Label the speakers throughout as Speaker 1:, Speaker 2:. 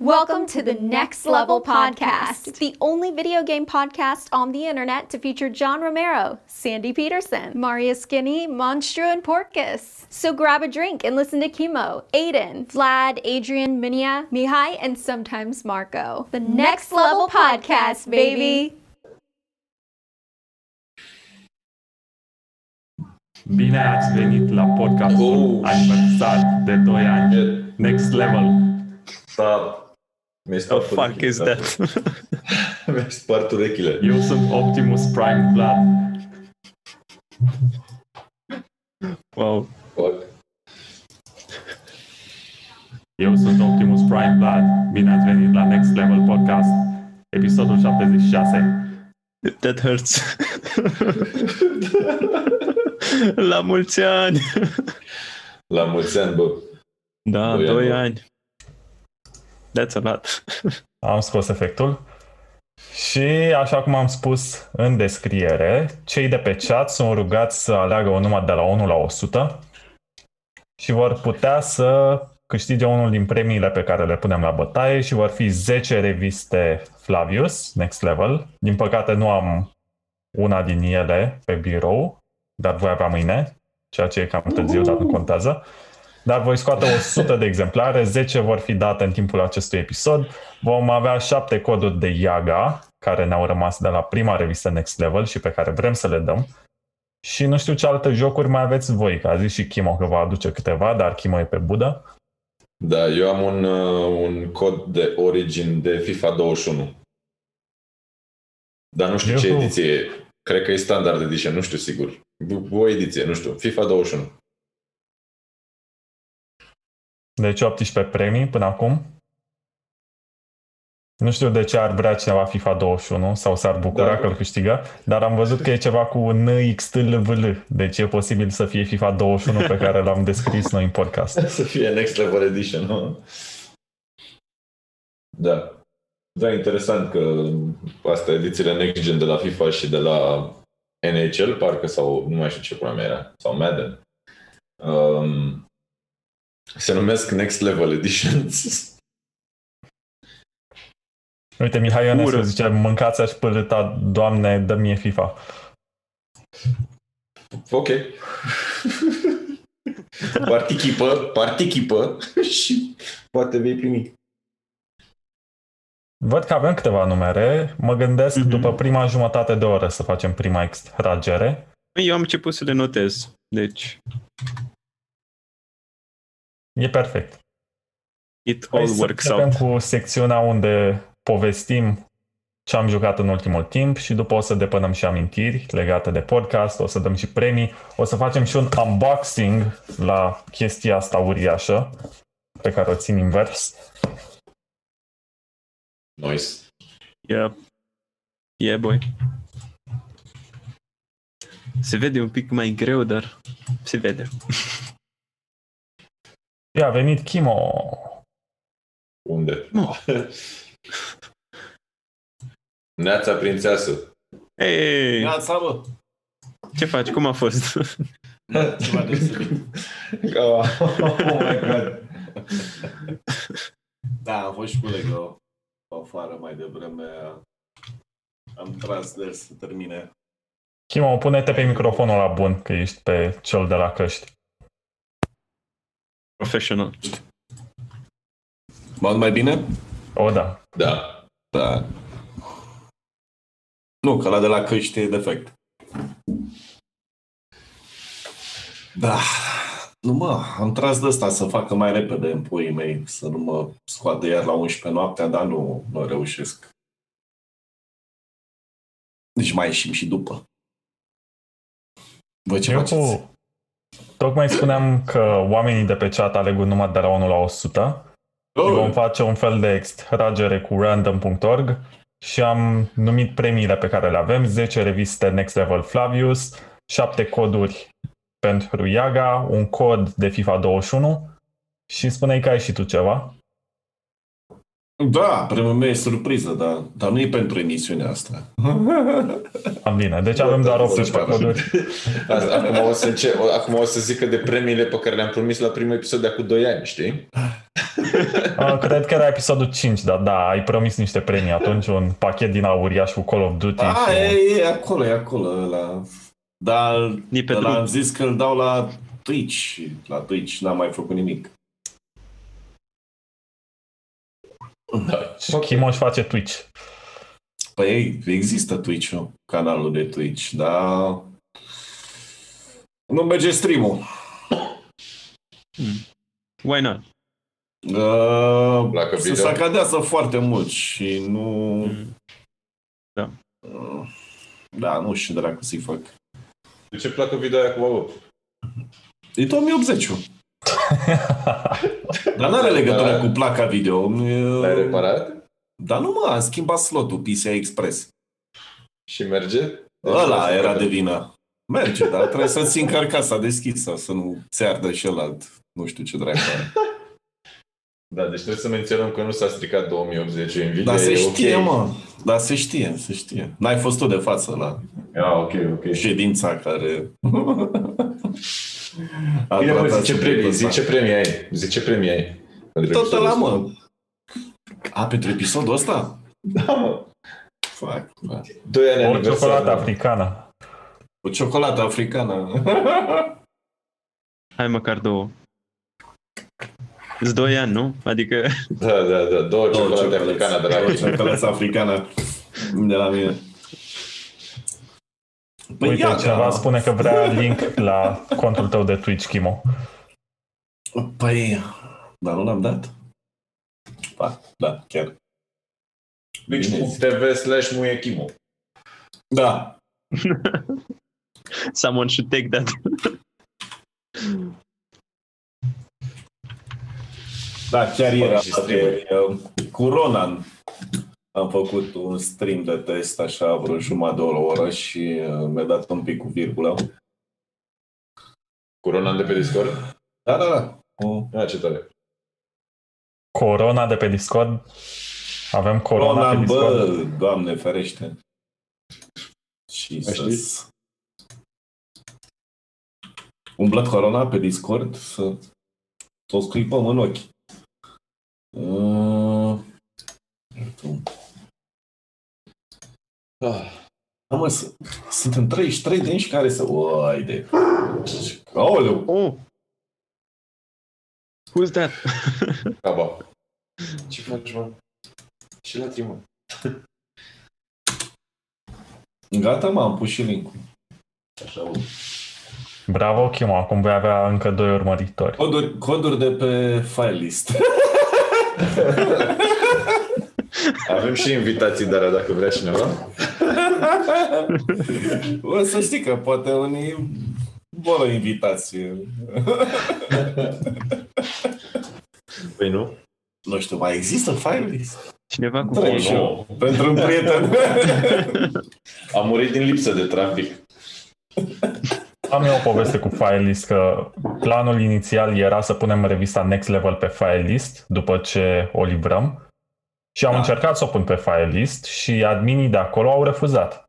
Speaker 1: Welcome to the Next Level Podcast, the only video game podcast on the internet to feature John Romero, Sandy Peterson, Maria Skinny, Monstro, and Porkus. So grab a drink and listen to Chemo, Aiden, Vlad, Adrian, Minia, Mihai, and sometimes Marco. The Next Level Podcast, baby!
Speaker 2: Bine ați venit la podcastul
Speaker 3: Oh.
Speaker 2: aniversar de 2 ani. Next Level.
Speaker 3: Da. Mi-ai
Speaker 4: The
Speaker 3: spart
Speaker 4: fuck
Speaker 3: urechile,
Speaker 4: is
Speaker 3: da.
Speaker 4: that?
Speaker 3: Mi-ai spart urechile.
Speaker 2: Eu sunt Optimus Prime Vlad.
Speaker 4: wow.
Speaker 3: Fuck.
Speaker 2: Eu sunt Optimus Prime Vlad. Bine ați venit la Next Level Podcast, episodul 76.
Speaker 4: That hurts. La mulți ani!
Speaker 3: La mulți ani, bă.
Speaker 4: Da,
Speaker 3: Doi
Speaker 4: 2
Speaker 3: ani,
Speaker 4: ani. That's a lot.
Speaker 2: Am scos efectul. Și, așa cum am spus în descriere, cei de pe chat sunt rugați să aleagă un număr de la 1 la 100 și vor putea să câștige unul din premiile pe care le punem la bătaie și vor fi 10 reviste Flavius, Next Level. Din păcate nu am una din ele pe birou, dar voi avea mâine, ceea ce e cam târziu, dar nu contează. Dar voi scoate 100 de exemplare, 10 vor fi date în timpul acestui episod. Vom avea 7 coduri de Yaga, care ne-au rămas de la prima revistă Next Level și pe care vrem să le dăm. Și nu știu ce alte jocuri mai aveți voi, că a zis și Kimo că va aduce câteva, dar Kimo e pe budă.
Speaker 3: Da, eu am un, uh, un cod de origin de FIFA 21. Dar nu știu ce
Speaker 2: Iuhu.
Speaker 3: ediție e. Cred că e standard edition, nu știu sigur. O ediție, nu știu. FIFA 21.
Speaker 2: Deci 18 premii până acum. Nu știu de ce ar vrea cineva FIFA 21 sau s-ar bucura
Speaker 3: Da.
Speaker 2: că îl câștigă, dar am văzut că e ceva cu NXTLVL, deci e posibil să fie FIFA 21 pe care l-am descris noi în podcast.
Speaker 3: Să fie Next Level Edition, nu? Da. Da, interesant că asta edițiile Next Gen de la FIFA și de la NHL, parcă, sau nu mai știu ce program era, sau Madden, um, se numesc Next Level Editions.
Speaker 2: Uite, Mihai Ionescu
Speaker 4: Ură.
Speaker 2: zice, mâncați aș pârâta, doamne, dă mie FIFA.
Speaker 3: ok. Partichipă, partichipă și poate vei primi.
Speaker 2: Văd că avem câteva numere, mă gândesc
Speaker 4: Mhm.
Speaker 2: după prima jumătate de oră să facem prima extragere.
Speaker 4: Eu am început să le notez. Deci,
Speaker 2: E perfect.
Speaker 4: it
Speaker 2: Hai
Speaker 4: all
Speaker 2: să
Speaker 4: works
Speaker 2: începem
Speaker 4: out.
Speaker 2: cu secțiunea unde povestim ce am jucat în ultimul timp și după o să depănăm și amintiri legate de podcast, o să dăm și premii, o să facem și un unboxing la chestia asta uriașă pe care o țin invers.
Speaker 3: Nice.
Speaker 4: Yeah. Yeah, boy. Se vede un pic mai greu, dar se vede.
Speaker 2: Ia, a venit Kimo.
Speaker 3: Unde?
Speaker 4: Oh.
Speaker 3: Neața prințeasă.
Speaker 4: Hey,
Speaker 5: Neața, bă!
Speaker 4: ce faci? Cum a fost?
Speaker 5: Ceva deosebit.
Speaker 3: Oh, oh my god.
Speaker 5: Da, am fost și colegă afară mai devreme. Am tras de el să termine.
Speaker 2: Kimo, pune-te pe microfonul la bun, că ești pe cel de la căști.
Speaker 4: Professional.
Speaker 5: Mă aud mai bine?
Speaker 2: O, da.
Speaker 3: Da.
Speaker 5: Da. Nu, că la de la căști e defect. Da. Nu mă, am tras de asta să facă mai repede în puii mei, să nu mă scoată iar la 11 noaptea, dar nu, nu reușesc. Deci mai ieșim și după. Voi ce
Speaker 2: Eu
Speaker 5: faceți?
Speaker 2: cu... Tocmai spuneam că oamenii de pe chat aleg un număr de la 1 la 100 și
Speaker 5: Oh,
Speaker 2: vom face un fel de extragere cu random.org și am numit premiile pe care le avem, 10 reviste Next Level Flavius, 7 coduri pentru Yaga, un cod de FIFA 21 și spuneai că ai și tu ceva.
Speaker 5: Da, premiul meu e surpriză, dar, dar nu e pentru emisiunea asta.
Speaker 2: Am bine, deci avem doar 18 coduri.
Speaker 3: Asta, acum, o să înce- o- acum o să zică de premiile pe care le-am promis la primul episod de acum 2 ani, știi?
Speaker 2: Uh, cred că era episodul 5, dar da, ai promis niște premii atunci, un pachet din auriaș cu Call of Duty
Speaker 5: A,
Speaker 2: și...
Speaker 5: e, e acolo, e acolo ăla. Dar
Speaker 4: E pe
Speaker 5: ăla
Speaker 4: drum.
Speaker 5: am zis că îl dau la Twitch. și La Twitch n-am mai făcut nimic.
Speaker 3: Da.
Speaker 2: Și Chimo își face Twitch.
Speaker 5: Păi există Twitch-ul, canalul de Twitch, dar nu merge stream-ul.
Speaker 4: Why not?
Speaker 5: Uh,
Speaker 3: Placă
Speaker 5: se
Speaker 3: video?
Speaker 5: sacadează foarte mult și nu...
Speaker 4: Mm. Da.
Speaker 5: Uh, Da, nu știu ce dracu să-i fac.
Speaker 3: De ce placă video aia cu Babo?
Speaker 5: E 2080 Dar nu are legătură cu placa video.
Speaker 3: L-ai reparat?
Speaker 5: Dar nu mă, am schimbat slotul PCI Express.
Speaker 3: Și merge?
Speaker 5: Ăla era de vină. Merge, dar trebuie să țin carcasa deschisă, să nu se ardă și alt. Nu știu ce dracu are.
Speaker 3: Da, deci trebuie să menționăm că nu s-a stricat 2080 Nvidia.
Speaker 5: Dar se
Speaker 3: e
Speaker 5: știe,
Speaker 3: ok.
Speaker 5: mă. Dar se știe, se știe. N-ai fost tu de față la
Speaker 3: Ah, ok, ok.
Speaker 5: ședința care... A
Speaker 3: Bine, mă,
Speaker 5: tratat
Speaker 3: zice
Speaker 5: subiectul
Speaker 3: premii,
Speaker 5: ăsta.
Speaker 3: zice premii ai. Zice premii ai. Pentru
Speaker 5: Tot
Speaker 3: episodul
Speaker 5: ăla,
Speaker 3: ăsta.
Speaker 5: mă. A, pentru episodul ăsta?
Speaker 3: Da, mă.
Speaker 5: Fac, da.
Speaker 3: Doi ani
Speaker 2: O
Speaker 3: aniversare.
Speaker 2: ciocolată africană.
Speaker 5: O ciocolată africană.
Speaker 4: Hai măcar două. Îți doi ani, nu? Adică
Speaker 3: Da, da, da. Două ciocolate africane de la
Speaker 5: Două
Speaker 3: mine.
Speaker 5: ciocolată africană de la mine. Păi
Speaker 2: Uite,
Speaker 5: ia,
Speaker 2: cineva
Speaker 5: da.
Speaker 2: spune că vrea link la contul tău de Twitch, Chimo.
Speaker 5: Păi, dar nu l-am dat? Da, da, chiar.
Speaker 3: Twitch.tv slash muiechimu.
Speaker 5: Da,
Speaker 4: someone should take that.
Speaker 5: da, chiar era.
Speaker 3: și stream-uri.
Speaker 5: de, uh, Cu Ronan am făcut un stream de test, așa, vreo jumătate de oră, o oră și uh, mi-a dat un pic cu virgulă.
Speaker 3: Cu Ronan de pe Discord?
Speaker 5: Da, da, da. O-
Speaker 3: Ah, ce tare.
Speaker 2: Corona de pe Discord. Avem Corona pe
Speaker 5: Ronan,
Speaker 2: Discord.
Speaker 5: bă, doamne ferește. Și
Speaker 3: Mai
Speaker 5: să
Speaker 3: știți?
Speaker 5: umblă Corona pe Discord să o scuipăm în ochi. Uh,
Speaker 3: Ah.
Speaker 5: Da, mă, s- sunt în 33 de inși care să... Uai de... Aoleu!
Speaker 4: Oh! Who's that?
Speaker 3: Caba. Ce faci, mă? Și la trimă.
Speaker 5: Gata, mă, am pus și link Așa, bă.
Speaker 2: Bravo, Chimo. Acum vei avea încă doi urmăritori.
Speaker 5: Coduri, coduri de pe file list.
Speaker 3: Avem și invitații, dar dacă vrea cineva.
Speaker 5: o să știi că poate unii vor o invitație.
Speaker 3: Păi nu?
Speaker 5: Nu știu, mai există file list?
Speaker 4: Cineva cu
Speaker 5: Trec
Speaker 3: nu.
Speaker 5: și eu. Pentru un prieten.
Speaker 3: Am murit din lipsă de trafic.
Speaker 2: Am eu o poveste cu Filelist că planul inițial era să punem revista Next Level pe Filelist după ce o livrăm și am
Speaker 5: Da.
Speaker 2: încercat să o pun pe Filelist și adminii de acolo au refuzat.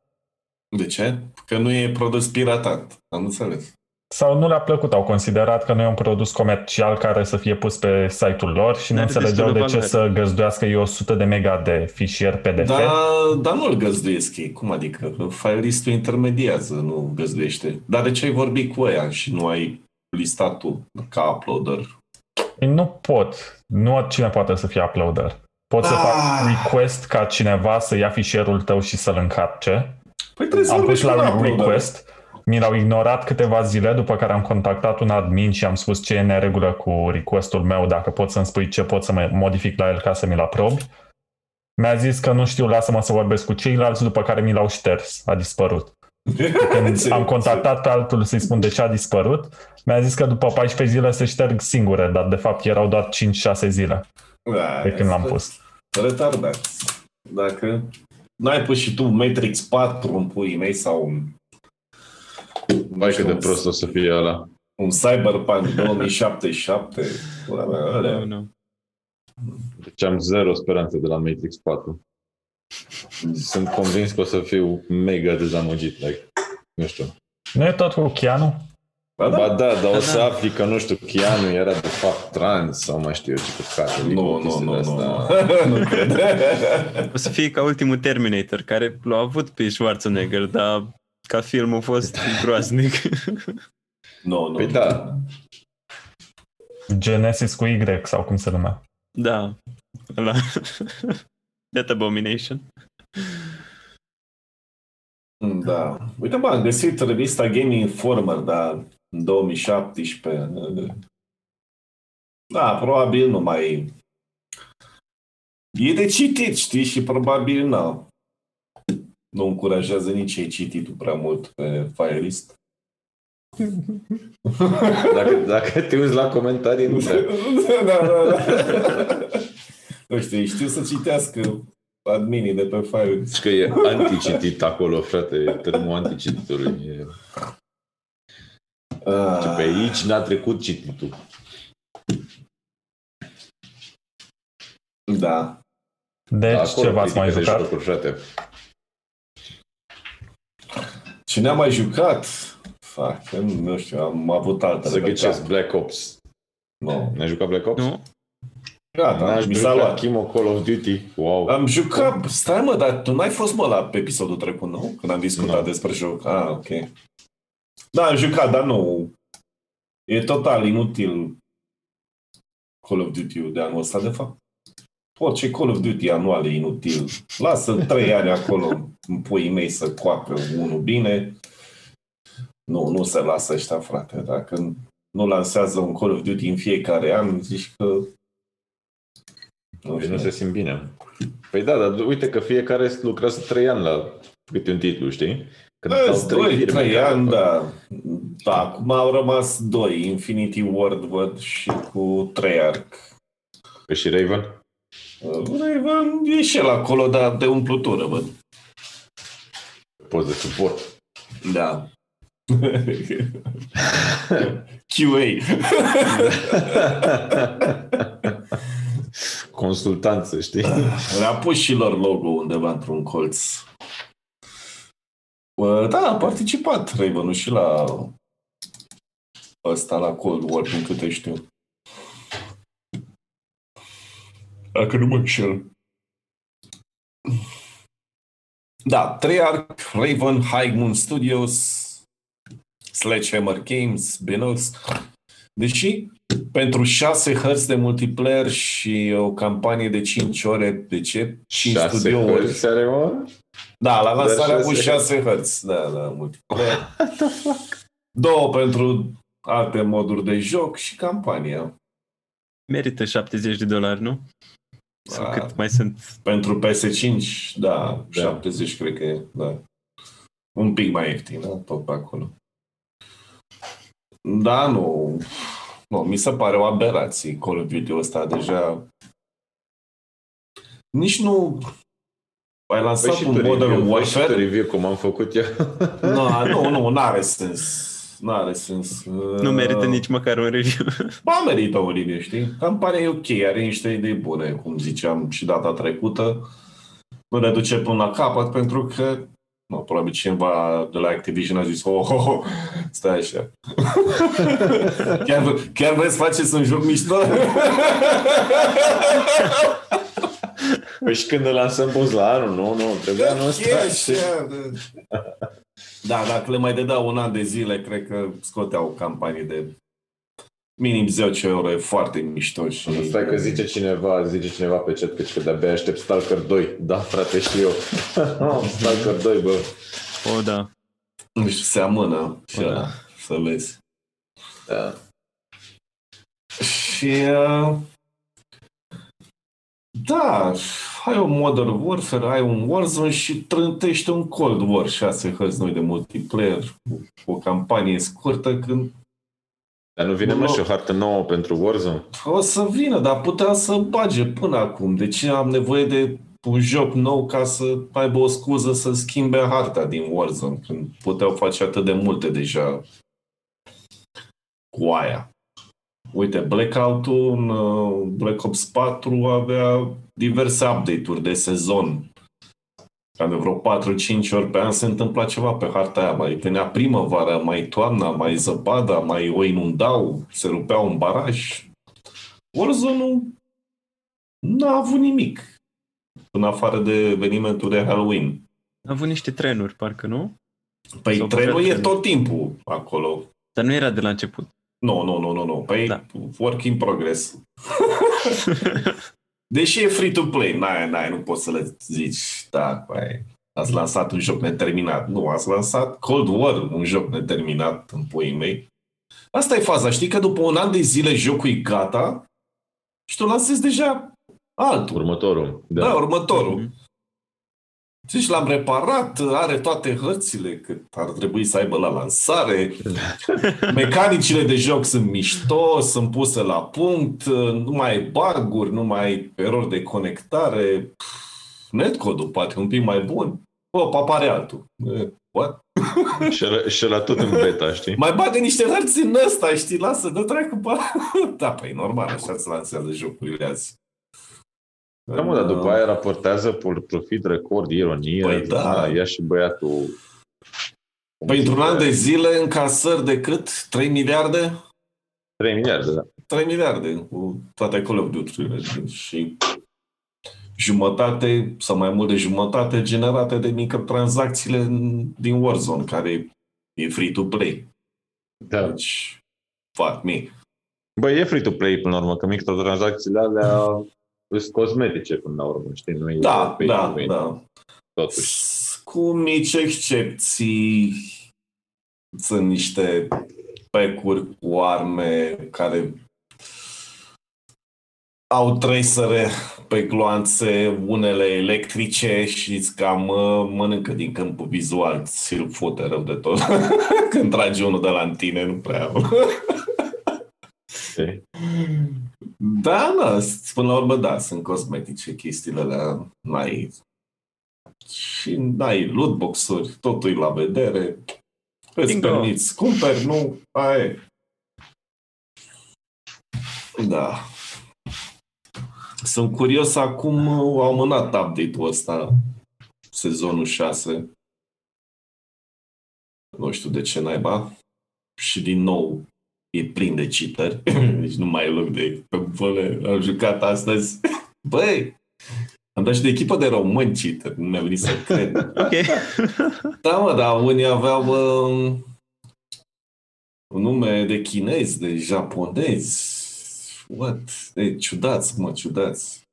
Speaker 5: De ce? Că nu e produs piratat. Am înțeles.
Speaker 2: Sau nu le-a plăcut, au considerat că nu e un produs comercial care să fie pus pe site-ul lor și nu
Speaker 4: N-are
Speaker 2: înțelegeau de
Speaker 4: destulă
Speaker 2: ce
Speaker 4: valoare.
Speaker 2: să găzduiască eu 100 de mega de fișier PDF.
Speaker 5: Dar, dar nu-l găzduiesc ei. Cum adică? Că file listul intermediază, nu găzduiește. Dar de ce ai vorbit cu ea și nu ai listat tu ca uploader?
Speaker 2: Păi Nu pot. Nu oricine poate să fie uploader. Pot să
Speaker 5: Ah.
Speaker 2: fac request ca cineva să ia fișierul tău și să-l încarce.
Speaker 5: Păi trebuie să
Speaker 2: Am pus
Speaker 5: vorbești cu un
Speaker 2: la
Speaker 5: uploader.
Speaker 2: request, mi l-au ignorat câteva zile, după care am contactat un admin și am spus ce e în neregulă cu requestul meu, dacă pot să-mi spui ce pot să mă modific la el ca să mi-l aprobi. Mi-a zis că nu știu, lasă-mă să vorbesc cu ceilalți, după care mi l-au șters, a dispărut. Când am contactat pe altul să-i spun de ce a dispărut, mi-a zis că după 14 zile se șterg singure, dar de fapt erau doar 5-6 zile
Speaker 5: Da,
Speaker 2: de când l-am
Speaker 5: sunt
Speaker 2: pus.
Speaker 5: Retardați. Dacă n-ai pus și tu Matrix 4 în puii mei sau un,
Speaker 3: Mai cât de prost o să fie ăla.
Speaker 5: un Cyberpunk 2077, pula mea,
Speaker 4: No,
Speaker 5: alea.
Speaker 4: no.
Speaker 3: Deci am zero speranțe de la Matrix 4. Sunt convins că o să fiu mega dezamăgit. Like, nu știu.
Speaker 2: Nu e tot cu Keanu?
Speaker 5: Ba da?
Speaker 3: Ba da, dar o
Speaker 4: Da,
Speaker 3: să
Speaker 4: da.
Speaker 3: afli că, nu știu, Keanu era de fapt trans sau mai știu eu ce păcate.
Speaker 5: Nu, nu, nu, nu, nu. nu cred.
Speaker 4: O să fie ca ultimul Terminator, care l-a avut pe Schwarzenegger, dar ca film a fost groaznic.
Speaker 5: Nu, nu.
Speaker 3: Păi da.
Speaker 2: Genesis cu Y sau cum se numea.
Speaker 4: da. La... That Abomination.
Speaker 5: Da. Uite, mă, am găsit revista Game Informer, dar în 2017. Da, probabil nu mai... E de citit, știi, și probabil nu. Nu încurajează nici ei cititul prea mult pe Firelist.
Speaker 3: Dacă, dacă te uiți la comentarii, nu prea.
Speaker 5: da, da, da. Nu știu, știu să citească adminii de pe Firelist.
Speaker 3: Și că e anticitit acolo, frate, e termenul anticititului. E...
Speaker 5: Ah.
Speaker 3: Pe aici n-a trecut cititul.
Speaker 5: Da.
Speaker 2: Deci
Speaker 3: Acolo
Speaker 2: ce v-ați mai
Speaker 3: critică de
Speaker 2: jucat?
Speaker 3: jocuri, frate.
Speaker 5: Cine a mai jucat? Fac, nu știu, am avut altele.
Speaker 3: Să
Speaker 5: pe
Speaker 3: ghicesc,
Speaker 5: cap.
Speaker 3: Black Ops.
Speaker 5: Nu.
Speaker 3: Ne-ai jucat Black Ops?
Speaker 4: Nu?
Speaker 5: Gata,
Speaker 3: N-aș
Speaker 5: mi s-a
Speaker 3: jucat
Speaker 5: luat.
Speaker 3: Chimo Call of Duty. Wow.
Speaker 5: Am jucat, stai mă, dar tu n-ai fost mă la pe episodul trecut, nu? Când am discutat
Speaker 3: Nu.
Speaker 5: despre joc. Ah, ok. Da, am jucat, dar nu. E total inutil Call of Duty-ul de anul ăsta, de fapt. Orice Call of Duty anual e inutil. Lasă trei ani acolo în puii mei să coacă unul bine. Nu, nu se lasă ăștia, frate. Dacă nu lansează un Call of Duty în fiecare an, zici că... Nu
Speaker 3: Deci
Speaker 5: știu.
Speaker 3: nu se simt bine. Păi da, dar uite că fiecare lucrează trei ani la câte un titlu, știi? Când
Speaker 5: Bă,
Speaker 3: au
Speaker 5: doi,
Speaker 3: firme
Speaker 5: trei
Speaker 3: care
Speaker 5: ani,
Speaker 3: fac.
Speaker 5: da. Da, acum au rămas doi, Infinity Ward, văd, și cu Treyarch.
Speaker 3: Păi și Raven?
Speaker 5: Raven e și el acolo, dar de umplutură, văd.
Speaker 3: Poți de suport.
Speaker 5: Da. QA.
Speaker 3: Consultanță, știi?
Speaker 5: Le-a pus și lor logo undeva într-un colț. Bă, Da, a participat Raven și la ăsta, la Cold War, din câte știu. Dacă nu mă înșel. Da, Treyarch, Raven, High Moon Studios, Sledgehammer Games, Benos. Deși pentru șase hărți de multiplayer și o campanie de 5 ore, de ce? 5
Speaker 3: Șase
Speaker 5: studiouri.
Speaker 3: hărți are, mă?
Speaker 5: Da, la lansare a
Speaker 3: Dar
Speaker 5: avut
Speaker 3: șase
Speaker 5: șase hărți. Da, da, multiplayer. Două pentru alte moduri de joc și campania.
Speaker 4: Merită 70 de dolari, nu? Sau
Speaker 5: Da.
Speaker 4: cât mai sunt?
Speaker 5: Pentru PS5, da,
Speaker 3: Da.
Speaker 5: 70 cred că e, da. Un pic mai ieftin, da, tot pe acolo. Da, nu, nu, mi se pare o aberație Call of Duty ăsta deja. Nici nu ai lansat
Speaker 3: Păi și
Speaker 5: un
Speaker 3: tu
Speaker 5: Modern
Speaker 3: review, fă și tu
Speaker 5: Warfare?
Speaker 3: review cum am făcut eu.
Speaker 5: No, nu, nu, n-are sens. N-are sens.
Speaker 4: Nu merită nici măcar un review.
Speaker 5: Ba, merită o review, știi? Campania e ok, are niște idei bune, cum ziceam și data trecută. Nu le duce până la capăt pentru că nu, probabil cineva de la Activision a zis, oh, oh, oh stai așa. chiar, vă- chiar vreți să faceți un joc mișto?
Speaker 3: Păi și când îl lansăm poți la anul, nu, nu, trebuia anul ăsta.
Speaker 5: E
Speaker 3: știi?
Speaker 5: așa, da. Da, dacă le mai dădeau un an de zile, cred că scoteau o campanie de minim 10 euro, e foarte mișto și...
Speaker 3: Stai că zice cineva, zice cineva pe chat că, că de-abia aștept Stalker 2. Da, frate, și eu. Stalker 2, bă.
Speaker 4: O, da.
Speaker 5: Nu știu, se amână și
Speaker 4: Da.
Speaker 5: ăla, să vezi.
Speaker 3: Da.
Speaker 5: Și uh, da, ai un Modern Warfare, ai un Warzone și trântește un Cold War, șase hărți noi de multiplayer, cu o campanie scurtă, când
Speaker 3: Dar nu vine
Speaker 5: Nu,
Speaker 3: mă
Speaker 5: nu.
Speaker 3: și o hartă nouă pentru Warzone?
Speaker 5: o să vină, dar putea să bage până acum. De ce am nevoie de un joc nou ca să aibă o scuză să schimbe harta din Warzone, când puteau face atât de multe deja cu aia. Uite, Blackout-ul în uh, Black Ops 4 avea diverse update-uri de sezon Ca de vreo 4-5 ori pe an se întâmpla ceva pe harta aia. Mai venea primăvara, mai toamna, mai zăpada, mai o inundau, se rupea un baraj. Warzone nu a avut nimic. În afară de evenimentul de Halloween.
Speaker 4: A avut niște trenuri, parcă, nu?
Speaker 5: Păi
Speaker 4: Sau
Speaker 5: trenul e
Speaker 4: trenuri.
Speaker 5: tot timpul acolo.
Speaker 4: Dar nu era de la început.
Speaker 5: Nu, nu, nu, nu, nu. Păi
Speaker 4: Da.
Speaker 5: work in progress. Deși e free-to-play, n-ai, n-ai, nu poți să le zici, da, păi, ați lansat un joc neterminat. Nu, ați lansat Cold War, un joc neterminat în puii mei. Asta e faza, știi că după un an de zile jocul e gata și tu lansezi deja altul.
Speaker 3: Următorul.
Speaker 5: Da, da următorul.
Speaker 4: Mhm.
Speaker 5: Deci l-am reparat, are toate hărțile cât ar trebui să aibă la lansare. Mecanicile de joc sunt mișto, sunt puse la punct, nu mai ai bug-uri, nu mai ai erori de conectare. Pff, Netcode-ul poate un pic mai bun. Hop, apare altul. Eh, What?
Speaker 3: Și ăla- Și la tot în beta, știi?
Speaker 5: Mai bagă niște hărți în ăsta, știi? Lasă, dă dracu pe... Da, păi normal, așa se lansează jocurile azi.
Speaker 3: Da, mă, dar după aia raportează por- profit, record, ironie.
Speaker 5: Păi da.
Speaker 3: Ia și băiatul...
Speaker 5: Păi într-un an de zile încasări de cât? 3 miliarde?
Speaker 3: 3 miliarde, da.
Speaker 5: 3 miliarde cu toate Call of Duty-urile și jumătate sau mai mult de jumătate generate de microtransacțiile din Warzone, care e free-to-play.
Speaker 3: da.
Speaker 5: Deci, fuck me.
Speaker 3: Băi, e free-to-play până la urmă, că microtransacțiile alea sunt cosmetice până la urmă, știi? Nu e
Speaker 5: Da,
Speaker 3: pay
Speaker 5: da,
Speaker 3: to win,
Speaker 5: da.
Speaker 3: Totuși.
Speaker 5: Cu mici excepții, sunt niște pecuri cu arme care au tresere pe gloanțe, unele electrice și îți cam uh, mănâncă din câmpul vizual, ți-l fute rău de tot. Când tragi unul de la în tine, nu prea
Speaker 3: Știi?
Speaker 5: Da, da, până la urmă, da, sunt cosmetice chestiile alea, n-ai și n-ai lootbox-uri, totul e la vedere, îți
Speaker 4: Bingo.
Speaker 5: permiți, cumperi, nu, aia e. Da. Sunt curios acum, au amânat update-ul ăsta, sezonul 6. Nu știu de ce naiba. Și din nou e plin de cheater. Deci nu mai e loc de pe bune. Am jucat astăzi. Băi, am dat și de echipă de români cheater. Nu mi-a venit să cred.
Speaker 4: Ok.
Speaker 5: Da, mă, dar unii aveau um, un nume de chinezi, de japonezi. What? E, ciudați, mă, ciudați.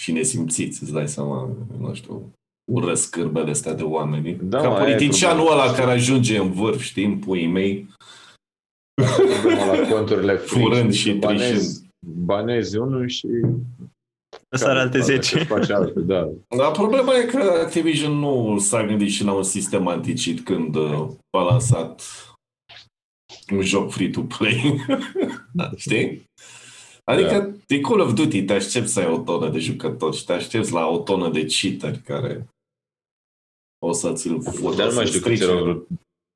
Speaker 5: Și nesimțiți, îți dai seama, nu știu, urăsc cârbele astea de oameni.
Speaker 3: Da,
Speaker 5: Ca
Speaker 3: mă, aia e
Speaker 5: politicianul
Speaker 3: problema.
Speaker 5: ăla care ajunge în vârf, știi, în puii mei,
Speaker 3: Problema la conturile free,
Speaker 5: Furând
Speaker 3: știi,
Speaker 5: și
Speaker 3: că banezi-
Speaker 5: trișând.
Speaker 3: Banezi unul și...
Speaker 4: Ăsta are alte
Speaker 3: Care-
Speaker 4: 10.
Speaker 3: care face altul, da.
Speaker 5: Dar problema e că Activision nu s-a gândit și la un sistem anticit când uh, a lansat un joc free-to-play. Știi? Adică
Speaker 3: Da.
Speaker 5: de Call of Duty te aștepți să ai o tonă de jucători și te aștepți la o tonă de cheateri care o să ți-l fotă,
Speaker 3: Dar nu mai
Speaker 5: să
Speaker 3: știu câți
Speaker 5: strice.
Speaker 3: erau, vreo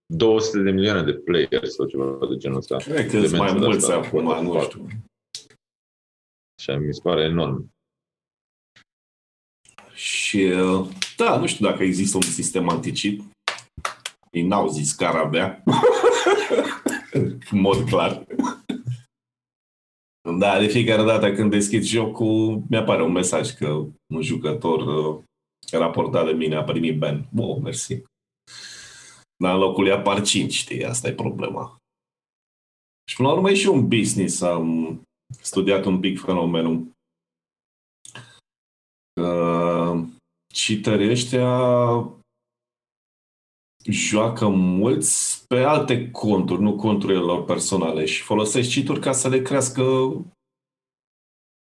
Speaker 3: 200 de milioane de players sau ceva de genul ăsta.
Speaker 5: Cred că sunt mai
Speaker 3: Elementul
Speaker 5: mulți
Speaker 3: ăsta,
Speaker 5: acum,
Speaker 3: what the
Speaker 5: nu
Speaker 3: fuck.
Speaker 5: știu.
Speaker 3: Și mi se pare enorm.
Speaker 5: Și uh, da, nu știu dacă există un sistem anticip. Ei n-au zis că ar avea. În mod clar. Da, de fiecare dată când deschid jocul, mi-apare un mesaj că un jucător uh, raportat de mine a primit ban. Bun, mersi. Dar în locul lui apar 5, știi, asta e problema. Și până la urmă e și un business. Am studiat un pic fenomenul. Uh, cheaterii ăștia joacă mulți pe alte conturi, nu conturile lor personale și folosesc cheat ca să le crească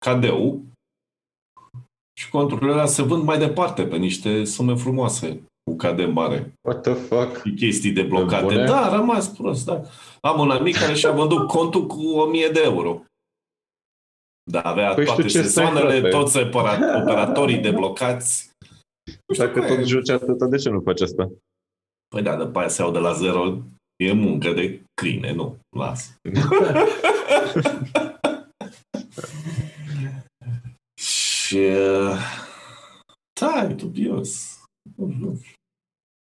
Speaker 5: cadeu și conturile alea se vând mai departe pe niște sume frumoase cu cade mare
Speaker 3: What the fuck?
Speaker 5: și chestii deblocate.
Speaker 3: bune?
Speaker 5: Da, a rămas prost, da. Am un amic care și-a vândut contul cu 1000 de euro. Da, avea
Speaker 3: Păi și
Speaker 5: toate
Speaker 3: tu ce stai,
Speaker 5: sezoanele,
Speaker 3: frate?
Speaker 5: toți opera- operatorii deblocați. Nu știu
Speaker 3: Dacă
Speaker 5: cum e.
Speaker 3: tot joci atâta, de ce nu faci asta?
Speaker 5: Păi da, după aia se iau de la zero, e muncă de câine, nu, las. și uh, da, Da, e dubios.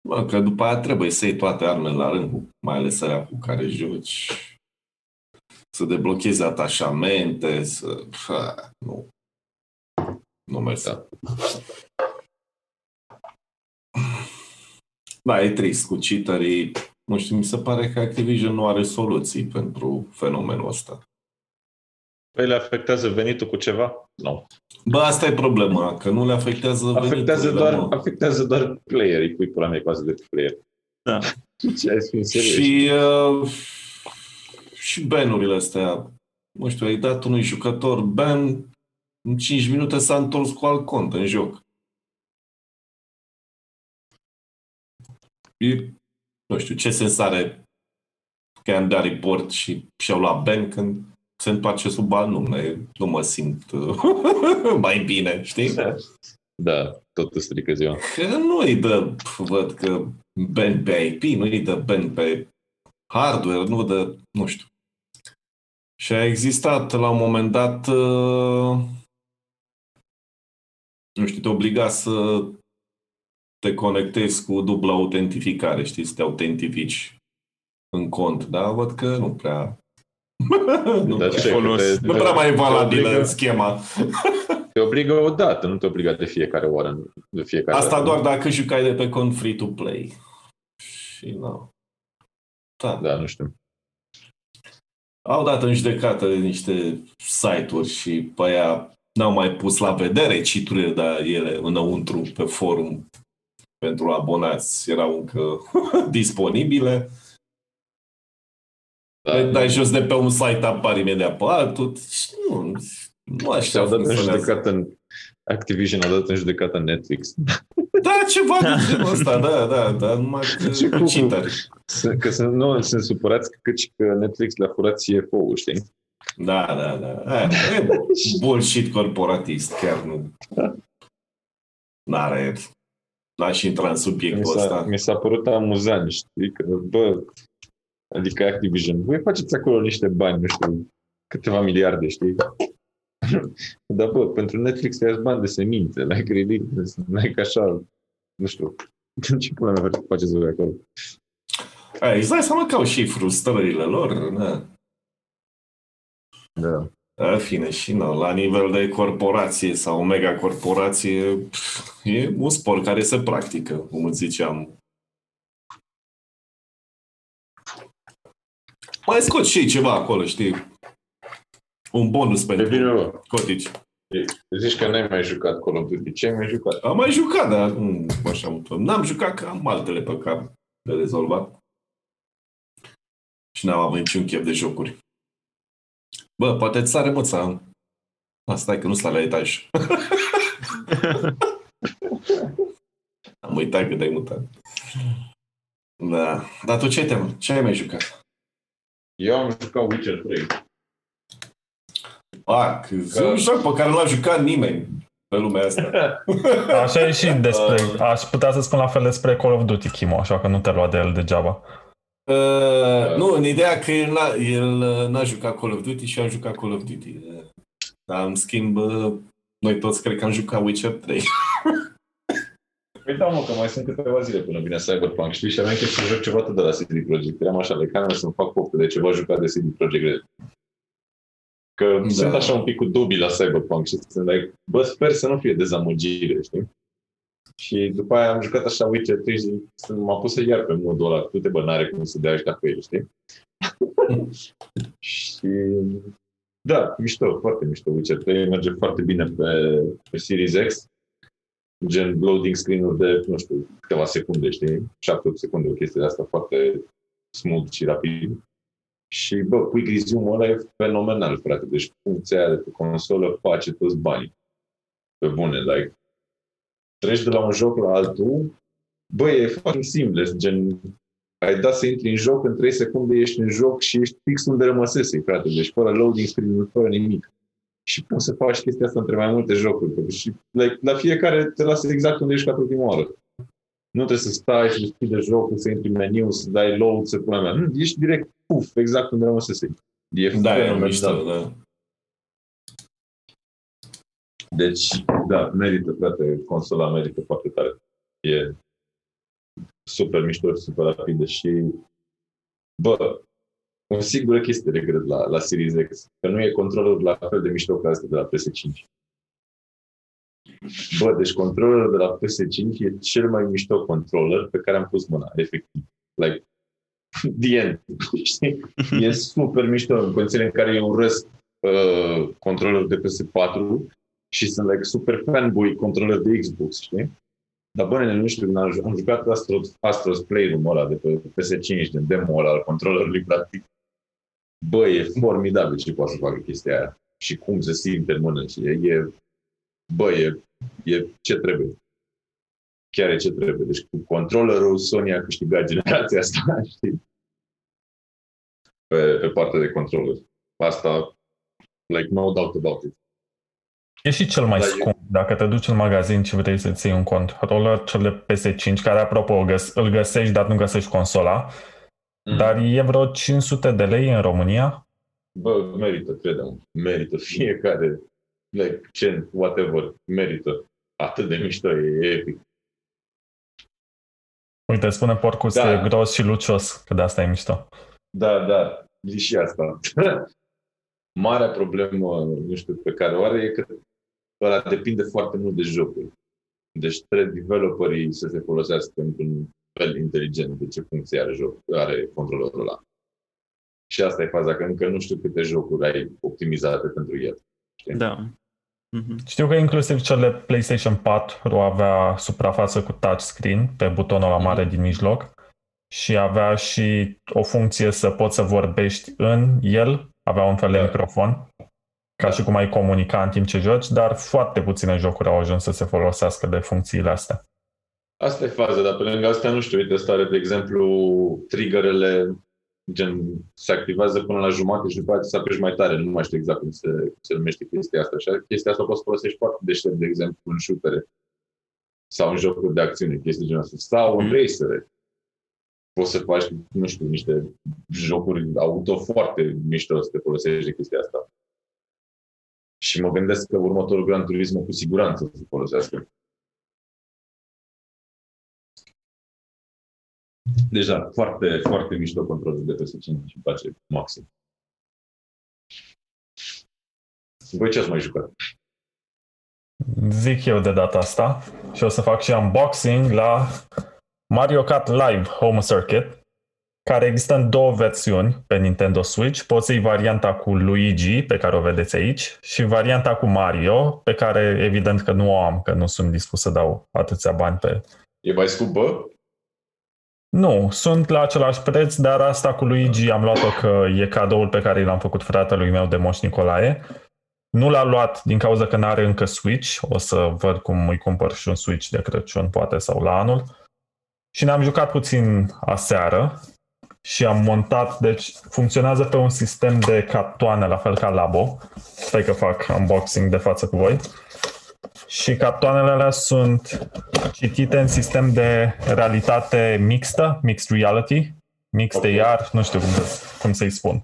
Speaker 5: Mă, că după aia trebuie să iei toate armele la rând, mai ales alea cu care joci. Să deblochezi atașamente, să... Ha, nu. Nu merge.
Speaker 3: Da.
Speaker 5: Da, e trist cu cheaterii. Nu știu, mi se pare că Activision nu are soluții pentru fenomenul ăsta.
Speaker 3: Păi le afectează venitul cu ceva? Nu.
Speaker 5: Bă, asta e problema, că nu le afectează
Speaker 3: Afectează
Speaker 5: veniturile,
Speaker 3: doar,
Speaker 5: mă.
Speaker 3: afectează doar playerii, pui pula mea cu de player.
Speaker 4: Da.
Speaker 3: Ce ai fi în serios?
Speaker 5: Și, uh, și banurile astea. Nu știu, ai dat unui jucător ban, în 5 minute s-a întors cu alt cont în joc. E, nu știu, ce sens are că am dat report și și-au luat ban când se întoarce sub alt nume. Nu mă simt uh, mai bine, știi?
Speaker 3: Da, tot îți strică ziua.
Speaker 5: Că nu îi dă, văd că ban pe IP, nu îi dă ban pe hardware, nu dă, nu știu. Și a existat la un moment dat, uh, nu știu, te obliga să te conectezi cu dubla autentificare, știi, să te autentifici în cont, dar văd că nu prea... nu,
Speaker 3: Dar
Speaker 5: prea,
Speaker 3: ce,
Speaker 4: folos.
Speaker 3: că te-
Speaker 5: nu prea mai e
Speaker 3: te
Speaker 5: valabilă
Speaker 3: obligă-
Speaker 5: schema.
Speaker 3: Te obligă o dată, nu te obligă de fiecare oară. De fiecare
Speaker 5: Asta
Speaker 3: dată.
Speaker 5: doar dacă jucai de pe cont free-to-play. Și nu. Da.
Speaker 3: Da, nu știu.
Speaker 5: Au dat în judecată niște site-uri și pe aia n-au mai pus la vedere citurile, dar ele înăuntru pe forum pentru abonați erau încă disponibile.
Speaker 3: Da,
Speaker 5: Da, dai jos de pe un site, apar imediat pe altul. Și nu, nu așa
Speaker 3: Și-au dat în
Speaker 5: funcționează.
Speaker 3: judecată în Activision a dat în judecată Netflix.
Speaker 5: Da, ceva de genul ăsta, da, da, da, numai
Speaker 3: Ce
Speaker 5: că
Speaker 3: cu-
Speaker 5: cheateri.
Speaker 3: Să- Că sunt, nu, sunt supărați că, că Netflix le-a furat CFO-ul, știi?
Speaker 5: Da, da, da. Aia, E bullshit corporatist, chiar nu. N-are... N-aș intra în
Speaker 3: Mi
Speaker 5: subiectul
Speaker 3: s-a,
Speaker 5: ăsta.
Speaker 3: mi s-a părut amuzant, știi? Că, bă, adică Activision, voi faceți acolo niște bani, nu știu, câteva miliarde, știi? Dar, bă, pentru Netflix ia bani de semințe, like, ridiculous, like, așa, nu știu, ce pula mea faceți voi acolo?
Speaker 5: Ai, îți dai seama că au și frustrările lor, da.
Speaker 3: Da.
Speaker 5: În fine, și nu, la nivel de corporație sau mega corporație, pf, e un sport care se practică, cum îți ziceam. Mai scot și ei ceva acolo, știi? Un bonus
Speaker 3: De
Speaker 5: pentru
Speaker 3: bine, bă.
Speaker 5: cotici.
Speaker 3: Zici că n-ai mai jucat Call of Duty. Ce ai mai jucat?
Speaker 5: Am mai jucat, dar nu așa mult. N-am jucat că am altele pe cap de rezolvat. Și n-am avut niciun chef de jocuri. Bă, poate îți sare măța. Asta e că nu stai la etaj. am uitat cât ai mutat. Da. Dar tu ce te Ce ai mai jucat?
Speaker 3: Eu am jucat Witcher 3.
Speaker 5: A, că zi un joc pe care nu l-a jucat nimeni pe lumea asta.
Speaker 2: Așa e și despre... Aș putea să spun la fel despre Call of Duty, Chimo, așa că nu te lua de el degeaba.
Speaker 5: Uh, nu, în ideea că el n-a, el uh, n-a jucat Call of Duty și eu am jucat Call of Duty. Uh, Dar, în schimb, uh, noi toți cred că am jucat Witcher 3.
Speaker 3: Păi da, mă, că mai sunt câteva zile până vine Cyberpunk, știi? Și aveam chef să joc ceva tot de la CD Projekt. Eram așa, de care să-mi fac poftă de ceva jucat de CD Projekt Red. Că
Speaker 5: Da.
Speaker 3: da. sunt așa un pic cu dubii la Cyberpunk și sunt like, bă, sper să nu fie dezamăgire, știi? Și după aia am jucat așa Witcher 3 și m-a pus să iar pe modul ăla, tu te bă, n-are cum să dea ăștia pe el, știi? și da, mișto, foarte mișto Witcher 3, merge foarte bine pe, pe Series X, gen loading screen-uri de, nu știu, câteva secunde, știi? 7-8 secunde, o chestie de asta foarte smooth și rapid. Și, bă, quick resume ăla e fenomenal, frate. Deci funcția aia de pe consolă face toți banii. Pe bune, like. Treci de la un joc la altul, bă, e foarte seamless, gen ai dat să intri în joc, în 3 secunde ești în joc și ești fix unde rămăsese, frate. Deci fără loading screen fără nimic. Și poți să faci chestia asta între mai multe jocuri. Și like, la fiecare te lasă exact unde ești ca prima oară. Nu trebuie să stai, să deschide jocul, să intri în meniu, să dai load, să pune mea. Nu, ești direct, puf, exact unde rămăsese. E
Speaker 5: Da, e
Speaker 3: fenomenal.
Speaker 5: mișto, da.
Speaker 3: Deci, da, merită, frate, consola merită foarte tare. E super mișto, super rapidă și, bă, o singură chestie regret la, la Series X, că nu e controllerul la fel de mișto ca asta de la PS5. Bă, deci controllerul de la PS5 e cel mai mișto controller pe care am pus mâna, efectiv. Like, the end. Știi? E super mișto în condițiile în care eu urăsc uh, controllerul de PS4 și sunt like super fanboy controller de Xbox, știi? Dar bă, nu știu, am, am jucat Astros, Astros Playroom ăla de pe PS5, de demo ăla al controllerului, practic. Bă, e formidabil ce poate să facă chestia aia. Și cum se simte în mână. Și e, e bă, e, e ce trebuie. Chiar e ce trebuie. Deci cu controllerul Sony a câștigat generația asta, știi? Pe, pe partea de controller. Asta, like, no doubt about it.
Speaker 2: E și cel mai
Speaker 3: Da,
Speaker 2: scump. Dacă te duci în magazin și vrei să-ți iei un controller, cel de PS5, care apropo îl găs- îl găsești, dar nu găsești consola,
Speaker 3: Mm.
Speaker 2: dar e vreo 500 de lei în România.
Speaker 3: Bă, merită, credem. Merită fiecare. Like, ce, whatever, merită. Atât de mișto, e epic.
Speaker 2: Uite, spune Porcus
Speaker 3: Da.
Speaker 2: da. e gros și lucios, că de asta e mișto.
Speaker 3: Da, da, e și asta. Marea problemă, nu știu, pe care o are e că ăla depinde foarte mult de jocuri. Deci trebuie developerii să se folosească într-un fel inteligent de ce funcție are, joc, are controllerul ăla. Și asta e faza, că încă nu știu câte jocuri ai optimizate pentru el.
Speaker 4: Da. Mhm.
Speaker 2: Știu că inclusiv cel de PlayStation 4 avea suprafață cu touchscreen pe butonul la mare din mijloc și avea și o funcție să poți să vorbești în el, avea un fel de
Speaker 3: Da.
Speaker 2: microfon, ca și cum ai comunica în timp ce joci, dar foarte puține jocuri au ajuns să se folosească de funcțiile astea.
Speaker 3: Asta e faza, dar pe lângă asta nu știu, uite, stare, de exemplu, triggerele gen se activează până la jumate și după aceea să apeși mai tare, nu mai știu exact cum se, cum se numește chestia asta. Și chestia asta o poți să folosești foarte deștept, de exemplu, în shootere sau în jocuri de acțiune, chestii genul ăsta, sau în
Speaker 4: Mm.
Speaker 3: racere. Poți să faci, nu știu, niște jocuri auto foarte mișto să te folosești de chestia asta. Și mă gândesc că următorul Gran Turismo cu siguranță să se folosească. Deja foarte, foarte mișto controlul de PS5 și îmi place maxim. Voi ce ați mai jucat?
Speaker 2: Zic eu de data asta și o să fac și unboxing la Mario Kart Live Home Circuit, care există în două versiuni pe Nintendo Switch. Poți să iei varianta cu Luigi, pe care o vedeți aici, și varianta cu Mario, pe care evident că nu o am, că nu sunt dispus să dau atâția bani pe...
Speaker 3: E mai scumpă?
Speaker 2: Nu, sunt la același preț, dar asta cu Luigi am luat-o că e cadoul pe care l-am făcut fratelui meu de Moș Nicolae. Nu l-a luat din cauza că nu are încă Switch. O să văd cum îi cumpăr și un Switch de Crăciun, poate, sau la anul. Și ne-am jucat puțin aseară și am montat, deci funcționează pe un sistem de cartoane, la fel ca Labo. Stai că fac unboxing de față cu voi. Și cartoanele alea sunt citite în sistem de realitate mixtă, mixed reality, mixed
Speaker 3: Ok.
Speaker 2: AR, nu știu cum, să, cum să-i spun.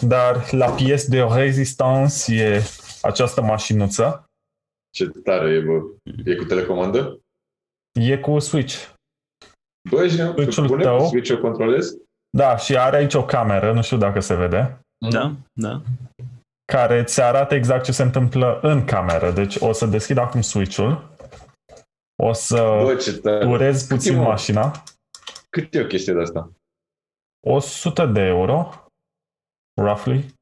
Speaker 2: Dar la pièce de rezistance e această mașinuță,
Speaker 3: Ce tare e, bă. E cu telecomandă?
Speaker 2: e cu Switch.
Speaker 3: Bă, și
Speaker 2: Switch-ul
Speaker 3: pune
Speaker 2: tău?
Speaker 3: cu Switch o controlezi?
Speaker 2: Da, și are aici o cameră, nu știu dacă se vede,
Speaker 4: Da, da.
Speaker 2: Care ți arată exact ce se întâmplă în cameră. Deci o să deschid acum Switch-ul, o să
Speaker 3: Bă, ce tare.
Speaker 2: urez
Speaker 3: Cât e,
Speaker 2: puțin
Speaker 3: mă?
Speaker 2: mașina,
Speaker 3: Cât e o chestie de asta?
Speaker 2: 100 de euro, roughly,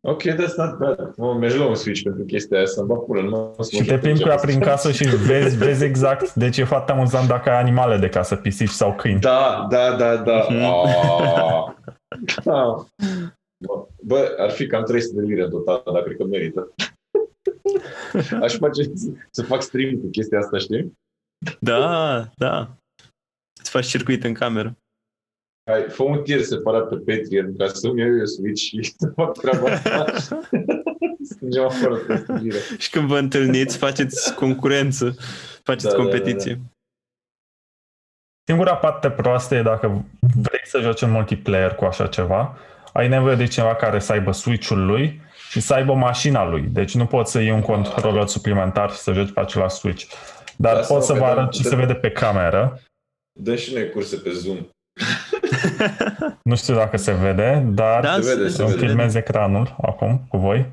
Speaker 3: Ok, that's not bad. Mă, mi-aș lua un Switch pentru chestia aia, să-mi bag pulă. Nu,
Speaker 2: Și te plimbi cu ea prin casă și vezi, vezi exact. Deci e foarte amuzant dacă ai animale de casă, pisici sau câini.
Speaker 3: Da, da, da, da.
Speaker 4: Mhm.
Speaker 3: Ah. Ah. Bă, Bă, ar fi cam 300 de lire în total, dar cred că merită. Aș face să fac stream cu chestia asta, știi?
Speaker 4: Da, da. Îți faci circuit în cameră.
Speaker 3: Hai, fă un tier separat pe Patreon ca să-mi iau eu Switch și să fac treaba asta. Strângem afară 300 de lire.
Speaker 4: Și când vă întâlniți, faceți concurență, faceți
Speaker 3: Da, da, da,
Speaker 4: competiție.
Speaker 2: Singura parte proastă e dacă vrei să joci în multiplayer cu așa ceva, ai nevoie de cineva care să aibă Switch-ul lui și să aibă mașina lui. Deci nu poți să iei un controller suplimentar și să joci pe același Switch. Dar
Speaker 3: Da,
Speaker 2: pot
Speaker 3: sau
Speaker 2: să
Speaker 3: pe
Speaker 2: vă
Speaker 3: dăm-
Speaker 2: arăt ce
Speaker 3: dăm-
Speaker 2: se vede pe cameră.
Speaker 3: Dă și noi curse pe Zoom.
Speaker 2: Nu știu dacă se vede, dar
Speaker 4: Da,
Speaker 3: Se vede, se
Speaker 2: îmi
Speaker 3: vede.
Speaker 2: filmez ecranul acum cu voi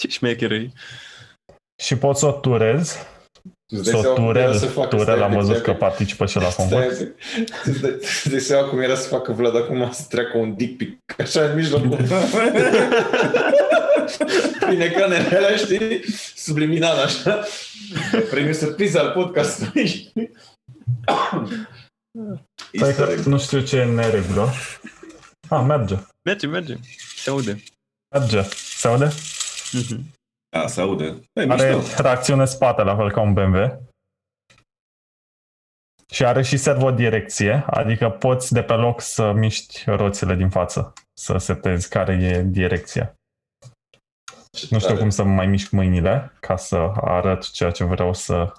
Speaker 4: Ce șmecheră
Speaker 2: și pot să o turez.
Speaker 3: Îți
Speaker 2: Să
Speaker 3: dai
Speaker 2: o
Speaker 3: seama cum era
Speaker 2: turel,
Speaker 3: să facă,
Speaker 2: turel
Speaker 3: stai,
Speaker 2: am
Speaker 3: deci
Speaker 2: văzut
Speaker 3: dacă-
Speaker 2: că participă și la concurs.
Speaker 3: Stai, îți dai- îți dai seama cum era să facă Vlad acum să treacă un dick pic așa în mijlocul prin ecranele alea, știi? Subliminal așa. Premiu surpriză al podcastului.
Speaker 2: Stai
Speaker 3: Easter
Speaker 2: că
Speaker 3: egg.
Speaker 2: nu știu ce e în neregulă. Ah, merge.
Speaker 4: Merge, merge. Se aude.
Speaker 2: Merge. Se aude?
Speaker 4: Mhm.
Speaker 5: Da, se aude. E,
Speaker 2: Are
Speaker 5: mișto.
Speaker 2: tracțiune spate, la fel ca un BMW. Și are și servodirecție, adică poți de pe loc să miști roțile din față, să setezi care e direcția.
Speaker 3: Ce
Speaker 2: Nu știu
Speaker 3: tare.
Speaker 2: cum să mai mișc mâinile ca să arăt ceea ce vreau să...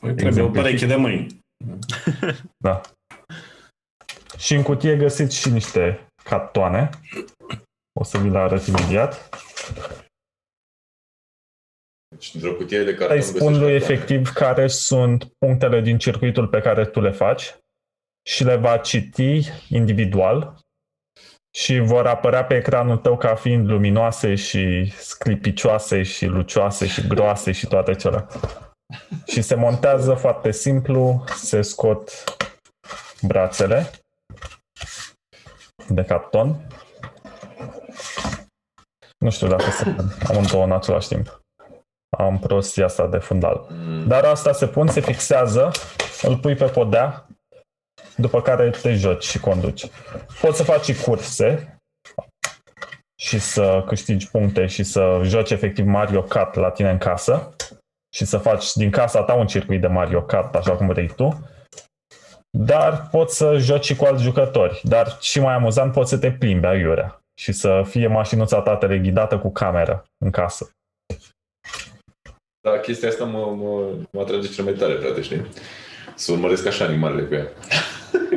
Speaker 5: Păi trebuie o pereche de mâini.
Speaker 2: Da. Și în cutie găsiți și niște cartoane. O să vi le arăt imediat.
Speaker 3: Și într-o cutie de carton
Speaker 2: Îi spun
Speaker 3: găsești
Speaker 2: lui
Speaker 3: cartoane.
Speaker 2: efectiv care sunt punctele din circuitul pe care tu le faci și le va citi individual și vor apărea pe ecranul tău ca fiind luminoase și sclipicioase și lucioase și groase și toate cele. Și se montează foarte simplu, se scot brațele de carton. Nu știu dacă se amândouă în același timp. Am prostia asta de fundal.
Speaker 3: Mm.
Speaker 2: Dar asta se pun, se fixează, îl pui pe podea, după care te joci și conduci. Poți să faci și curse și să câștigi puncte și să joci efectiv Mario Kart la tine în casă și să faci din casa ta un circuit de Mario Kart așa cum vrei tu. Dar poți să joci și cu alți jucători. Dar și mai amuzant poți să te plimbi aiurea și să fie mașinuța ta teleghidată cu cameră în casă.
Speaker 3: Da, chestia asta mă, mă, mă atrage cel mai tare, frate, știi? Să urmăresc așa animalele cu ea.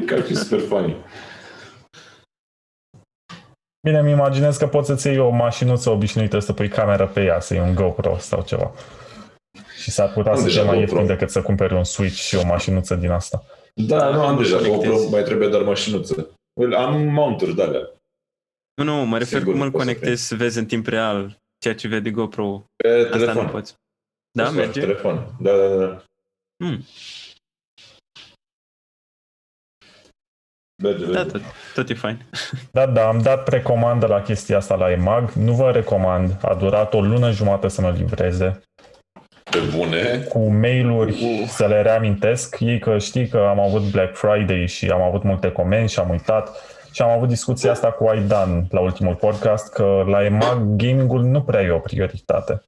Speaker 3: Că ar fi super funny.
Speaker 2: Bine, îmi imaginez că poți să-ți iei o mașinuță obișnuită să pui camera pe ea, să iei un GoPro sau ceva. Și s-ar putea
Speaker 3: Am
Speaker 2: să
Speaker 3: deja
Speaker 2: fie mai
Speaker 3: GoPro.
Speaker 2: ieftin decât să cumperi un Switch și o mașinuță din asta.
Speaker 3: Da, nu am deja
Speaker 4: Conectezi.
Speaker 3: GoPro, mai trebuie doar mașinuță. Well, Am mounturi de alea.
Speaker 4: Nu, nu, mă refer
Speaker 3: Sigur
Speaker 4: cum îl
Speaker 3: poți să
Speaker 4: conectezi să vezi în timp real ceea ce vede GoPro.
Speaker 3: Pe
Speaker 4: Asta
Speaker 3: telefon.
Speaker 4: nu poți. Da,
Speaker 3: Poți doar
Speaker 4: merge?
Speaker 3: Telefon. Da, da, da.
Speaker 4: Hmm.
Speaker 3: Merge,
Speaker 4: Da,
Speaker 3: merge.
Speaker 4: tot, tot e fain.
Speaker 2: Da, da, am dat precomandă la chestia asta la EMAG. Nu vă recomand. A durat o lună jumătate să mă livreze.
Speaker 3: Pe bune.
Speaker 2: Cu mail-uri să le reamintesc. Ei că știi că am avut Black Friday și am avut multe comenzi și am uitat. Și am avut discuția asta cu Aidan la ultimul podcast că la EMAG gaming-ul nu prea e o prioritate.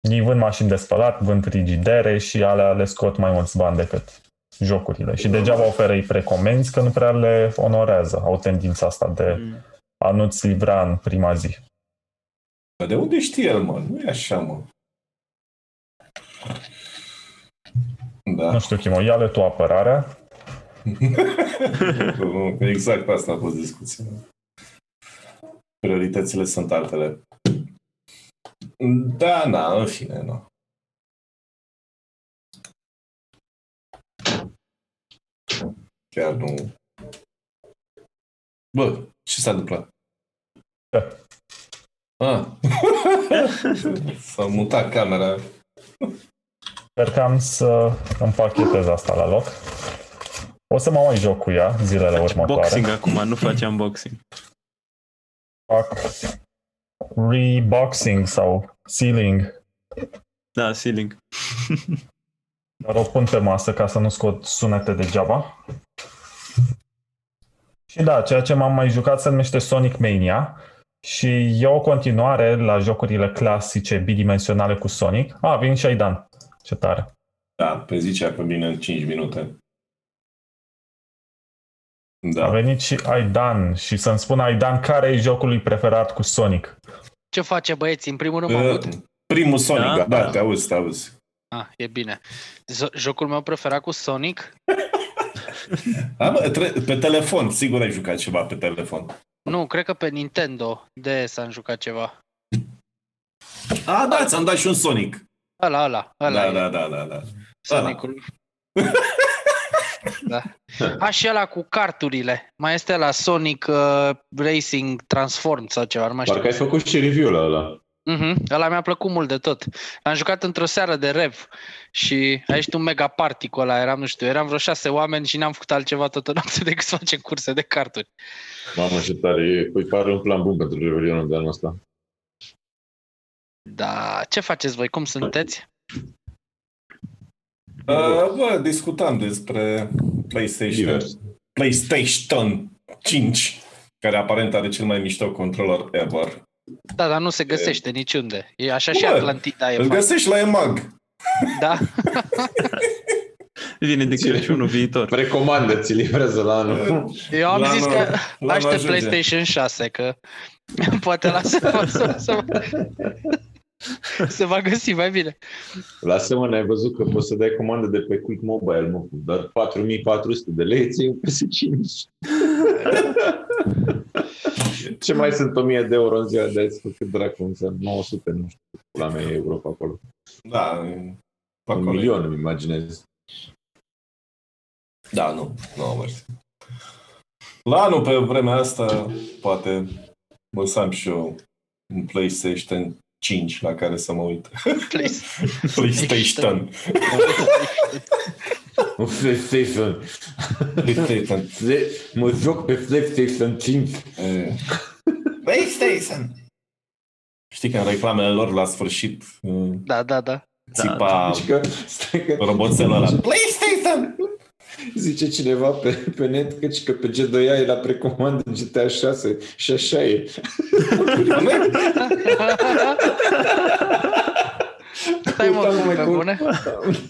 Speaker 2: Ei vând mașini de spălat, vând frigidere și alea le scot mai mulți bani decât jocurile. Și degeaba oferă ei precomenzi că nu prea le onorează. Au tendința asta de
Speaker 4: Mm.
Speaker 2: a nu-ți livra în prima zi.
Speaker 5: Dar de unde știe el, mă? Nu e așa, mă. Da.
Speaker 2: Nu știu, Chimo, ia-le tu apărarea.
Speaker 5: exact asta a fost discuția. Prioritățile sunt altele. Da, da, în fine, nu. Chiar nu... Bă, ce s-a întâmplat?
Speaker 2: Ce?
Speaker 5: Ah. S-a mutat camera.
Speaker 2: Încercam să împachetez asta la loc. O să mă mai joc cu ea zilele următoare.
Speaker 4: Boxing acum, nu face unboxing.
Speaker 2: Fac reboxing sau sealing.
Speaker 4: Da, ceiling.
Speaker 2: Dar o pun pe masă ca să nu scot sunete degeaba. Și da, ceea ce m-am mai jucat se numește Sonic Mania și e o continuare la jocurile clasice bidimensionale cu Sonic. A, vin și Aidan. Ce tare.
Speaker 5: Da, pe zicea pe mine în 5 minute.
Speaker 2: A
Speaker 5: Da.
Speaker 2: venit și Aidan și să-mi spună Aidan care e jocul lui preferat cu Sonic.
Speaker 6: Ce face băieți? În primul rând mă
Speaker 5: Uh,
Speaker 6: aud?
Speaker 5: Primul Sonic,
Speaker 4: Da?
Speaker 5: da, da, te auzi, te auzi.
Speaker 6: Ah, e bine. Z- jocul meu preferat cu Sonic?
Speaker 5: Da, bă, tre- pe telefon, sigur ai jucat ceva pe telefon.
Speaker 6: Nu, cred că pe Nintendo de s-a jucat ceva.
Speaker 5: A, da, ți-am dat și un Sonic.
Speaker 6: Ăla, ăla, ăla
Speaker 5: Da,
Speaker 6: e
Speaker 5: da, da, da, da.
Speaker 6: Sonicul. da. A, și ăla cu carturile. Mai este la Sonic uh, Racing Transform sau ceva, nu mai știu.
Speaker 3: Parcă ai făcut și review la ăla.
Speaker 6: Mhm, ăla mi-a plăcut mult de tot. Am jucat într-o seară de rev și a ieșit un mega party cu ăla, eram, nu știu, eram vreo șase oameni și n-am făcut altceva toată noaptea decât să facem curse de carturi.
Speaker 3: Mamă, ce tare e. Păi pare un plan bun pentru Revelionul de anul ăsta.
Speaker 6: Da, ce faceți voi? Cum sunteți?
Speaker 5: Uh, bă, discutam despre PlayStation.
Speaker 3: Divers.
Speaker 5: PlayStation 5, care aparent are cel mai mișto controller ever.
Speaker 6: Da, dar nu se găsește niciunde. E așa și
Speaker 5: Bă,
Speaker 6: Atlantida e
Speaker 5: Îl
Speaker 6: fain.
Speaker 5: găsești la EMAG.
Speaker 6: Da?
Speaker 4: Vine de Crăciunul viitor.
Speaker 3: Recomandă, ți livrează la anul.
Speaker 6: Eu am
Speaker 5: La
Speaker 6: zis
Speaker 5: anul-
Speaker 6: că
Speaker 5: la anul
Speaker 6: aștept
Speaker 5: ajunge.
Speaker 6: PlayStation 6, că poate la să, să, să, se va găsi mai bine.
Speaker 3: Lasă-mă, n-ai văzut că poți să dai comandă de pe Quick Mobile, mă, cu doar 4400 de lei, ți un PS5. Ce mai sunt 1000 de euro în ziua de azi? Cu cât dracu înseamnă? 900, nu știu, la mea e euro pe acolo.
Speaker 5: Da, pe
Speaker 3: Un
Speaker 5: acolo.
Speaker 3: milion, îmi imaginez.
Speaker 5: Da, nu. Nu, mersi. La anul, pe vremea asta, poate o să am și eu un PlayStation 5 la care să mă uit.
Speaker 6: Please.
Speaker 5: PlayStation.
Speaker 3: Un PlayStation.
Speaker 5: PlayStation.
Speaker 3: Mă joc pe PlayStation 5.
Speaker 5: E. PlayStation. Știi că în reclamele lor la sfârșit uh,
Speaker 6: Da, da, da.
Speaker 5: țipa
Speaker 3: Deci că, stai că
Speaker 5: roboțelul ăla. PlayStation!
Speaker 3: Zice cineva pe, pe net că, că pe G2A e la precomandă GTA 6 și așa e.
Speaker 6: Stai mă,
Speaker 3: Căutam
Speaker 6: cum
Speaker 3: mai
Speaker 6: pe
Speaker 3: cur-
Speaker 6: bune?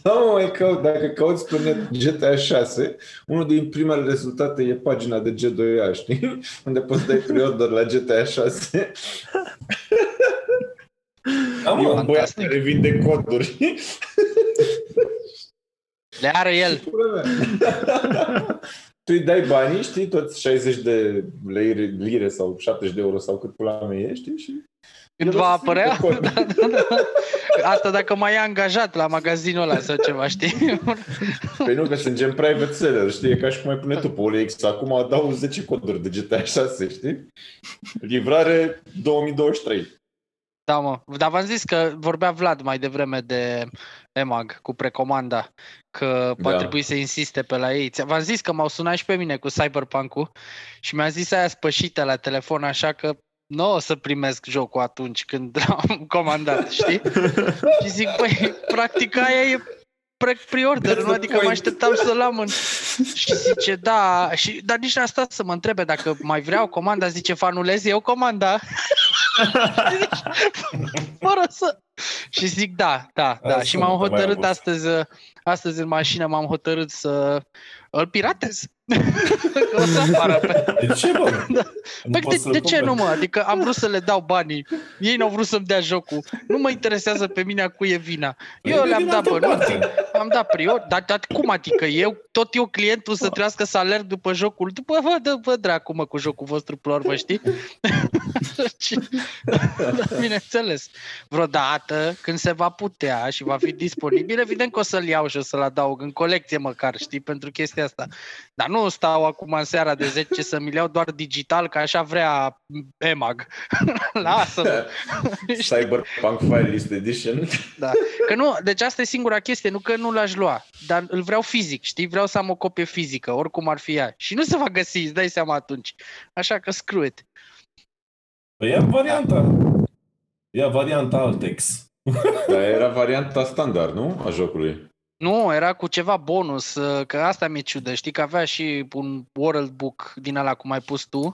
Speaker 3: Da, mă, mai caut. Dacă cauți pe net GTA 6, unul din primele rezultate e pagina de G2A, știi? Unde poți dai pre-order la GTA 6.
Speaker 5: Da,
Speaker 3: E
Speaker 5: mă,
Speaker 3: un băiat
Speaker 6: fantastic.
Speaker 3: care vinde coduri.
Speaker 6: Le are el.
Speaker 3: Pula mea. tu îi dai banii, știi, toți 60 de lire, lire sau 70 de euro sau cât pula mea e, știi? Și
Speaker 6: Când
Speaker 3: el o
Speaker 6: va
Speaker 3: să fie
Speaker 6: apărea?
Speaker 3: pe cod.
Speaker 6: Da, da, da. Asta dacă mai e angajat la magazinul ăla sau ceva, știi?
Speaker 3: Păi nu, că sunt gen private seller, știi? E ca și cum ai pune tu pe OLX. Acum dau 10 coduri de GTA 6, știi? Livrare 2023.
Speaker 6: Da, mă. Dar v-am zis că vorbea Vlad mai devreme de EMAG cu precomanda, că va
Speaker 3: Da.
Speaker 6: trebui să insiste pe la ei. Ți- V-am zis că m-au sunat și pe mine cu Cyberpunk-ul și mi-a zis aia spășită la telefon, așa că nu o să primesc jocul atunci când l-am comandat, știi? și zic, băi, practic aia e pre- pre-order,
Speaker 3: That's
Speaker 6: nu?
Speaker 3: the
Speaker 6: Adică mă
Speaker 3: point.
Speaker 6: așteptam să-l am în... Și zice, da, și, dar nici n-a stat să mă întrebe dacă mai vreau comanda, zice, fanulez eu comanda? Fără să... Și zic, da, da, da.
Speaker 5: Asta
Speaker 6: Și m-am
Speaker 5: nu te mai
Speaker 6: hotărât
Speaker 5: am
Speaker 6: astăzi, astăzi în mașină, m-am hotărât să îl piratez. Că o să apară pe...
Speaker 5: De ce, bă?
Speaker 6: Da.
Speaker 5: Nu
Speaker 6: Păi
Speaker 5: poți
Speaker 6: de,
Speaker 5: să-l
Speaker 6: de ce
Speaker 5: cumperi.
Speaker 6: nu, mă? Adică am vrut să le dau banii. Ei n-au vrut să-mi dea jocul. Nu mă interesează pe mine a cui e vina.
Speaker 5: Păi
Speaker 6: Eu
Speaker 5: de
Speaker 6: le-am
Speaker 5: din
Speaker 6: dat
Speaker 5: altă
Speaker 6: bănuți,
Speaker 5: parte.
Speaker 6: am dat prior, dar, dar cum adică eu, tot eu clientul să trească să alerg după jocul, după vă, dă, vă dracu mă cu jocul vostru pe la urmă, știi? Și- da, bineînțeles. Vreodată, când se va putea și va fi disponibil, evident că o să-l iau și o să-l adaug în colecție măcar, știi, pentru chestia asta. Dar nu stau acum în seara de 10 să mi-l iau doar digital, ca așa vrea EMAG. Lasă-mă.
Speaker 3: Cyberpunk Fire List Edition.
Speaker 6: Da. Că nu, deci asta e singura chestie, nu că nu l-aș lua, dar îl vreau fizic, știi? Vreau să am o copie fizică, oricum ar fi ea. Și nu se va găsi, îți dai seama atunci. Așa că screw it.
Speaker 5: Păi ia varianta. Ia varianta Altex.
Speaker 3: Dar era varianta standard, nu? A jocului.
Speaker 6: Nu, era cu ceva bonus, uh, că asta mi-e ciudă, știi? Că avea și un World Book din ăla cum ai pus tu,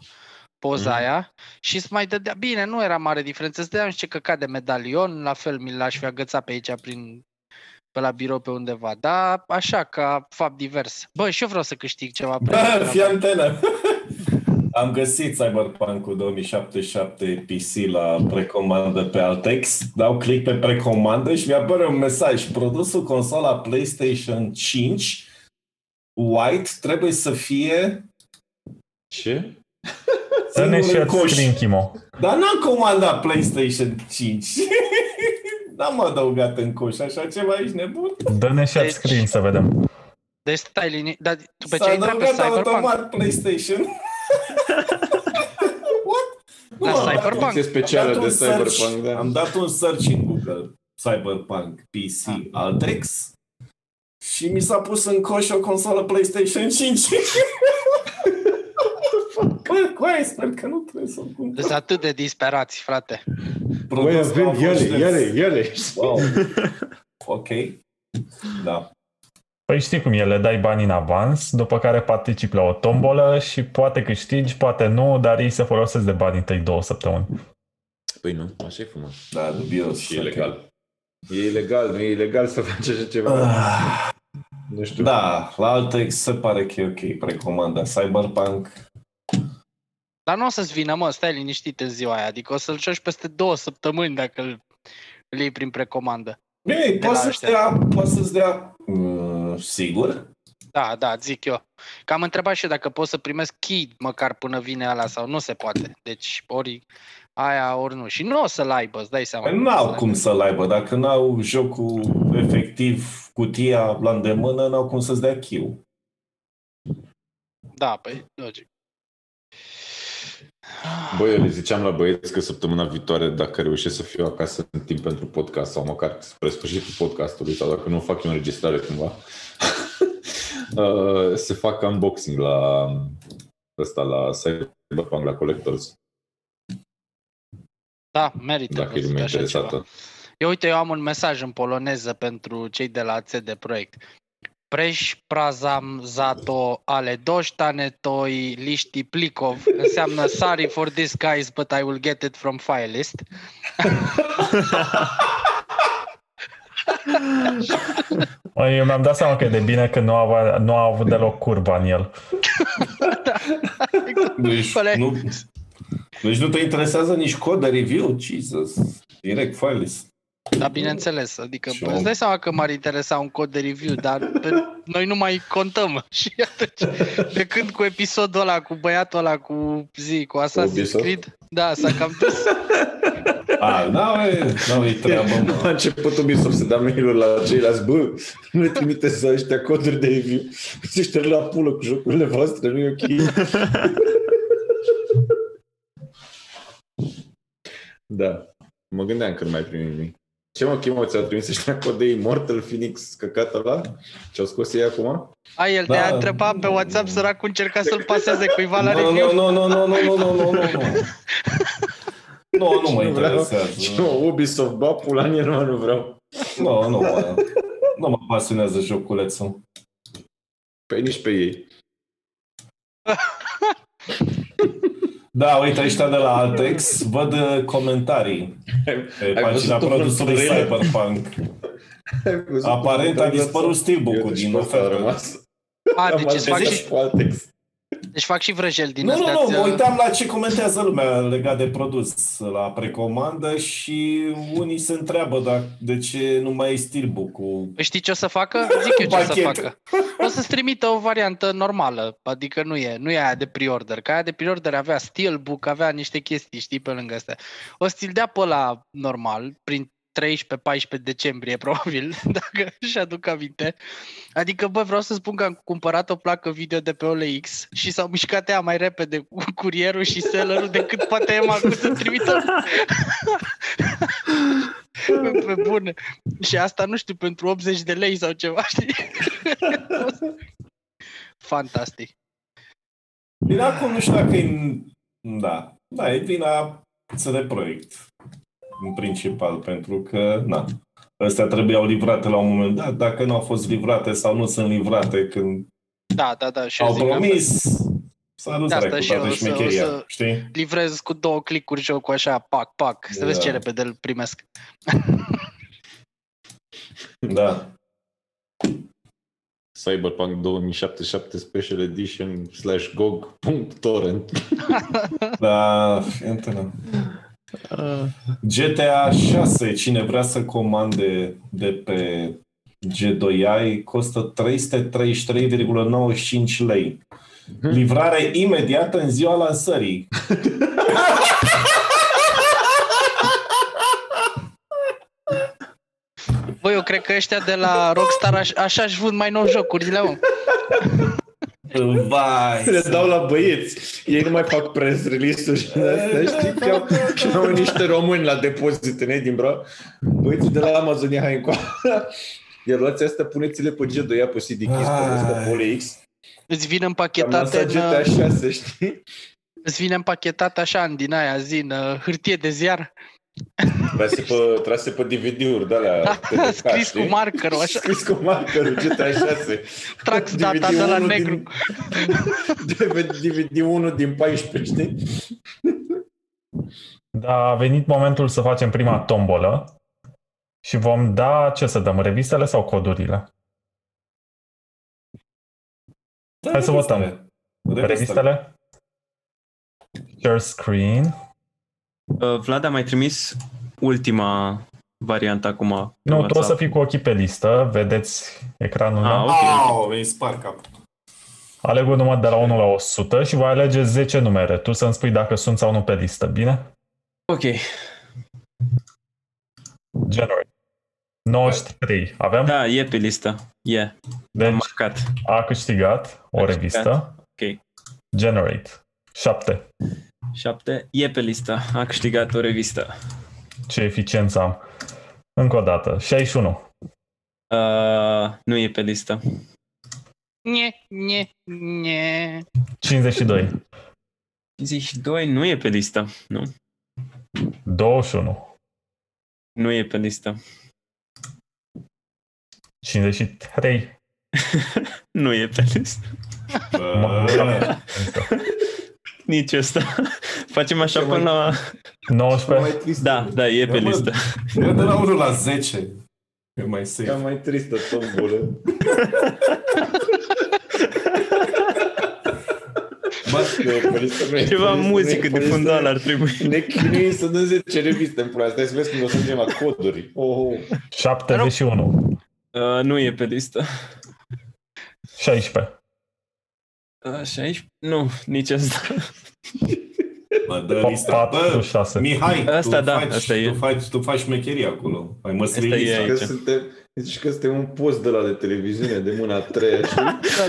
Speaker 6: poza
Speaker 3: Mhm.
Speaker 6: aia, și îți mai dădea, bine, nu era mare diferență, îți dădeam și ce căcat de medalion, la fel mi l-aș fi agățat pe aici prin pe la birou pe undeva, dar așa, ca fapt divers. Bă, și eu vreau să câștig ceva.
Speaker 5: Da,
Speaker 6: premiu.
Speaker 5: fii antenă. Am găsit Cyberpunk 2077 PC la precomandă pe Altex, dau click pe precomandă și mi-apare un mesaj. Produsul consola PlayStation 5 White trebuie să fie
Speaker 3: Ce?
Speaker 2: Dă-ne și
Speaker 5: Singur în
Speaker 2: ați
Speaker 5: coș.
Speaker 2: screen, Chimo.
Speaker 5: Dar n-am comandat PlayStation 5. n-am adăugat în coș așa ceva, ești nebun?
Speaker 2: Dă-ne și
Speaker 6: Deci-
Speaker 2: ați screen să vedem.
Speaker 6: Deci stai liniștit, dar după ce
Speaker 5: S-a
Speaker 6: ai intrat pe
Speaker 5: adăugat
Speaker 6: Cyberpunk,
Speaker 5: automat PlayStation. What?
Speaker 6: La
Speaker 5: am dat
Speaker 6: Cyberpunk?
Speaker 5: un-
Speaker 3: Ediție specială
Speaker 5: am dat
Speaker 3: de
Speaker 5: un search-
Speaker 3: Cyberpunk, da.
Speaker 5: Am dat un search în Google, Cyberpunk PC
Speaker 6: Ah.
Speaker 5: Altex și mi s-a pus în coș o consolă PlayStation 5. Bă, coaie, sper că nu trebuie să o cumpăr.
Speaker 6: sunt atât de disperați, frate.
Speaker 5: Produs
Speaker 7: Băi,
Speaker 5: la
Speaker 7: avem, ia-le,
Speaker 5: voștri.
Speaker 7: ia-le, ia-le.
Speaker 5: Wow. Ok. Da.
Speaker 2: Păi știi cum e, le dai bani în avans, după care participi la o tombolă și poate câștigi, poate nu, dar ei se folosesc de banii tăi două săptămâni.
Speaker 3: Păi nu, așa e frumos.
Speaker 5: Da, dubios.
Speaker 3: Și e
Speaker 5: ok.
Speaker 3: legal. E ilegal, nu e ilegal să faci așa ceva.
Speaker 5: Ah,
Speaker 3: Nu știu.
Speaker 5: Da, la Altex se pare că e ok, precomanda Cyberpunk.
Speaker 6: Dar nu o să-ți vină, mă, stai liniștit în ziua aia. Adică o să-l joci peste două săptămâni dacă îl, îl iei prin precomandă.
Speaker 5: Bine,
Speaker 6: la
Speaker 5: poate să-ți
Speaker 6: ăștia.
Speaker 5: dea, poate să-ți dea, mm, sigur?
Speaker 6: Da, da, zic eu. Că am întrebat și eu dacă pot să primesc key măcar până vine ala sau nu se poate. Deci ori aia, ori nu. Și nu o să-l aibă, îți dai seama.
Speaker 5: Păi n-au cum să-l aibă, dacă n-au jocul efectiv, cutia la îndemână, n-au cum să-ți dea kill.
Speaker 6: Da, păi, logic.
Speaker 3: Băi, eu le ziceam la băieți că săptămâna viitoare, dacă reușesc să fiu acasă în timp pentru podcast sau măcar spre sfârșitul podcastului sau dacă nu fac eu înregistrare cumva, uh, se fac unboxing la ăsta, la Cyberpunk, la Collectors,
Speaker 6: Da, merită.
Speaker 3: dacă e
Speaker 6: văzut
Speaker 3: lumea
Speaker 6: așa ceva.
Speaker 3: interesată.
Speaker 6: Eu uite, eu am un mesaj în poloneză pentru cei de la CD Projekt. Preș prazam za to, ale doștane toi liști plikov. Înseamnă sorry for this guys, but I will get it from file list.
Speaker 2: Mă, Eu mi-am dat seama că e de bine că nu a, nu a avut deloc curba în el.
Speaker 5: Deci
Speaker 6: Păle-
Speaker 5: nu, deci nu te interesează nici cod de review? Jesus. Direct files.
Speaker 6: Da, bineînțeles. Adică
Speaker 5: Și
Speaker 6: bă,
Speaker 5: om.
Speaker 6: îți dai seama că m-ar interesa un cod de review, dar pe, noi nu mai contăm. Și atunci, de când cu episodul ăla, cu băiatul ăla, cu zi, cu Assassin's
Speaker 3: Ubisoft?
Speaker 6: Creed, da, s-a cam dus.
Speaker 5: A, n-au e, n-au e treabă,
Speaker 3: A
Speaker 5: mă.
Speaker 3: început Ubisoft să dea mail la ceilalți, bă, nu le trimiteți să ăștia coduri de review, se șterg la pulă cu jocurile voastre, nu e ok. da, mă gândeam că nu mai primim nimic. Ce mă, Chimo, ți-au trimis ăștia cod de Immortal Phoenix căcat ăla? Ce-au scos ei acum?
Speaker 6: A, el te-a
Speaker 5: Da.
Speaker 6: întrebat pe WhatsApp, săracul încerca să-l paseze cuiva la
Speaker 5: Nu,
Speaker 6: review.
Speaker 5: nu, nu, nu, nu, nu, nu, nu, nu, nu. Nu, nu mă
Speaker 3: Nu vreau.
Speaker 5: interesează.
Speaker 3: Și mă, Ubisoft, ba, pula în el, mă, nu vreau.
Speaker 5: Nu, nu, mă. Nu mă pasionează joculețul.
Speaker 3: Pe nici pe ei.
Speaker 5: Da, uite, aici de la Altex văd uh, comentarii pe
Speaker 3: ai
Speaker 5: pagina produsului Cyberpunk. Aparent a dispărut
Speaker 3: steelbook
Speaker 5: din ofertă.
Speaker 6: A, deci îți fac și...
Speaker 3: Altex
Speaker 6: deci fac și vrăjeli din
Speaker 5: Nu, nu,
Speaker 6: astea.
Speaker 5: nu, mă
Speaker 6: ți-
Speaker 5: uitam la ce comentează lumea legat de produs la precomandă și unii se întreabă dacă, de ce nu mai e steelbook-ul.
Speaker 6: Păi Știi ce o să facă? Zic eu ce o să
Speaker 5: Pachet.
Speaker 6: facă. O să-ți trimită o variantă normală, adică nu e, nu e aia de pre-order. Că aia de pre-order avea steelbook, avea niște chestii, știi, pe lângă astea. O să ți-l dea pe la normal, prin 13-14 decembrie, probabil, dacă își aduc aminte. Adică, bă, vreau să spun că am cumpărat o placă video de pe OLX și s-au mișcat ea mai repede cu curierul și sellerul decât poate Emma cu să trimită pe, pe bune. Și asta, nu știu, pentru 80 de lei sau ceva, știi? Fantastic.
Speaker 5: Bine, acum nu știu dacă e... Da, da, e vina de proiect în principal, pentru că, na, astea trebuiau livrate la un moment dat, dacă nu au fost livrate sau nu sunt livrate când
Speaker 6: Da, da, da. Și eu
Speaker 5: au
Speaker 6: zic că
Speaker 5: promis, s-a dus
Speaker 6: De asta
Speaker 5: dracu
Speaker 6: și eu
Speaker 5: toată
Speaker 6: o să-
Speaker 5: șmecheria,
Speaker 6: o să-
Speaker 5: știi?
Speaker 6: livrez cu două clicuri jocul așa, pac, pac, să vezi
Speaker 5: Da.
Speaker 6: ce repede îl primesc.
Speaker 5: Da.
Speaker 3: Cyberpunk 2077 Special Edition slash GOG.torrent
Speaker 5: Da, fiintă, GTA 6, cine vrea să comande de pe G2i, costă 333,95 lei. Livrare imediată în ziua lansării.
Speaker 6: Băi, eu cred că ăștia de la Rockstar aș, așa își vând mai nou jocurile, mă.
Speaker 5: Vai!
Speaker 3: Le dau la băieți. Ei nu mai fac press release-uri și astea, știi? Și au, și au niște români la depozit în Edinburgh. Băieții de la Amazonia hai încoa. Iar luați astea, puneți-le pe G2, pe CD Keys, pe ăsta, pe X.
Speaker 6: Îți vin
Speaker 3: Am
Speaker 6: împachetate
Speaker 3: lansat
Speaker 6: în,
Speaker 3: GTA 6, știi?
Speaker 6: îți vine împachetat așa în din aia zi, în uh, hârtie de ziar,
Speaker 3: Trase pe, trase pe DVD-uri de alea. TDK,
Speaker 6: scris cu
Speaker 3: știi?
Speaker 6: markerul, așa,
Speaker 3: Scris cu markerul GTA 6.
Speaker 6: trax data de la
Speaker 3: DVD-ul
Speaker 6: negru.
Speaker 3: Din, DVD-1 din 14, știi?
Speaker 2: Da, a venit momentul să facem prima tombolă și vom da, ce să dăm, revistele sau codurile?
Speaker 5: Da,
Speaker 2: Hai să votăm.
Speaker 5: revistele.
Speaker 2: Revistele? Share screen.
Speaker 4: Uh, Vlad a mai trimis ultima variantă acum. pe
Speaker 2: Nu, tu o să
Speaker 4: WhatsApp.
Speaker 2: fii cu ochii pe listă, vedeți ecranul
Speaker 4: Ah,
Speaker 2: meu.
Speaker 4: ok.
Speaker 5: Au, mi spar cap.
Speaker 2: Aleg un număr de la 1 la 100 și voi alege 10 numere. Tu să-mi spui dacă sunt sau nu pe listă, bine?
Speaker 4: Ok.
Speaker 2: Generate. 93. Avem?
Speaker 4: Da, e pe listă. E. Am
Speaker 2: Deci
Speaker 4: marcat.
Speaker 2: a câștigat o
Speaker 4: A
Speaker 2: revistă.
Speaker 4: Ok.
Speaker 2: Generate. 7.
Speaker 4: 7. E pe listă. A câștigat o revistă.
Speaker 2: Ce eficiență am. Încă o dată. 61.
Speaker 4: Uh, nu e pe listă.
Speaker 6: Nye, nye, nye.
Speaker 2: 52.
Speaker 4: 52 nu e pe listă. Nu.
Speaker 2: 21.
Speaker 4: Nu e pe listă.
Speaker 2: 53.
Speaker 4: Nu e pe listă.
Speaker 5: Bă,
Speaker 4: Nici ăsta. Facem așa
Speaker 3: Ce
Speaker 4: până
Speaker 3: mai-
Speaker 4: la...
Speaker 2: 19.
Speaker 3: mai trist.
Speaker 4: Da, da, e pe
Speaker 5: mă,
Speaker 4: listă.
Speaker 5: Eu de la 1 la 10. E mai safe.
Speaker 3: Cea mai tristă tombolă. Bă, eu, pe listă nu e
Speaker 4: Ceva
Speaker 3: pe listă,
Speaker 4: muzică
Speaker 3: nu e
Speaker 4: de
Speaker 3: pe
Speaker 4: fundal
Speaker 3: listă.
Speaker 4: ar trebui.
Speaker 3: Ne chinuim să dăm 10 reviste în pula. Stai să vezi când o să ajungem la coduri. Oh, oh.
Speaker 2: 71.
Speaker 4: Uh, nu e pe listă.
Speaker 2: 16.
Speaker 4: Uh, 16? Nu, nici asta.
Speaker 5: Mă, dă lista. Bă,
Speaker 2: 46.
Speaker 5: Mihai,
Speaker 4: Asta
Speaker 5: tu
Speaker 4: da,
Speaker 5: faci,
Speaker 4: asta e.
Speaker 5: Tu faci, tu faci șmecherie acolo. Ai măslit
Speaker 4: Asta e
Speaker 5: lista.
Speaker 4: aici.
Speaker 3: Că suntem, zici că suntem un post de la de televiziune de mâna a treia, știi?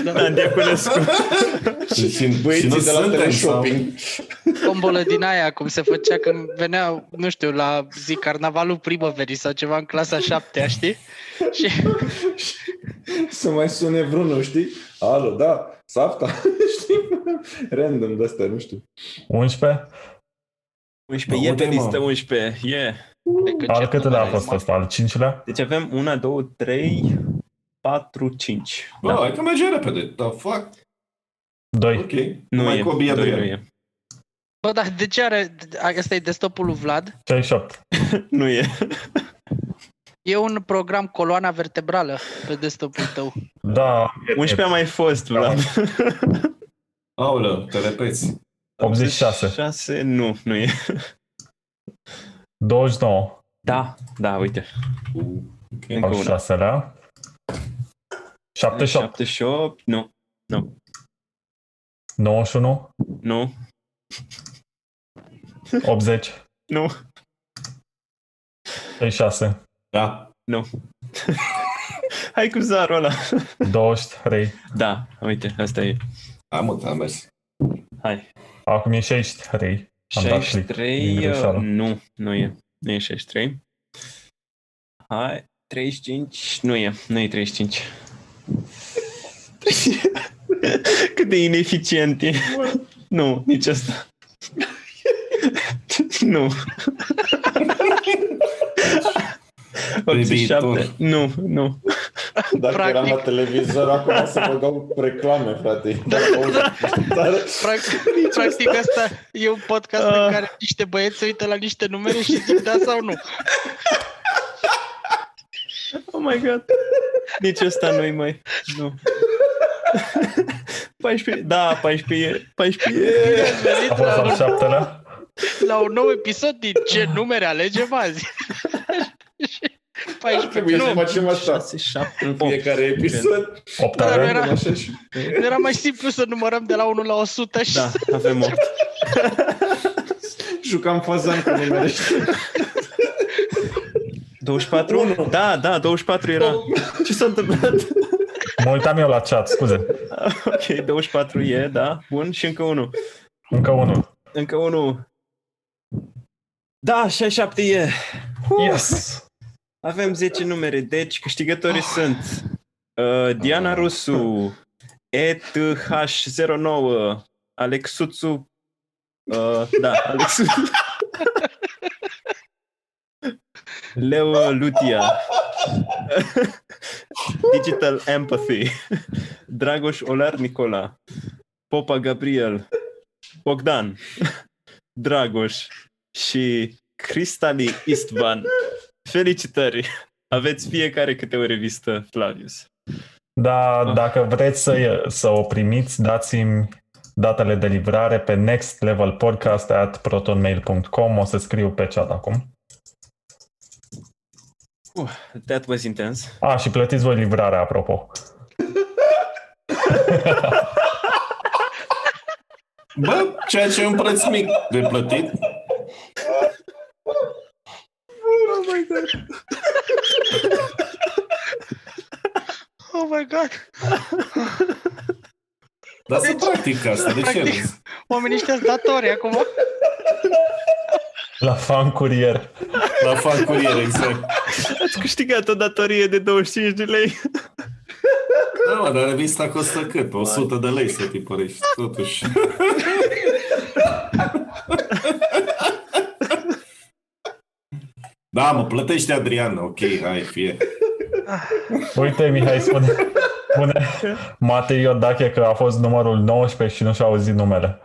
Speaker 6: Da, da.
Speaker 4: Da, Diaconescu.
Speaker 5: Și, și, și
Speaker 3: Băieții
Speaker 5: nu
Speaker 3: de la
Speaker 5: suntem sau...
Speaker 3: teleshopping.
Speaker 6: Tombolă din aia, cum se făcea când veneau, nu știu, la zi carnavalul primăverii sau ceva în clasa 7 știi? Și
Speaker 3: Să mai sune vreunul, știi? Alo, da, Safta, știi? Random de astea, nu știu.
Speaker 2: 11.
Speaker 4: 11, e pe
Speaker 5: Aude, mă.
Speaker 4: listă 11, e.
Speaker 6: Cred că
Speaker 2: Al
Speaker 6: ce
Speaker 2: câtelea a
Speaker 6: număr
Speaker 2: fost
Speaker 6: ai,
Speaker 2: ăsta? Al cincilea?
Speaker 4: Deci avem 1, 2, 3, 4, 5.
Speaker 5: Bă,
Speaker 4: Da.
Speaker 5: hai că merge repede. The fuck?
Speaker 2: 2.
Speaker 5: Ok.
Speaker 4: Nu
Speaker 5: mai
Speaker 4: e,
Speaker 5: Kobe
Speaker 4: doi
Speaker 5: Adrian.
Speaker 4: nu e.
Speaker 6: Bă, dar de ce are... Asta e desktopul lui Vlad?
Speaker 2: 68.
Speaker 4: Nu e.
Speaker 6: E un program coloana vertebrală pe desktopul tău.
Speaker 2: Da.
Speaker 4: 11 a mai fost, Vlad.
Speaker 5: Aoleu, te repeți.
Speaker 2: 86.
Speaker 4: 6, nu, nu e.
Speaker 2: 29.
Speaker 4: Da, da, uite. Încă
Speaker 2: Al
Speaker 4: una.
Speaker 2: șaselea. 78.
Speaker 4: 78, nu,
Speaker 2: 91.
Speaker 4: nu,
Speaker 2: 80.
Speaker 4: nu,
Speaker 2: 66.
Speaker 5: Da.
Speaker 4: nu. Hai cu zarul ăla.
Speaker 2: 23.
Speaker 4: Da, uite, asta e.
Speaker 5: Hai mă, am mers.
Speaker 4: Hai.
Speaker 2: Acum e 63. Am dat click.
Speaker 4: 63,
Speaker 2: Din greșeală.
Speaker 4: uh, nu, nu e. Nu e 63. Hai, 35, nu e, nu e 35. Cât de ineficient e. Nu, nici asta. nu. 87.
Speaker 5: Privitor.
Speaker 4: Nu, nu.
Speaker 3: Dacă
Speaker 6: Practic.
Speaker 3: eram la televizor, acum să băgau reclame, frate. Dar, dar,
Speaker 6: Practic, practic asta e un podcast în
Speaker 4: Ah.
Speaker 6: care niște băieți se uită la niște numere și zic da sau nu.
Speaker 4: Oh my god. Nici ăsta nu-i mai. Nu. 14. Da, 14 e. 14 e.
Speaker 6: Bine ați venit
Speaker 2: A fost
Speaker 6: la
Speaker 2: al
Speaker 6: un,
Speaker 2: șaptelea.
Speaker 6: la un nou episod din ce numere alegem azi. Și 14.
Speaker 7: Trebuie să facem asta
Speaker 4: 6, 7,
Speaker 7: în fiecare episod.
Speaker 2: 8
Speaker 6: Dar
Speaker 2: avem?
Speaker 6: era-
Speaker 7: Așa și...
Speaker 6: Era mai simplu să numărăm de la 1 la 100 și
Speaker 4: Da, avem 8.
Speaker 7: Jucam fazan cu numele.
Speaker 4: 24? Da, da, 24 era. Ce s-a întâmplat?
Speaker 2: Mă uitam eu la chat, scuze.
Speaker 4: ok, 24 e, da. Bun, și încă unul.
Speaker 2: Încă unul.
Speaker 4: Încă unul. Da, 67 e.
Speaker 2: Yes!
Speaker 4: Avem 10 numere, deci câștigătorii sunt uh, Diana Rusu, ETH09, Alexuțu, uh, da, Alexuțu, Leo Lutia, Digital Empathy, Dragoș Olar Nicola, Popa Gabriel, Bogdan, Dragoș. Și Cristali Istvan. Felicitări! Aveți fiecare câte o revistă, Flavius.
Speaker 2: Da, dacă vreți să, să o primiți, dați-mi datele de livrare pe nextlevelpodcast at protonmail.com. O să scriu pe chat acum.
Speaker 4: That was intense.
Speaker 2: A, și plătiți voi livrarea, apropo.
Speaker 5: Bă, ceea ce e un preț mic de plătit.
Speaker 6: Oh my god!
Speaker 5: Dar să practic asta, de ce
Speaker 6: Practic.
Speaker 5: râzi?
Speaker 6: Oamenii ăștia sunt datori acum.
Speaker 2: La fan curier.
Speaker 5: La fan curier, exact.
Speaker 4: Ați câștigat o datorie de 25 de lei.
Speaker 5: Da, mă, dar revista costă cât? 100 de lei să tipărești, totuși. Da, mă, plătește Adrian, ok, hai, fie.
Speaker 2: Uite, Mihai spune, spune Matei Iordache că a fost numărul 19 și nu și-a auzit numele.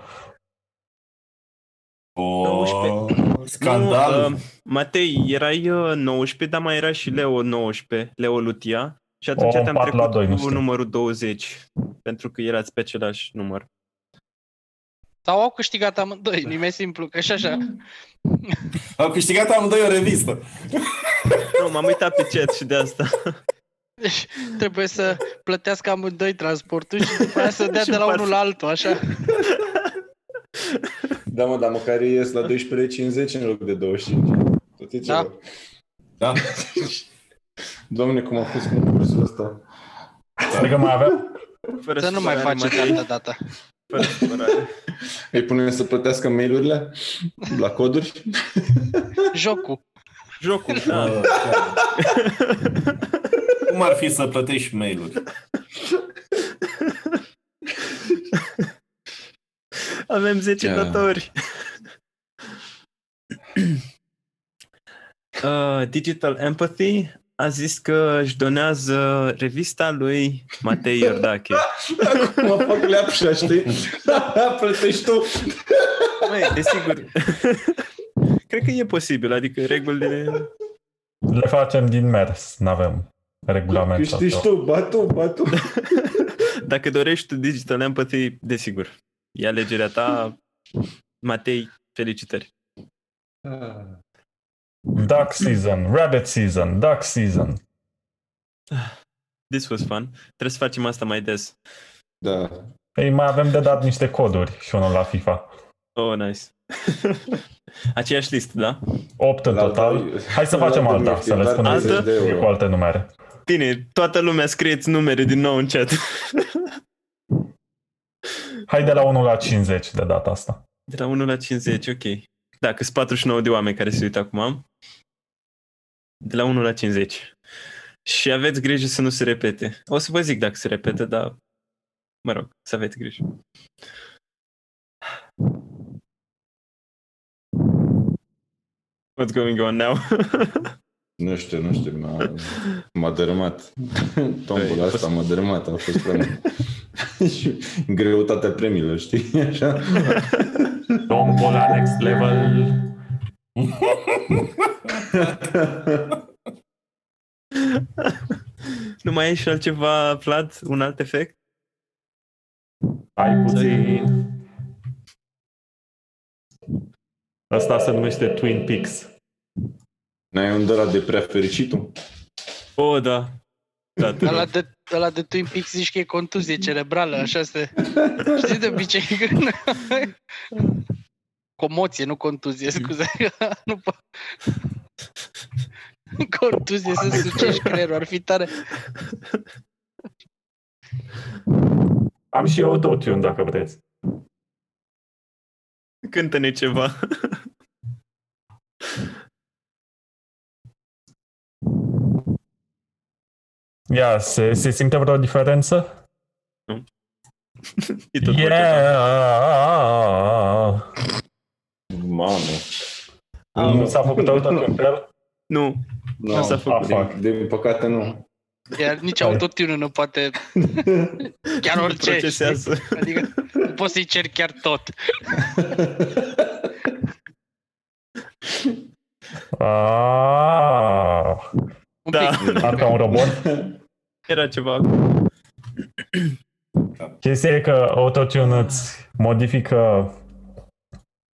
Speaker 5: O,
Speaker 4: 19.
Speaker 5: scandal.
Speaker 4: Nu, uh, Matei, erai uh, 19, dar mai era și Leo 19, Leo Lutia. Și atunci
Speaker 2: O,
Speaker 4: te-am
Speaker 2: pat la
Speaker 4: trecut
Speaker 2: doi, nu
Speaker 4: cu
Speaker 2: știu.
Speaker 4: numărul 20, pentru că erați pe același număr.
Speaker 6: Sau au câștigat amândoi, nu e simplu, că și așa.
Speaker 5: Au câștigat amândoi o revistă.
Speaker 4: Nu, m-am uitat pe chat și de asta.
Speaker 6: Deci trebuie să plătească amândoi transportul și după aia să dea
Speaker 4: Și
Speaker 6: de la
Speaker 4: par-
Speaker 6: unul la altul, așa.
Speaker 7: Da, mă, dar măcar ies la 12,50 în loc de 25. Tot e
Speaker 6: Da.
Speaker 7: ceva.
Speaker 5: Da.
Speaker 7: Doamne, cum a fost concursul ăsta.
Speaker 2: Adică mai avem?
Speaker 4: Fără
Speaker 6: Să nu mai
Speaker 4: supărare,
Speaker 6: faceți
Speaker 4: Matei,
Speaker 6: altă dată.
Speaker 4: Fără supărare.
Speaker 7: Îi punem să plătească mail-urile la coduri?
Speaker 6: Jocul.
Speaker 4: Jocul, da.
Speaker 5: Uh, Cum ar fi să plătești mail-uri?
Speaker 4: Avem 10
Speaker 7: Da.
Speaker 4: datori. uh, Digital Empathy a zis că își donează revista lui Matei Iordache.
Speaker 7: Mă fac leapșa, știi? Plătești tu.
Speaker 4: Măi, desigur. Cred că e posibil, adică regulile...
Speaker 2: Le facem din mers, nu avem regulament.
Speaker 7: Câștigi
Speaker 2: asta.
Speaker 7: tu, ba tu, ba tu.
Speaker 4: Dacă dorești tu Digital Empathy, desigur. E alegerea ta. Matei, felicitări.
Speaker 2: Duck season, rabbit season, duck season.
Speaker 4: This was fun. Trebuie să facem asta mai des.
Speaker 7: Da.
Speaker 2: Ei, mai avem de dat niște coduri și unul la FIFA.
Speaker 4: Oh, nice. Aceeași listă, da?
Speaker 2: 8 în
Speaker 7: La
Speaker 2: total.
Speaker 7: alta-
Speaker 2: Hai să
Speaker 7: la
Speaker 2: facem
Speaker 7: alta
Speaker 2: alta,
Speaker 7: mi-e
Speaker 2: să le
Speaker 7: doar
Speaker 2: spunem
Speaker 4: 30
Speaker 7: de euro.
Speaker 2: cu alte numere.
Speaker 4: Bine, toată lumea scrieți numere din nou în chat.
Speaker 2: Hai de la 1 la 50 de data asta.
Speaker 4: De la 1 la 50, ok. Dacă sunt 49 de oameni care se uită acum. De la 1 la 50. Și aveți grijă să nu se repete. O să vă zic dacă se repete, dar mă rog, să aveți grijă. What's going on now?
Speaker 7: Nu știu, nu știu, m-a, m-a dărâmat. Tombul
Speaker 4: Păi, a
Speaker 7: asta
Speaker 4: fost-
Speaker 7: m-a dărâmat, a fost prea mult. Și greutatea premiilor, știi? Așa.
Speaker 2: Tombola next level.
Speaker 4: nu mai e și altceva, Vlad? Un alt efect?
Speaker 2: Hai puțin. Asta se numește Twin Peaks.
Speaker 7: N-ai un de la de prea fericitul?
Speaker 4: O, da. Da, te
Speaker 6: Ăla
Speaker 4: rog.
Speaker 6: de, ăla de Twin Peaks zici că e contuzie cerebrală, așa se... Știi de obicei când... Comoție, nu contuzie, scuze. nu po- Contuzie să sucești creierul, ar fi tare.
Speaker 2: Am și autotune, dacă vreți.
Speaker 4: Cântă-ne ceva.
Speaker 2: Ia, se, se simte vreo diferență?
Speaker 4: E tot vocea ta.
Speaker 2: Yeah!
Speaker 5: Mamă.
Speaker 2: Nu s-a făcut autotune pe el?
Speaker 4: Nu,
Speaker 5: Nu,
Speaker 4: nu s-a
Speaker 2: Ah,
Speaker 4: făcut.
Speaker 2: fuck.
Speaker 5: din păcate nu.
Speaker 6: Iar nici autotune nu poate chiar
Speaker 4: Nu
Speaker 6: orice,
Speaker 4: procesează.
Speaker 6: știi? Adică nu poți să-i ceri chiar tot.
Speaker 2: Ah,
Speaker 6: Un
Speaker 4: Da.
Speaker 6: pic.
Speaker 2: parcă un robot.
Speaker 4: Era ceva.
Speaker 2: Chestia e că autotune îți modifică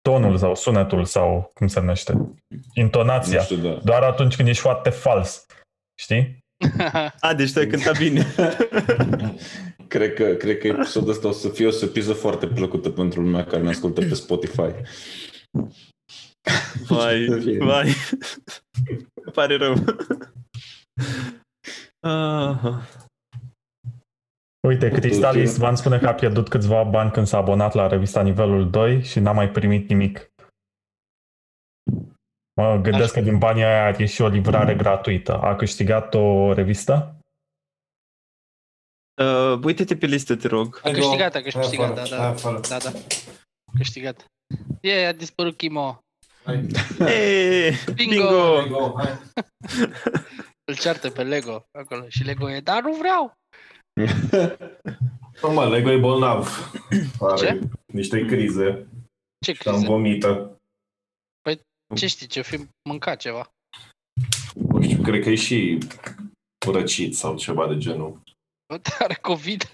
Speaker 2: tonul sau sunetul sau cum se numește,
Speaker 5: Nu
Speaker 2: intonația,
Speaker 5: știu, da.
Speaker 2: doar atunci când ești foarte fals. Știi?
Speaker 4: A, deci tu ai cântat bine.
Speaker 5: Cred că, cred că episodul ăsta o să fie o surpriză foarte plăcută pentru lumea care ne ascultă pe Spotify.
Speaker 4: Vai, vai. Îmi pare rău. Ah,
Speaker 2: Uite,
Speaker 5: Autotune.
Speaker 2: Cristal Istvan spune că a pierdut câțiva bani când s-a abonat la revista nivelul 2 și n-a mai primit nimic. Mă gândesc că din banii aia are și o livrare gratuită. A câștigat o revistă?
Speaker 4: uh, uite-te pe listă, te rog.
Speaker 6: A câștigat, a câștigat, da,
Speaker 5: Hai
Speaker 6: da.
Speaker 5: afară.
Speaker 6: Da, da. Câștigat. E, a dispărut Chimo.
Speaker 4: Hey,
Speaker 6: Bingo!
Speaker 4: bingo!
Speaker 6: Îl ceartă pe Lego acolo și Lego e, dar nu vreau.
Speaker 5: Nu, mă, Lego e bolnav. Are
Speaker 6: Ce?
Speaker 5: niște crize.
Speaker 6: Ce
Speaker 5: Cam
Speaker 6: criză?
Speaker 5: vomită.
Speaker 6: Ce știi, ce fi mâncat ceva?
Speaker 5: Nu știu, cred că e și răcit sau ceva de genul.
Speaker 6: Are COVID.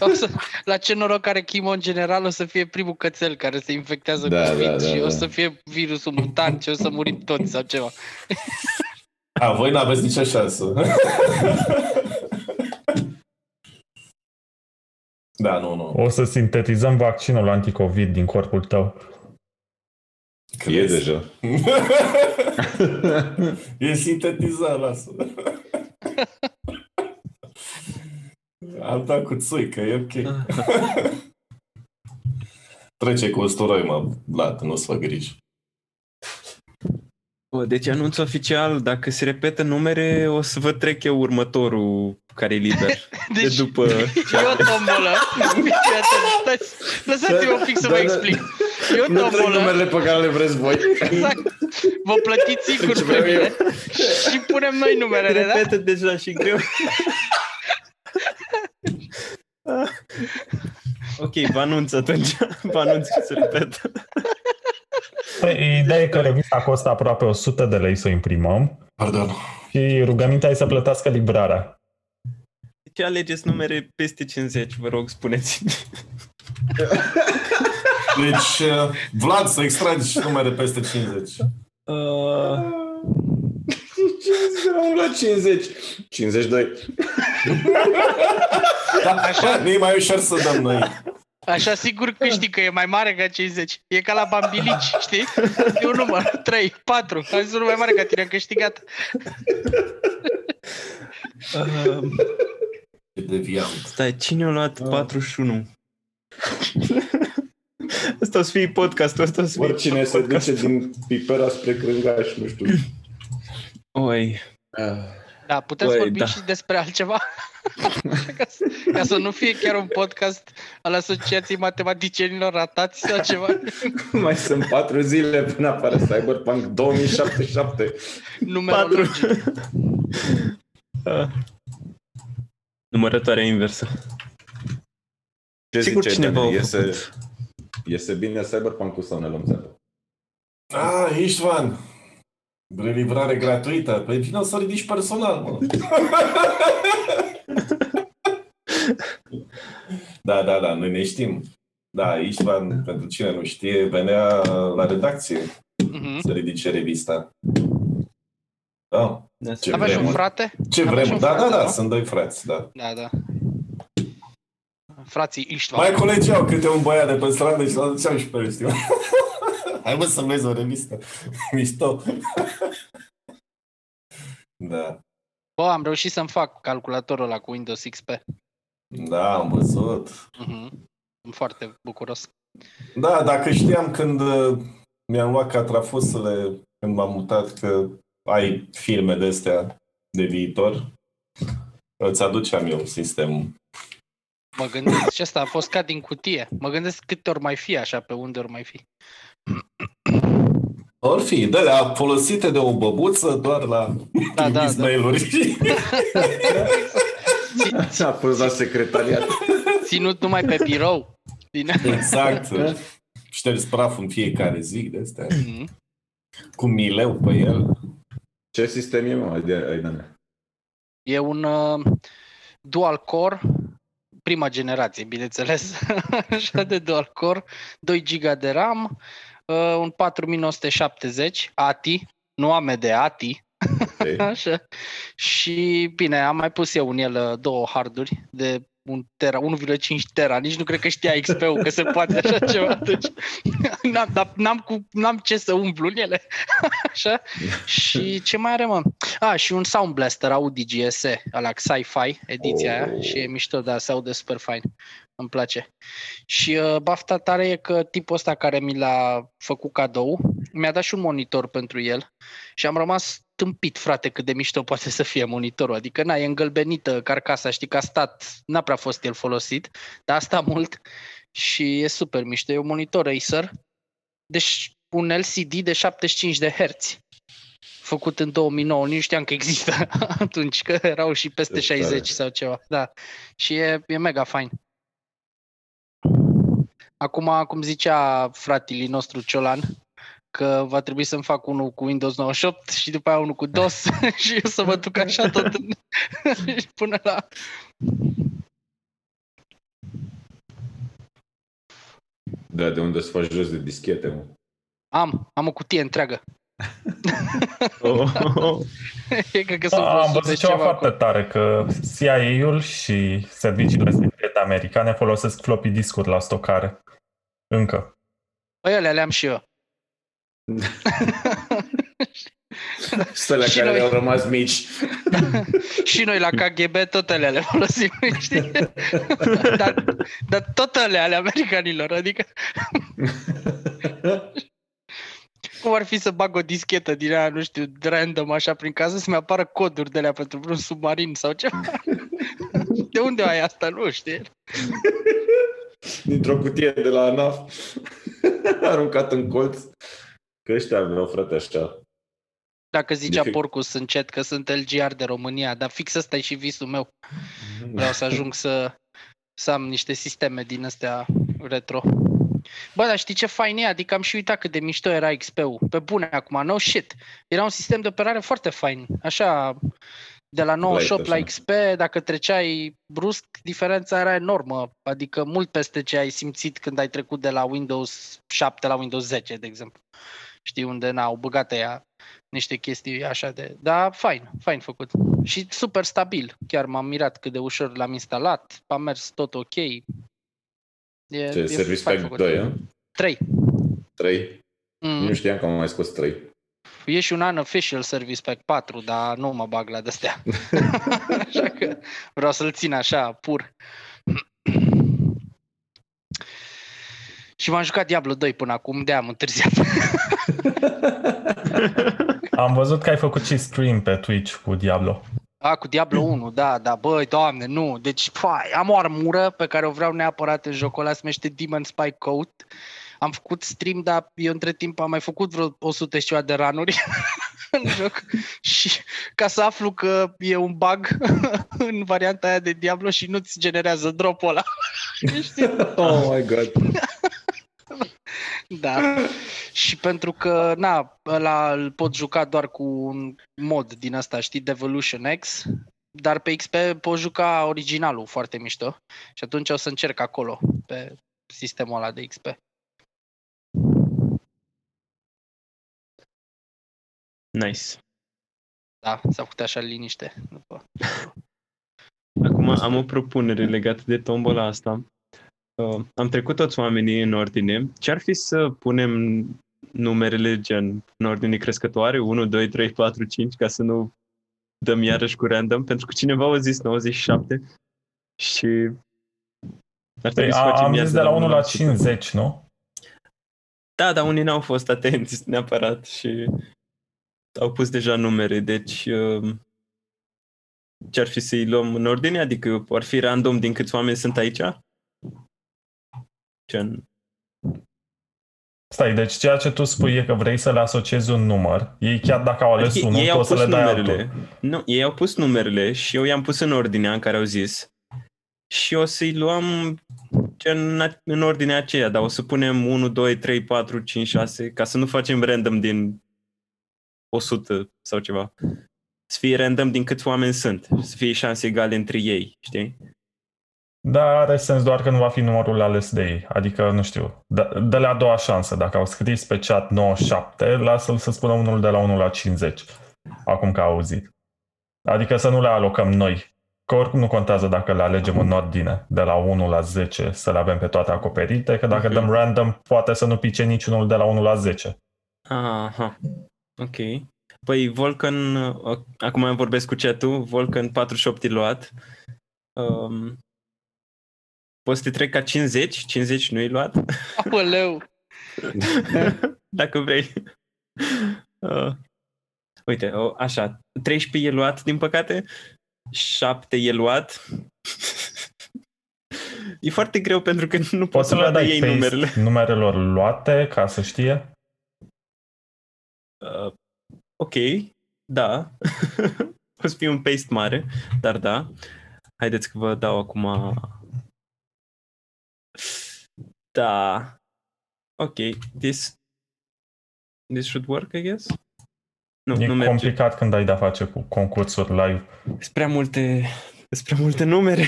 Speaker 6: O să, la ce noroc are Chimo în general o să fie primul cățel care se infectează
Speaker 5: Da,
Speaker 6: cu COVID
Speaker 5: da, da,
Speaker 6: și o
Speaker 5: da.
Speaker 6: să fie virusul mutant și o să murim toți sau ceva.
Speaker 5: A, voi n-aveți nicio șansă. da, nu, nu.
Speaker 2: O să sintetizăm vaccinul anticovid din corpul tău.
Speaker 5: E deja. e sintetizat, lasă. Am dat cu țuică, e ok. Trece cu usturoi, mă, Vlad, nu-ți fă griji.
Speaker 4: Bă, deci anunț oficial, dacă se repetă numere, o să vă trec eu următorul care e liber.
Speaker 6: Deci,
Speaker 4: de după ce
Speaker 6: E o tombolă. Fii atent, stați- Lăsați-mă un pic să vă
Speaker 5: Da, da.
Speaker 6: explic. E o
Speaker 5: Nu trec
Speaker 6: tombolă.
Speaker 5: numerele pe care le vreți voi.
Speaker 6: Exact. Vă plătiți sigur
Speaker 5: Ce
Speaker 6: pe
Speaker 5: vreau
Speaker 6: mine și punem noi numerele, da?
Speaker 4: repetă deja și greu. ok, vă anunț atunci. Vă anunț că se repetă.
Speaker 2: Păi, ideea e că revista costă aproape 100 de lei să o imprimăm
Speaker 5: Pardon.
Speaker 2: și rugămintea e să plătească livrarea.
Speaker 4: Ce alegeți numere peste 50, vă rog, spuneți
Speaker 5: Deci, uh, Vlad, să extragi numere peste 50.
Speaker 4: uh,
Speaker 5: Am luat 50. 52. da, așa, nu e mai ușor să dăm noi.
Speaker 6: Așa sigur câștig că e mai mare ca 50. E ca la bambilici, știi? E un număr, 3, 4. Am zis unul mai mare ca tine, am câștigat.
Speaker 4: uh,
Speaker 5: E deviant.
Speaker 4: Stai, cine a luat 41? Asta o să fie podcastul, asta o să fie
Speaker 5: Oricine se
Speaker 4: podcastul.
Speaker 5: duce din pipera spre crângaș, nu știu.
Speaker 4: Oi,
Speaker 6: Da, putem să
Speaker 4: Băi,
Speaker 6: vorbim
Speaker 4: da.
Speaker 6: și despre altceva? Ca, să, ca să nu fie chiar un podcast al Asociației Matematicienilor Ratați sau ceva.
Speaker 5: Mai sunt patru zile până apare Cyberpunk 2077.
Speaker 6: Numerologic.
Speaker 4: uh, numărătoarea inversă.
Speaker 5: Ce
Speaker 4: Sigur
Speaker 5: ziceai,
Speaker 4: cineva
Speaker 5: Dani?
Speaker 4: a
Speaker 5: iese,
Speaker 4: făcut.
Speaker 5: iese bine Cyberpunk-ul sau ne luăm țeapă? Ah, Istvan! Relivrare gratuită. Păi vino să ridici personal, mă. da, da, da, noi ne știm. Da, Istvan, pentru cine nu știe, venea la redacție
Speaker 6: Mhm.
Speaker 5: să ridice revista. Da. Ce
Speaker 6: Avea și un
Speaker 5: vremuri.
Speaker 6: frate?
Speaker 5: Ce
Speaker 6: Avea și
Speaker 5: vrem?
Speaker 6: un
Speaker 5: Da, da,
Speaker 6: frate,
Speaker 5: da,
Speaker 6: nu?
Speaker 5: sunt doi frați, da.
Speaker 6: Da, da. Frații Iștvan.
Speaker 5: Mai colegeau câte un băiat de pe stradă și l duceam și pe el, știu. Hai mă să vezi o revistă. Mișto. da.
Speaker 6: Bă, am reușit să-mi fac calculatorul ăla cu Windows XP.
Speaker 5: Da, am văzut.
Speaker 6: Mhm. Sunt foarte bucuros.
Speaker 5: Da, dacă știam când uh, mi-am luat catrafosele, când m-am mutat, că ai filme de astea de viitor, îți aduceam eu sistemul.
Speaker 6: Mă gândesc, și asta a fost ca din cutie. Mă gândesc câte ori mai fi așa, pe unde ori mai fi.
Speaker 5: Or fi, de la folosite de o băbuță doar la
Speaker 6: Da, da,
Speaker 5: trimis
Speaker 6: da.
Speaker 5: mail-uri.
Speaker 7: A fost la secretariat.
Speaker 6: Ținut numai pe birou. Bine.
Speaker 5: exact. Ștergi praf în fiecare zi de astea.
Speaker 6: Mhm.
Speaker 5: Cu mileu pe el.
Speaker 7: Ce sistem e, mă? Ai de, ai de
Speaker 6: E un uh, dual core, prima generație, bineînțeles, așa de dual core, 2 GB de RAM, uh, un 4970 ATI, nu AMD ATI,
Speaker 7: okay.
Speaker 6: Așa. Și bine, am mai pus eu în el uh, două harduri de un tera, 1,5 tera, nici nu cred că știa XP-ul că se poate așa ceva, deci n-am, dar n-am, cu, n-am ce să umplu în ele, așa, și ce mai are, mă? A, și un Sound Blaster Audi GSE, ala Sci-Fi, ediția aia,
Speaker 7: Oh.
Speaker 6: și e mișto, dar se aude super fain, îmi place. Și uh, bafta tare e că tipul ăsta care mi l-a făcut cadou, mi-a dat și un monitor pentru el și am rămas tâmpit, frate, cât de mișto poate să fie monitorul. Adică, na, e îngălbenită carcasa, știi că a stat, n-a prea fost el folosit, dar a stat mult și e super mișto. E un monitor Acer, deci un LCD de 75 de Hz făcut în 2009, nici nu știam că există atunci, că erau și peste
Speaker 7: Ce tare.
Speaker 6: 60 sau ceva. Da. Și e, e mega fain. Acum, cum zicea fratele nostru Ciolan, că va trebui să-mi fac unul cu Windows 98 și după aia unul cu DOS și eu să mă duc așa tot în... până la...
Speaker 7: Da, de unde să faci jos de dischete, mă.
Speaker 6: Am, am o cutie întreagă.
Speaker 4: Oh, oh,
Speaker 6: E, Cred că sunt
Speaker 2: A,
Speaker 6: vreo
Speaker 2: am
Speaker 6: 100
Speaker 2: văzut
Speaker 6: și
Speaker 2: ceva
Speaker 6: ceva
Speaker 2: foarte
Speaker 6: acolo.
Speaker 2: tare, că CIA-ul și serviciile secrete americane folosesc floppy discuri la stocare. Încă.
Speaker 6: Păi ele le-am și eu.
Speaker 7: Stălea
Speaker 6: Și
Speaker 7: care
Speaker 6: noi.
Speaker 7: le-au rămas mici.
Speaker 6: și noi la KGB tot ele le folosim, știi? dar, dar tot ele ale americanilor, adică cum ar fi să bag o dischetă din aia, nu știu, random așa prin casă, să-mi apară coduri de alea pentru vreun submarin sau ceva. De unde ai asta? Nu știu.
Speaker 7: Dintr-o cutie de la ANAF. Aruncat în colț. Că ăștia aveau, frate, așa.
Speaker 6: Dacă zicea
Speaker 7: Deci-
Speaker 6: Porcus în chat că sunt LGR de România, dar fix ăsta e și visul meu. Vreau să ajung să, să am niște sisteme din astea retro. Bă, dar știi ce fain e? Adică am și uitat cât de mișto era XP-ul. Pe bune acum, no shit. Era un sistem de operare foarte fain. Așa, de la 98 la
Speaker 7: așa.
Speaker 6: XP, dacă treceai brusc, diferența era enormă. Adică mult peste ce ai simțit când ai trecut de la Windows 7 la Windows 10, de exemplu. Știi, unde n-au băgat ea niște chestii așa de... Da, fain, fain făcut. Și super stabil. Chiar m-am mirat cât de ușor l-am instalat. A mers tot ok. E,
Speaker 7: Ce, Service
Speaker 6: fain
Speaker 7: Pack
Speaker 6: făcut.
Speaker 7: 2, a?
Speaker 6: 3.
Speaker 7: 3.
Speaker 6: Mm.
Speaker 7: Nu știam că am mai scos 3.
Speaker 6: E și un unofficial Service Pack 4, dar nu mă bag la de-astea. așa că vreau să-l țin așa, pur. Și m-am jucat Diablo 2 până acum, de am întârziat.
Speaker 2: Am văzut că ai făcut și stream pe Twitch cu Diablo.
Speaker 6: A, cu Diablo 1, da, da, băi, doamne, nu. Deci, fai, am o armură pe care o vreau neapărat în jocul ăla, se numește Demon Spike Coat. Am făcut stream, dar eu între timp am mai făcut vreo 100 și ceva de ranuri în joc. Și ca să aflu că e un bug în varianta aia de Diablo și nu-ți generează drop-ul ăla. Știi?
Speaker 7: Oh my god.
Speaker 6: Da. Și pentru că, na, ăla îl pot juca doar cu un mod din asta, știi, Devolution X, dar pe XP pot juca originalul foarte mișto și atunci o să încerc acolo, pe sistemul ăla de XP.
Speaker 4: Nice.
Speaker 6: Da, s-a făcut așa liniște. După.
Speaker 4: Acum am o propunere legată de tombola asta. Uh, am trecut toți oamenii în ordine. Ce-ar fi să punem numerele gen în ordine crescătoare? 1, 2, 3, 4, 5, ca să nu dăm iarăși cu random? Pentru că cineva a zis 97 și ar
Speaker 2: Păi,
Speaker 4: trebui să
Speaker 2: a,
Speaker 4: facem
Speaker 2: am
Speaker 4: iar
Speaker 2: zis de la 1 la
Speaker 4: 100.
Speaker 2: 50, nu?
Speaker 4: Da, dar unii n-au fost atenți neapărat și au pus deja numere, deci uh, ce ar fi să-i luăm în ordine? Adică ar fi random din câți oameni sunt aici? Gen,
Speaker 2: Stai, deci ceea ce tu spui e că vrei să le asociezi un număr. Ei chiar dacă au ales
Speaker 4: Adică
Speaker 2: unul,
Speaker 4: ei au
Speaker 2: poți să
Speaker 4: pus
Speaker 2: le dai
Speaker 4: numerele.
Speaker 2: altul.
Speaker 4: Nu, ei au pus numerele și eu i-am pus în ordinea în care au zis. Și o să-i luăm gen în ordinea aceea, dar o să punem 1, 2, 3, 4, 5, 6, ca să nu facem random din 100 sau ceva. Să fie random din câți oameni sunt, să fie șanse egale între ei, știi?
Speaker 2: Da, are sens doar că nu va fi numărul ales de ei. Adică, nu știu, dă- dă-le a doua șansă. Dacă au scris pe chat 97, lasă-l să spună unul de la 1 la 50. Acum că a auzit. Adică să nu le alocăm noi. Că oricum nu contează dacă le alegem în ordine, de la 1 la 10, să le avem pe toate acoperite, că dacă
Speaker 4: Mhm.
Speaker 2: dăm random, poate să nu pice niciunul de la 1 la 10.
Speaker 4: Aha, ok. Păi Volcan, uh, acum vorbesc cu chat-ul, Volcan 48 e luat. Um, poți să te trec ca 50? 50 nu e luat?
Speaker 6: Aoleu!
Speaker 4: Dacă vrei. Uh, uite, o, așa, 13 e luat, din păcate, 7 e luat. e foarte greu pentru că nu poți
Speaker 2: Poți
Speaker 4: să
Speaker 2: să le
Speaker 4: vadă
Speaker 2: dai
Speaker 4: ei
Speaker 2: paste
Speaker 4: numerele.
Speaker 2: numerelor luate ca să știe?
Speaker 4: Uh, ok, da. o să fie un paste mare, dar da. Haideți că vă dau acum... Da. Ok, this... This should work, I guess? Nu,
Speaker 2: E
Speaker 4: nu merge.
Speaker 2: complicat când ai de-a face cu concursuri live.
Speaker 4: Sunt prea multe, sunt prea multe numere.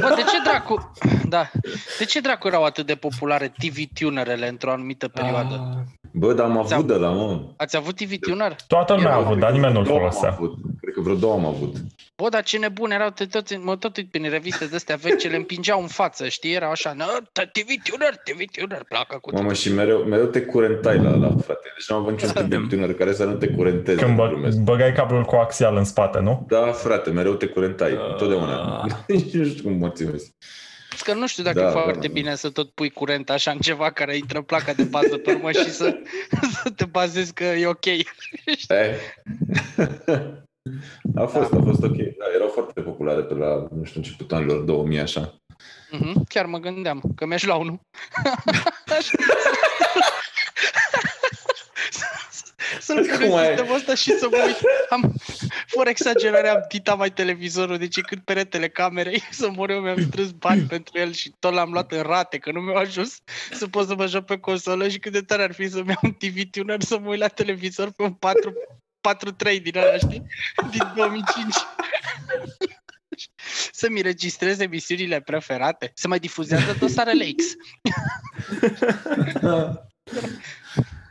Speaker 6: Bă, de ce dracu... Da. De ce dracu erau atât de populare TV-tunerele într-o anumită perioadă?
Speaker 4: Ah,
Speaker 3: Bă, dar am
Speaker 6: Ți-am-
Speaker 3: avut de la mă.
Speaker 6: Ați avut TV-tuner?
Speaker 2: Toată lumea a
Speaker 6: Erau-
Speaker 2: avut, dar nimeni nu-l
Speaker 3: Vreo două am
Speaker 2: folosea.
Speaker 3: avut. Cred că vreo două am avut.
Speaker 6: Bă, dar ce nebune erau, te toți, mă tot uit prin reviste de astea vechi ce le împingeau în față, știi? Erau așa, "Nă, TV-tuner, TV-tuner, placă cu
Speaker 3: Mamă, și mereu, mereu te curentai la, la frate. Deci nu am avut niciun tip de tânăr care să nu te curenteze.
Speaker 2: Când bă,
Speaker 3: glumesc.
Speaker 2: băgai cablul coaxial în spate, nu?
Speaker 3: Da, frate, mereu te curentai,
Speaker 4: Ah.
Speaker 3: întotdeauna. Nici nu știu cum mă ținezi.
Speaker 6: Că nu știu dacă
Speaker 3: Da,
Speaker 6: e
Speaker 3: da,
Speaker 6: foarte
Speaker 3: da.
Speaker 6: bine să tot pui curent așa în ceva care intră placa de bază pe urmă și să, să te bazezi că e ok.
Speaker 3: Eh. A fost, a fost ok. Da, erau foarte populare pe la, nu știu, începutul anilor 2000, așa.
Speaker 6: Mhm, Chiar mă gândeam că mi-aș lua unul. Așa. Să-l
Speaker 3: Cum
Speaker 6: pun
Speaker 3: ai-
Speaker 6: sistemul ăsta și să mă uit. Am, fără exagerare, am titat mai televizorul deci cât peretele camerei să mor eu, mi-am strâns bani pentru el și tot l-am luat în rate, că nu mi-au ajuns să pot să mă joc pe consolă și cât de tare ar fi să-mi iau un TV tuner să mă uit la televizor pe un 4 4-3 din ăla, știi? Din 2005. Să-mi registrez emisiunile preferate. Se mai difuzează dosarele X.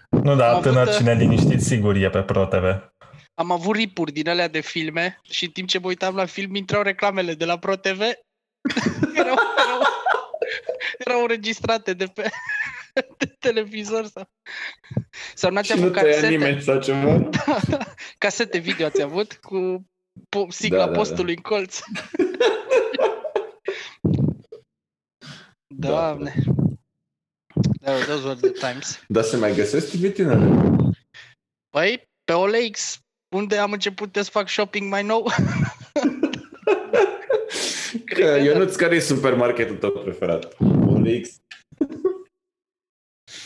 Speaker 2: Nu,
Speaker 6: Am
Speaker 2: dar
Speaker 6: avut,
Speaker 2: tânăr
Speaker 6: uh,
Speaker 2: cine liniștit sigur e pe ProTV.
Speaker 6: Am avut ripuri din alea de filme și în timp ce mă uitam la film intrau reclamele de la ProTV. erau, erau, erau înregistrate de pe de televizor sau... Sau n-ați
Speaker 3: Și nu
Speaker 6: avut
Speaker 3: te ia
Speaker 6: casete,
Speaker 3: nimeni sau ceva?
Speaker 6: casete video ați avut cu po- sigla
Speaker 3: Da, da, da.
Speaker 6: postului în colț. Doamne. Da, those were the times.
Speaker 3: Dar se mai găsesc TV tinere?
Speaker 6: Păi, pe OLX, unde am început să fac shopping mai nou,
Speaker 3: Că Ionuț, care e supermarketul tău preferat? OLX.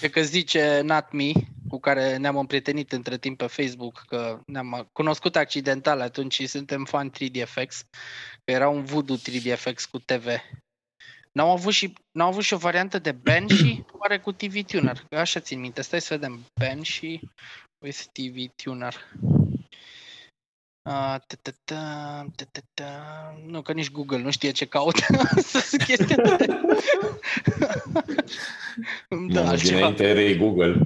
Speaker 6: E că zice Natmi, cu care ne-am împrietenit între timp pe Facebook, că ne-am cunoscut accidental atunci și suntem fan 3DFX, că era un voodoo 3DFX cu TV. N-au avut și, n-au avut și o variantă de Banshee, oare cu TV Tuner? Că așa țin minte, stai să vedem. Banshee with TV Tuner. Ah, ta-ta-ta, ta-ta-ta. Nu, că nici Google nu știe ce caută. Sunt chestii de... Îmi dă
Speaker 3: Mamă,
Speaker 6: altceva.
Speaker 3: dinainte erei Google.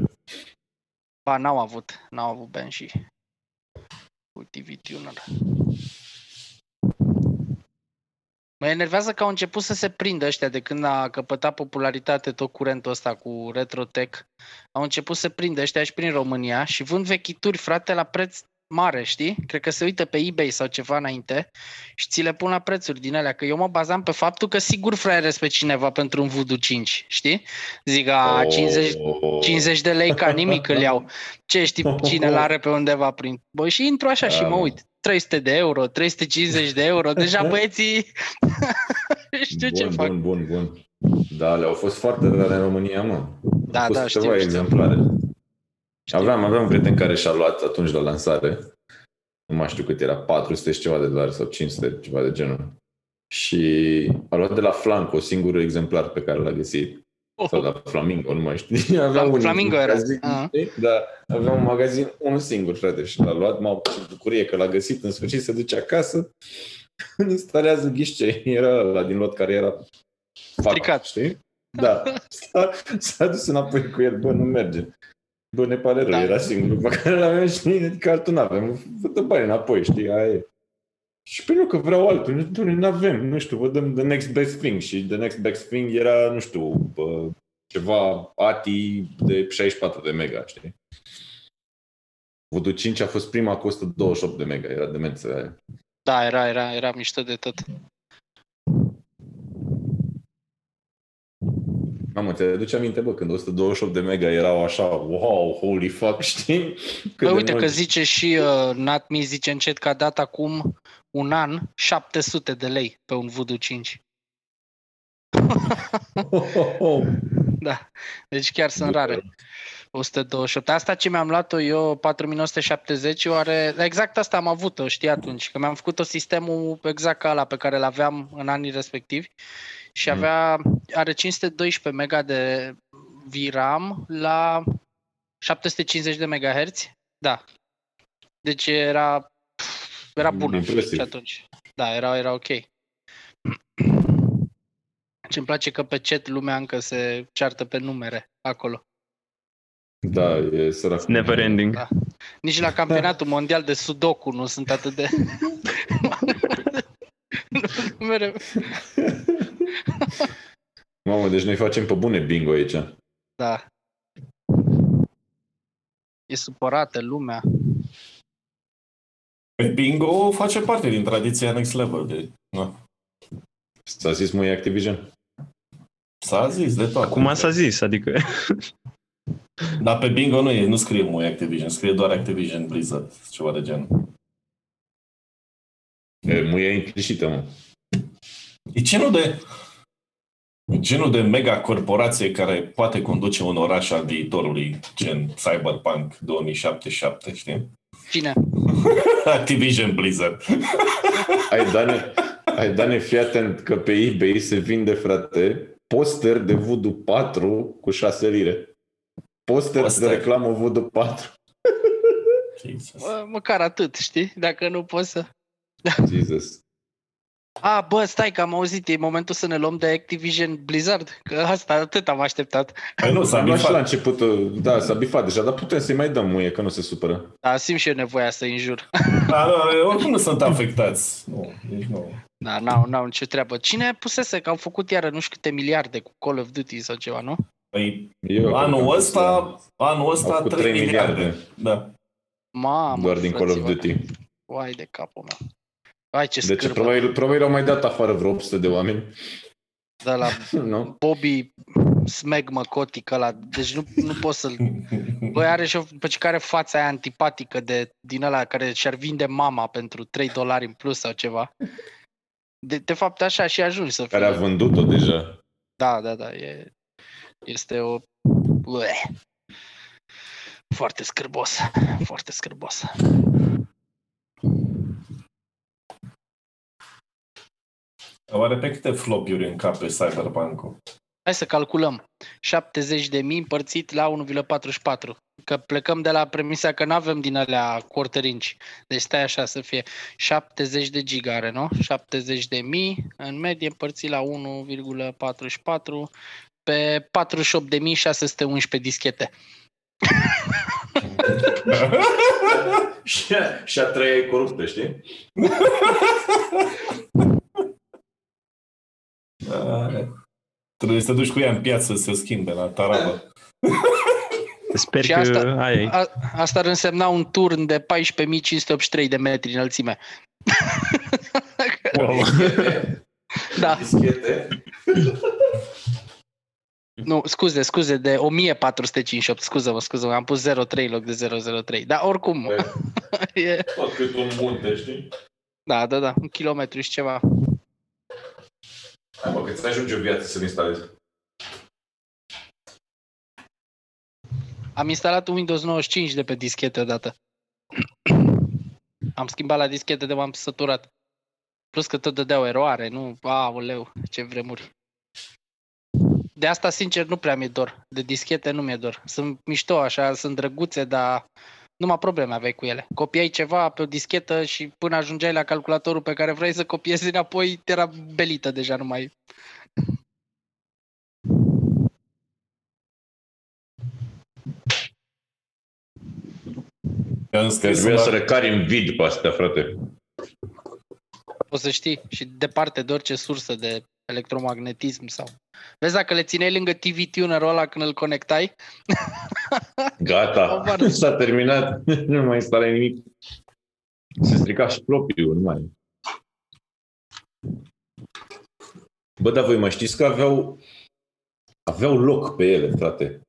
Speaker 6: Ba, n-au avut, n-au avut Banshee. Cu TV Tuner. Mă enervează că au început să se prindă ăștia de când a căpătat popularitate tot curentul ăsta cu RetroTech. Au început să prindă ăștia și prin România și vând vechituri, frate, la preț mare, știi? Cred că se uită pe eBay sau ceva înainte și ți le pun la prețuri din alea. Că eu mă bazam pe faptul că sigur fraieresc pe cineva pentru un Voodoo 5, știi? Zic, a, 50,
Speaker 3: Oh.
Speaker 6: 50 de lei ca nimic îl iau. Ce știi cine l-are pe undeva prin... Bă, și intru așa și
Speaker 3: Da,
Speaker 6: mă
Speaker 3: mă.
Speaker 6: uit. 300 de euro, 350 de euro. Deja băieții știu ce
Speaker 3: bun,
Speaker 6: fac.
Speaker 3: bun, bun, bun. Da, le-au fost foarte rare în România, mă.
Speaker 6: Da,
Speaker 3: Au fost
Speaker 6: da, știu,
Speaker 3: câteva
Speaker 6: știu.
Speaker 3: exemplare.
Speaker 6: Știu.
Speaker 3: Aveam, aveam un prieten care și-a luat atunci la lansare, nu mai știu cât era, 400 și ceva de dolari sau 500, ceva de genul. Și a luat de la Flanco singurul exemplar pe care l-a găsit. Sau de la Flamingo, nu mai știu. Avea un
Speaker 6: Flamingo era.
Speaker 3: magazin,
Speaker 6: Ah.
Speaker 3: știi? Da, avea un magazin, unul singur, frate, și l-a luat, m-a ce bucurie că l-a găsit, în sfârșit se duce acasă, îmi instalează ghișce, era la din lot care era fuck,
Speaker 6: Stricat.
Speaker 3: știi? Da, s-a, s-a dus înapoi cu el, bă, nu merge. Bă, ne pare rău,
Speaker 6: Da.
Speaker 3: era singurul pe care l-aveam și adică altul n-avem. Vă dă bani înapoi, știi, aia e. Și pe nu că vreau altul, nu nu avem, nu știu, vă dăm the next best thing și the next best thing era, nu știu, bă, ceva ATI de 64 de mega, știi? Voodoo 5 a fost prima cu 128 de mega, era demență aia.
Speaker 6: Da, era, era, era mișto de tot.
Speaker 3: Mamă, te aduce aminte, bă, când 128 de mega erau așa, wow, holy fuck, știi? Cât
Speaker 6: Bă,
Speaker 3: de
Speaker 6: uite
Speaker 3: mult.
Speaker 6: că zice și uh, Natmi, zice încet că a dat acum un an 700 de lei pe un Voodoo 5.
Speaker 3: Oh, oh, oh.
Speaker 6: Da, deci chiar sunt rare. 128. Asta ce mi-am luat-o eu, 4970, o are... Exact asta am avut-o, știi atunci, că mi-am făcut-o sistemul exact ca ăla pe care l-aveam în anii respectivi și
Speaker 3: Mm.
Speaker 6: avea, are 512 mega de VRAM la 750 de MHz. Da. Deci era era bună
Speaker 3: Impresiv.
Speaker 6: și atunci. Da, era, era ok. Ce îmi place că pe chat lumea încă se ceartă pe numere acolo.
Speaker 3: Da, e sărac.
Speaker 4: Never ending.
Speaker 6: Da. Nici la campionatul mondial de sudoku nu sunt atât de... numere.
Speaker 3: Mamă, deci noi facem pe bune bingo aici.
Speaker 6: Da. E supărată lumea.
Speaker 5: Pe bingo face parte din tradiția next level. De, na.
Speaker 3: S-a zis mui Activision?
Speaker 5: S-a zis de toate.
Speaker 4: Cum s-a zis, adică...
Speaker 5: Dar pe bingo nu e, nu scrie mui Activision, scrie doar Activision Blizzard, ceva de genul.
Speaker 3: E, muia implicită, mă.
Speaker 5: E genul de e genul de mega corporație care poate conduce un oraș al viitorului, gen Cyberpunk 2077, știi?
Speaker 6: Cine?
Speaker 5: Activision Blizzard.
Speaker 3: Ai, Dane, ai, Dane, fii atent că pe eBay se vinde, frate, poster de Voodoo 4 cu 6 lire. Poster,
Speaker 5: Poster.
Speaker 3: de reclamă Voodoo 4.
Speaker 5: Jesus.
Speaker 6: Mă, măcar atât, știi? Dacă nu poți să...
Speaker 3: Jesus.
Speaker 6: A, bă, stai că am auzit, e momentul să ne luăm de Activision Blizzard, că asta atât am așteptat.
Speaker 5: Păi nu, s-a
Speaker 3: Am luat și la
Speaker 5: bifat.
Speaker 3: început, uh, da, s-a bifat deja, dar putem să-i mai dăm muie, că nu se supără.
Speaker 6: Da, simt și eu nevoia să înjur.
Speaker 5: Da, da, oricum nu sunt afectați. Nu, deci nu.
Speaker 6: Da, n-au, n-au nicio treabă. Cine pusese că au făcut iară nu știu câte miliarde cu Call of Duty sau ceva, nu?
Speaker 5: Păi,
Speaker 3: Eu cred că
Speaker 5: anul
Speaker 3: am
Speaker 5: ăsta,
Speaker 3: pus
Speaker 5: anul ăsta
Speaker 3: Au făcut
Speaker 5: 3
Speaker 3: trei
Speaker 5: miliarde.
Speaker 3: miliarde.
Speaker 5: Da.
Speaker 6: Mamă,
Speaker 3: doar din Call of
Speaker 6: fraților.
Speaker 3: Duty.
Speaker 6: Uai de capul meu. Ai ce
Speaker 3: Deci
Speaker 6: scârbă.
Speaker 3: probabil, probabil au mai dat afară vreo 800 de oameni.
Speaker 6: De la
Speaker 3: nu?
Speaker 6: Bobby smegmă cotic ăla. Deci nu, nu poți să-l... Băi, are și o pe ce care fața aia antipatică de, din ăla care și-ar vinde mama pentru 3 dolari în plus sau ceva. De, de fapt, așa și ajungi să fii.
Speaker 3: Care a vândut-o deja.
Speaker 6: Da, da, da. E, este o... Ue. Foarte scârbos. Foarte scârbos.
Speaker 5: Oare pe câte flopiuri în cap pe Cyberpunk-ul?
Speaker 6: Hai să calculăm. 70 de mii împărțit la 1,44. Că plecăm de la premisa că nu avem din alea quarter inch. Deci stai așa să fie 70 de giga are, nu? 70 de mii în medie împărțit la 1,44 pe 48.611 dischete.
Speaker 3: și, a, și a treia e coruptă, știi?
Speaker 5: Ah, Trebuie să duci cu ea în piață să se schimbe la tarabă.
Speaker 4: Sper
Speaker 6: Și
Speaker 4: că
Speaker 6: asta-
Speaker 4: aia e.
Speaker 6: A, asta ar însemna un turn de 14.583 de metri înălțime.
Speaker 4: Wow.
Speaker 6: Da,
Speaker 3: Dischete.
Speaker 6: nu, scuze, scuze, de 1458, scuză-mă, scuză-mă, am pus 03 în loc de 003. Dar oricum, e,
Speaker 3: Tot cât un munte, știi?
Speaker 6: da, da, da, un kilometru și ceva.
Speaker 3: Hai mă, că ți ajunge o viață să-l instalezi.
Speaker 6: Am instalat un Windows 95 de pe dischete odată. Am schimbat la dischete de m-am săturat. Plus că tot dădeau eroare, nu? Aoleu, ce vremuri. De asta, sincer, nu prea mi-e dor. De dischete nu mi-e dor. Sunt mișto așa, sunt drăguțe, dar numai probleme aveai cu ele. Copiai ceva pe o dischetă și până ajungeai la calculatorul pe care vrei să copiezi înapoi, era belită deja, nu mai...
Speaker 5: Am scris
Speaker 3: Trebuia
Speaker 5: la-
Speaker 3: să recari în vid pe astea, frate.
Speaker 6: O să știi și departe de orice sursă de electromagnetism sau... Vezi dacă le țineai lângă TV tuner-ul ăla când îl conectai?
Speaker 3: Gata,
Speaker 6: Obar.
Speaker 3: s-a terminat. nu mai instalai nimic. Se strica și propriu, nu mai. Bă, dar voi mai știți că aveau aveau loc pe ele, frate.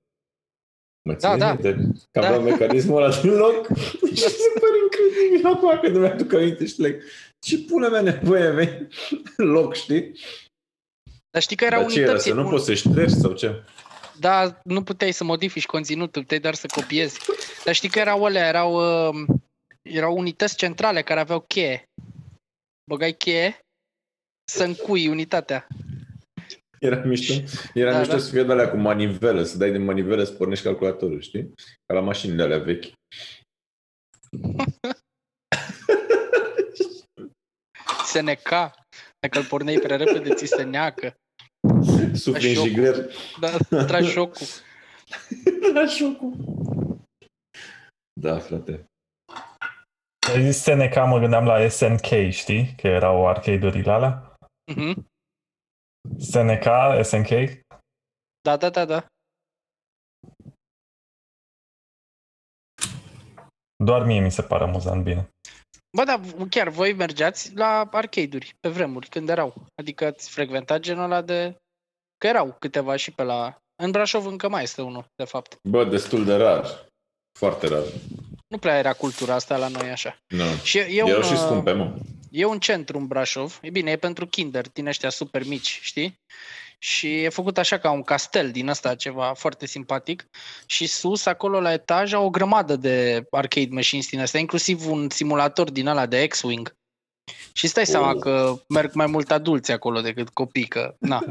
Speaker 3: Mă
Speaker 6: Da, da.
Speaker 3: minte? Că
Speaker 6: Da.
Speaker 3: aveau mecanismul ăla din loc și se pare incredibil acum când îmi aduc aminte și like, ce pune mea nevoie avei loc, știi?
Speaker 6: Dar știi că erau
Speaker 3: Dar ce era,
Speaker 6: unități...
Speaker 3: să nu
Speaker 6: un-
Speaker 3: poți să ștergi sau ce?
Speaker 6: Da, nu puteai să modifici conținutul, puteai doar să copiezi. Dar știi că erau alea, erau, uh, erau unități centrale care aveau cheie. Băgai cheie să încui unitatea.
Speaker 3: Era mișto, era
Speaker 6: Da,
Speaker 3: mișto
Speaker 6: da.
Speaker 3: să fie de alea cu manivele, să dai de manivele să pornești calculatorul, știi? Ca la mașinile alea vechi.
Speaker 6: Se neca. Dacă îl porneai prea repede, ți se neacă.
Speaker 3: Sufli în
Speaker 6: șocul.
Speaker 3: jigăr.
Speaker 6: Da, tragi șocul.
Speaker 3: La șocul. Da, frate.
Speaker 2: Ai zis SNK, mă gândeam la SNK, știi? Că erau arcade-urile alea.
Speaker 6: Mhm.
Speaker 2: SNK, SNK.
Speaker 6: Da, da, da, da.
Speaker 2: Doar mie mi se pare amuzant bine.
Speaker 6: Bă, da, chiar voi mergeați la arcade-uri pe vremuri, când erau. Adică ați frecventat genul ăla de... Că erau câteva și pe la... În Brașov încă mai este unul, de fapt.
Speaker 3: Bă, destul de rar. Foarte rar.
Speaker 6: Nu prea era cultura asta la noi așa.
Speaker 3: Nu.
Speaker 6: Și e, e
Speaker 3: Erau
Speaker 6: un,
Speaker 3: și
Speaker 6: uh,
Speaker 3: scumpe, mă.
Speaker 6: E un centru în Brașov. E bine, e pentru kinder, din ăștia super mici, știi? Și e făcut așa ca un castel din ăsta, ceva foarte simpatic. Și sus, acolo la etaj, au o grămadă de arcade machines din astea, inclusiv un simulator din ăla de X-Wing. Și stai
Speaker 3: Oh.
Speaker 6: seama că merg mai mult adulți acolo decât copii, că, na,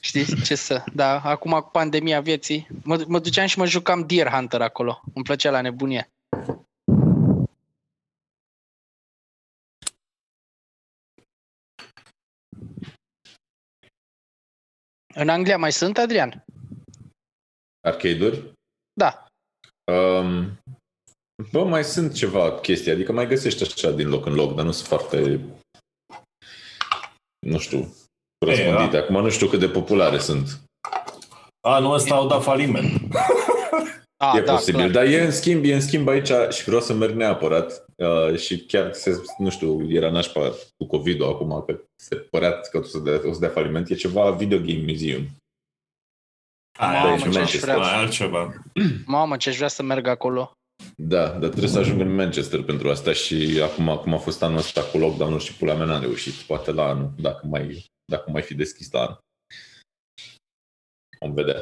Speaker 6: știi ce să... Da, acum cu pandemia vieții, mă, mă duceam și mă jucam Deer Hunter acolo. Îmi plăcea la nebunie. În Anglia mai sunt, Adrian?
Speaker 3: Arcade-uri?
Speaker 6: Da.
Speaker 3: Um, bă, mai sunt ceva chestii, adică mai găsești așa din loc în loc, dar nu sunt foarte, nu știu, răspândite. Acum nu știu cât de populare sunt.
Speaker 5: Anul ăsta au dat faliment.
Speaker 6: A,
Speaker 3: e
Speaker 6: da,
Speaker 3: posibil,
Speaker 6: clar.
Speaker 3: dar e în schimb, e în schimb aici și vreau să merg neapărat uh, și chiar, se, nu știu, era nașpa cu covid acum, că se părea că o să dea, o să dea faliment, e ceva Video Game Museum.
Speaker 6: Mamă,
Speaker 3: aici,
Speaker 6: ce
Speaker 3: în
Speaker 6: aș
Speaker 3: Manchester.
Speaker 6: vrea.
Speaker 5: Mai altceva.
Speaker 6: Mamă, ce-aș vrea să merg acolo.
Speaker 3: Da, dar trebuie să ajung în Manchester pentru asta și acum, cum a fost anul ăsta cu lockdown-ul și pula mea n-am reușit. Poate la anul, dacă mai, dacă mai fi deschis la anul. Vom vedea.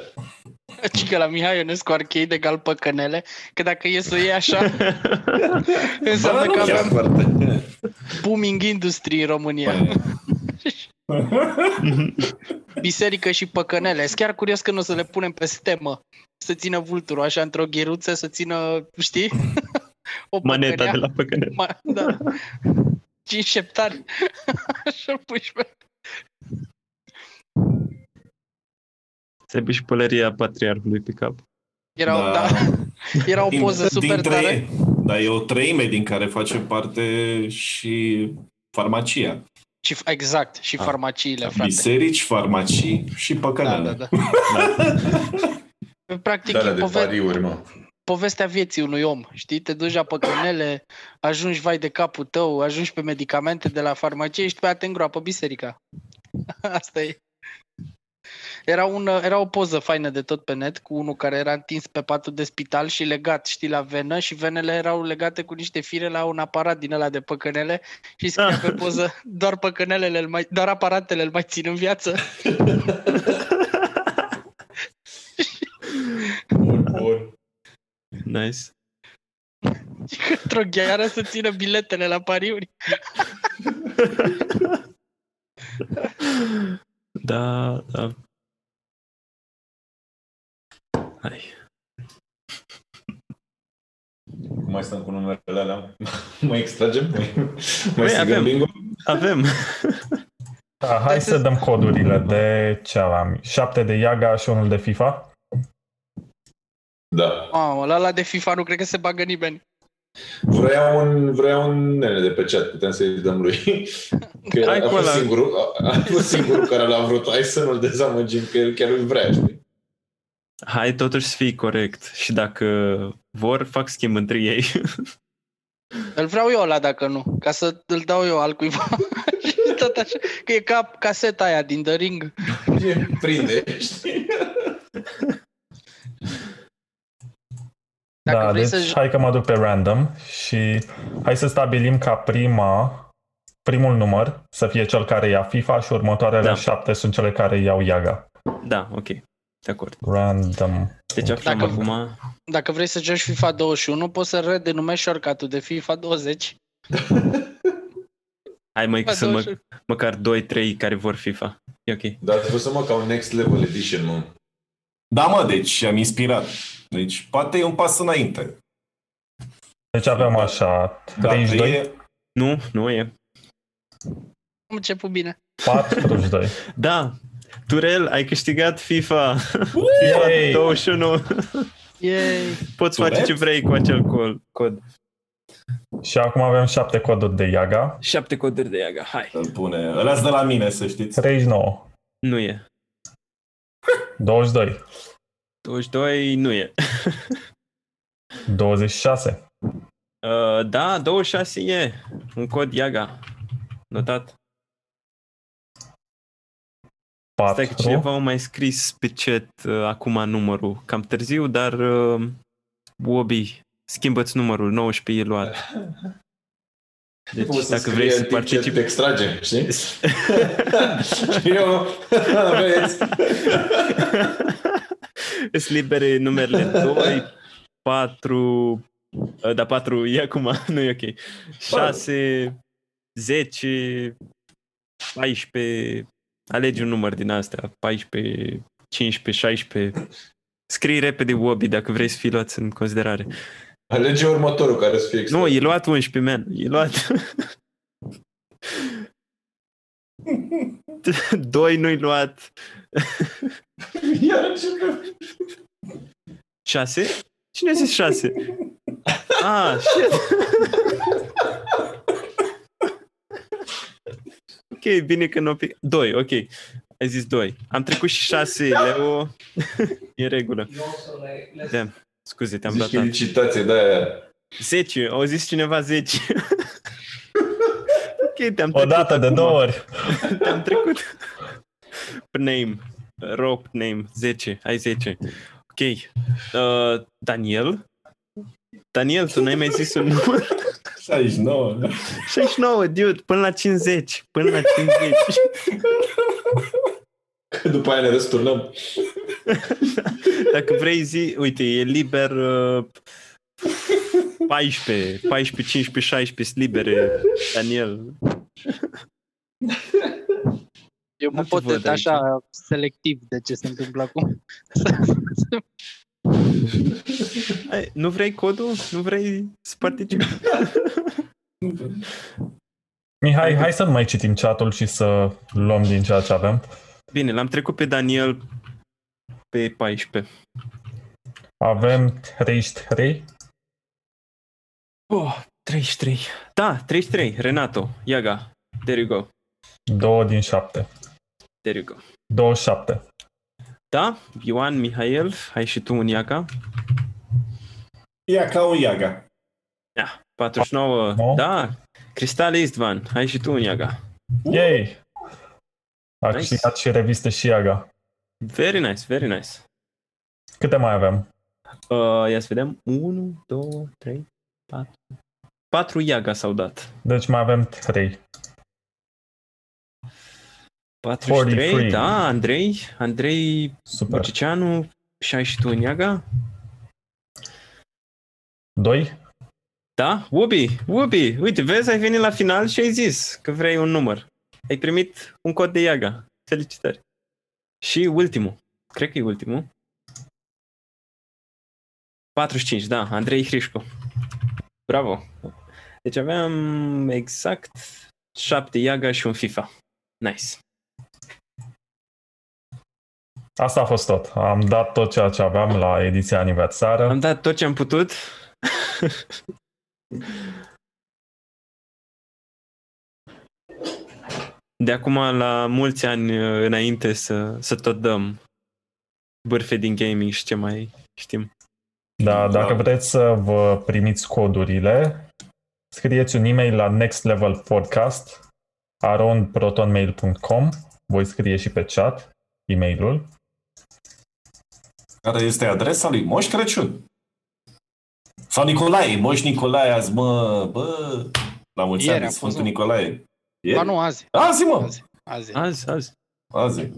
Speaker 6: Ci că la Mihai Ionescu arcade egal păcănele, că dacă e să o iei așa, înseamnă că
Speaker 3: Chiar
Speaker 6: avem
Speaker 3: foarte.
Speaker 6: booming industry în România. Biserică și păcănele. Sunt chiar curios că nu o să le punem pe stemă. Să țină vulturul așa într-o gheruță, să țină, știi? O
Speaker 4: Maneta
Speaker 6: păcănea.
Speaker 4: de la păcăne.
Speaker 6: Ma- da. Cinci șeptari. Așa puși pe...
Speaker 4: Se și pălăria patriarhului pe cap.
Speaker 6: Era, o, da, era o
Speaker 5: Din-
Speaker 6: poză super
Speaker 5: dintre-
Speaker 6: tare.
Speaker 5: Dar e o treime din care face parte și farmacia.
Speaker 6: Și, exact, și
Speaker 4: Ah.
Speaker 6: farmaciile, frate.
Speaker 5: Biserici, farmacii și
Speaker 6: Da,
Speaker 5: păcănele.
Speaker 6: da, da. Practic,
Speaker 3: Dale
Speaker 6: e
Speaker 3: de
Speaker 6: pove-
Speaker 3: pariuri, mă.
Speaker 6: povestea vieții unui om. Știi, te duci la păcănele, ajungi vai de capul tău, ajungi pe medicamente de la farmacie și după aia te îngroapă biserica. Asta e. Era, un, era o poză faină de tot pe net cu unul care era întins pe patul de spital și legat, știi, la venă și venele erau legate cu niște fire la un aparat din ăla de păcănele și scria pe poză doar păcănelele, îl mai, doar aparatele îl mai țin în viață.
Speaker 3: Bun, bun.
Speaker 4: Nice.
Speaker 6: Și că într-o gheară să țină biletele la pariuri.
Speaker 4: Da, da. Hai.
Speaker 3: Cum mai stăm cu numerele alea? mai extragem? Mai, mai
Speaker 4: Păi,
Speaker 3: strigăm
Speaker 4: avem.
Speaker 3: bingo?
Speaker 4: Avem.
Speaker 2: Da, hai să dăm codurile de ce aveam. 7 de Yaga și unul de FIFA.
Speaker 3: Da.
Speaker 6: Mamă, la ăla de FIFA nu cred că se bagă nimeni.
Speaker 3: Vrea un, vrea un nene de pe chat, putem să-i dăm lui. Că
Speaker 4: Hai
Speaker 3: a,
Speaker 4: cu
Speaker 3: fost
Speaker 4: ăla.
Speaker 3: singurul, a, a fost singurul care l-a vrut. Hai să nu-l dezamăgim, că el chiar îl vrea, știi?
Speaker 4: Hai totuși să fii corect. Și dacă vor, fac schimb între ei.
Speaker 6: Îl vreau eu ăla dacă nu, ca să îl dau eu altcuiva. și tot așa, că e ca caseta aia din The Ring.
Speaker 3: Ce prinde, știi?
Speaker 6: Dacă
Speaker 2: da,
Speaker 6: vrei
Speaker 2: deci
Speaker 6: să j-
Speaker 2: hai că mă duc pe random și hai să stabilim ca prima, primul număr să fie cel care ia FIFA și următoarele
Speaker 4: Da.
Speaker 2: șapte sunt cele care iau Yaga.
Speaker 4: Da, ok. De acord.
Speaker 2: Random.
Speaker 4: Deci aflăm
Speaker 6: Dacă-
Speaker 4: acum...
Speaker 6: dacă vrei să joci FIFA 21, poți să redenumești shortcut de FIFA 20.
Speaker 4: Hai mai
Speaker 6: FIFA
Speaker 4: să mă,
Speaker 6: 21.
Speaker 4: măcar 2-3 care vor FIFA. E ok.
Speaker 3: Dar trebuie să mă ca un next level edition, mă.
Speaker 5: Da, mă, deci am inspirat. Deci poate e un pas înainte.
Speaker 2: Deci avem așa, 32,
Speaker 5: Dacă e,
Speaker 4: Nu, nu e.
Speaker 6: Am început bine.
Speaker 2: 42.
Speaker 4: Da, Turel, ai câștigat FIFA. FIFA
Speaker 2: Yay!
Speaker 4: 21.
Speaker 6: Yay!
Speaker 4: Poți face
Speaker 5: Turet?
Speaker 4: ce vrei cu acel col- cod.
Speaker 2: Și acum avem șapte coduri de Yaga.
Speaker 4: Șapte coduri de Iaga, hai.
Speaker 5: îl pune. Ăla de la mine, să știți.
Speaker 2: 39,
Speaker 4: Nu e.
Speaker 2: 22,
Speaker 4: 22 nu e.
Speaker 2: 26,
Speaker 4: Uh, da, 26 e. Un cod Iaga. Notat. Stai că
Speaker 2: 4,
Speaker 4: cineva a mai scris pe chat uh, acum numărul. Cam târziu, dar uh, Obi, schimbă-ți numărul, 19 e luat. Deci
Speaker 3: Poți să
Speaker 4: dacă
Speaker 3: scrie
Speaker 4: vrei să
Speaker 3: în timp ce
Speaker 4: participi...
Speaker 3: Te extragem, știi? Eu, aveți.
Speaker 4: Îți libere numerele 2, 4, da, 4 e acum, nu e ok. 6, 10, 14, alegi un număr din astea, 14, 15, 16. Scrii repede Obi dacă vrei să fii luat în considerare.
Speaker 3: Alege următorul care să fie extra.
Speaker 4: Nu, e luat 11, man. E luat. 2 nu-i luat.
Speaker 3: Iar începe.
Speaker 4: 6? Cine a zis 6? Ah, shit. Ok, bine că nu n-o pic. 2, ok. Ai zis 2. Am trecut și 6, Leo. e în regulă. Damn. Scuze, te-am
Speaker 3: Zici
Speaker 4: dat
Speaker 3: că e
Speaker 4: alt.
Speaker 3: licitație de aia.
Speaker 4: 10, au zis cineva 10. ok, te-am trecut.
Speaker 2: o dată de două ori.
Speaker 4: Te-am trecut. Name. Rope name. 10. Ai 10. Ok. Uh, Daniel? Daniel, tu n-ai mai zis un număr?
Speaker 5: 69.
Speaker 4: 69, dude, până la 50. Până la 50.
Speaker 3: Că după aia ne răsturnăm.
Speaker 4: Dacă vrei zi, uite, e liber uh, 14, 14, 15, 16 sunt libere, Daniel.
Speaker 6: Eu mă
Speaker 4: Nu te
Speaker 6: pot
Speaker 4: văd
Speaker 6: detașa selectiv de ce se întâmplă acum.
Speaker 4: Hai, nu vrei codul? Nu vrei să participi?
Speaker 2: Mihai, hai să nu mai citim chatul și să luăm din ceea ce avem.
Speaker 4: Bine, l-am trecut pe Daniel pe 14.
Speaker 2: Avem 33.
Speaker 4: Oh, 33. Da, 33. Renato. Iaga. There you go.
Speaker 2: 2 din 7.
Speaker 4: There you go.
Speaker 2: 27.
Speaker 4: Da, Ioan, Mihail, ai și tu un Iaga.
Speaker 5: Ia ca un Iaga.
Speaker 4: 49.
Speaker 2: No.
Speaker 4: Da, Cristal Istvan, ai și tu un Iaga.
Speaker 2: Yay! A
Speaker 4: Nice.
Speaker 2: câștigat și revistă și Iaga.
Speaker 4: Very nice, very nice.
Speaker 2: Câte mai avem?
Speaker 4: Uh, ia să vedem. 1, 2, 3, 4. 4 Iaga s-au dat.
Speaker 2: Deci mai avem 3.
Speaker 4: 43,
Speaker 2: 43.
Speaker 4: da, Andrei, Andrei
Speaker 2: Super.
Speaker 4: Bociceanu, și ai și tu în Iaga?
Speaker 2: 2?
Speaker 4: Da? Ubi, Ubi, uite, vezi, ai venit la final și ai zis că vrei un număr. Ai primit un cod de Iaga. Felicitări. Și ultimul. Cred că e ultimul. 45, da, Andrei Hrișcu. Bravo. Deci aveam exact 7 Iaga și un FIFA. Nice.
Speaker 2: Asta a fost tot. Am dat tot ceea ce aveam la ediția aniversară.
Speaker 4: Am dat tot ce am putut. De acum la mulți ani uh, înainte să, să tot dăm bârfe din gaming și ce mai știm.
Speaker 2: Da, dacă vreți să vă primiți codurile, scrieți un e-mail la nextlevelpodcast aronprotonmail.com Voi scrie și pe chat e-mailul.
Speaker 5: Care este adresa lui Moș Crăciun. Sau Nicolae, Moș Nicolae azi, mă, bă, la mulți
Speaker 6: Ieri
Speaker 5: ani,
Speaker 6: a fost,
Speaker 5: Sfântul
Speaker 6: nu?
Speaker 5: Nicolae. Ieri?
Speaker 6: Ba nu, azi.
Speaker 5: Azi, mă!
Speaker 6: Azi. Azi.
Speaker 4: Azi, azi.
Speaker 5: Azi.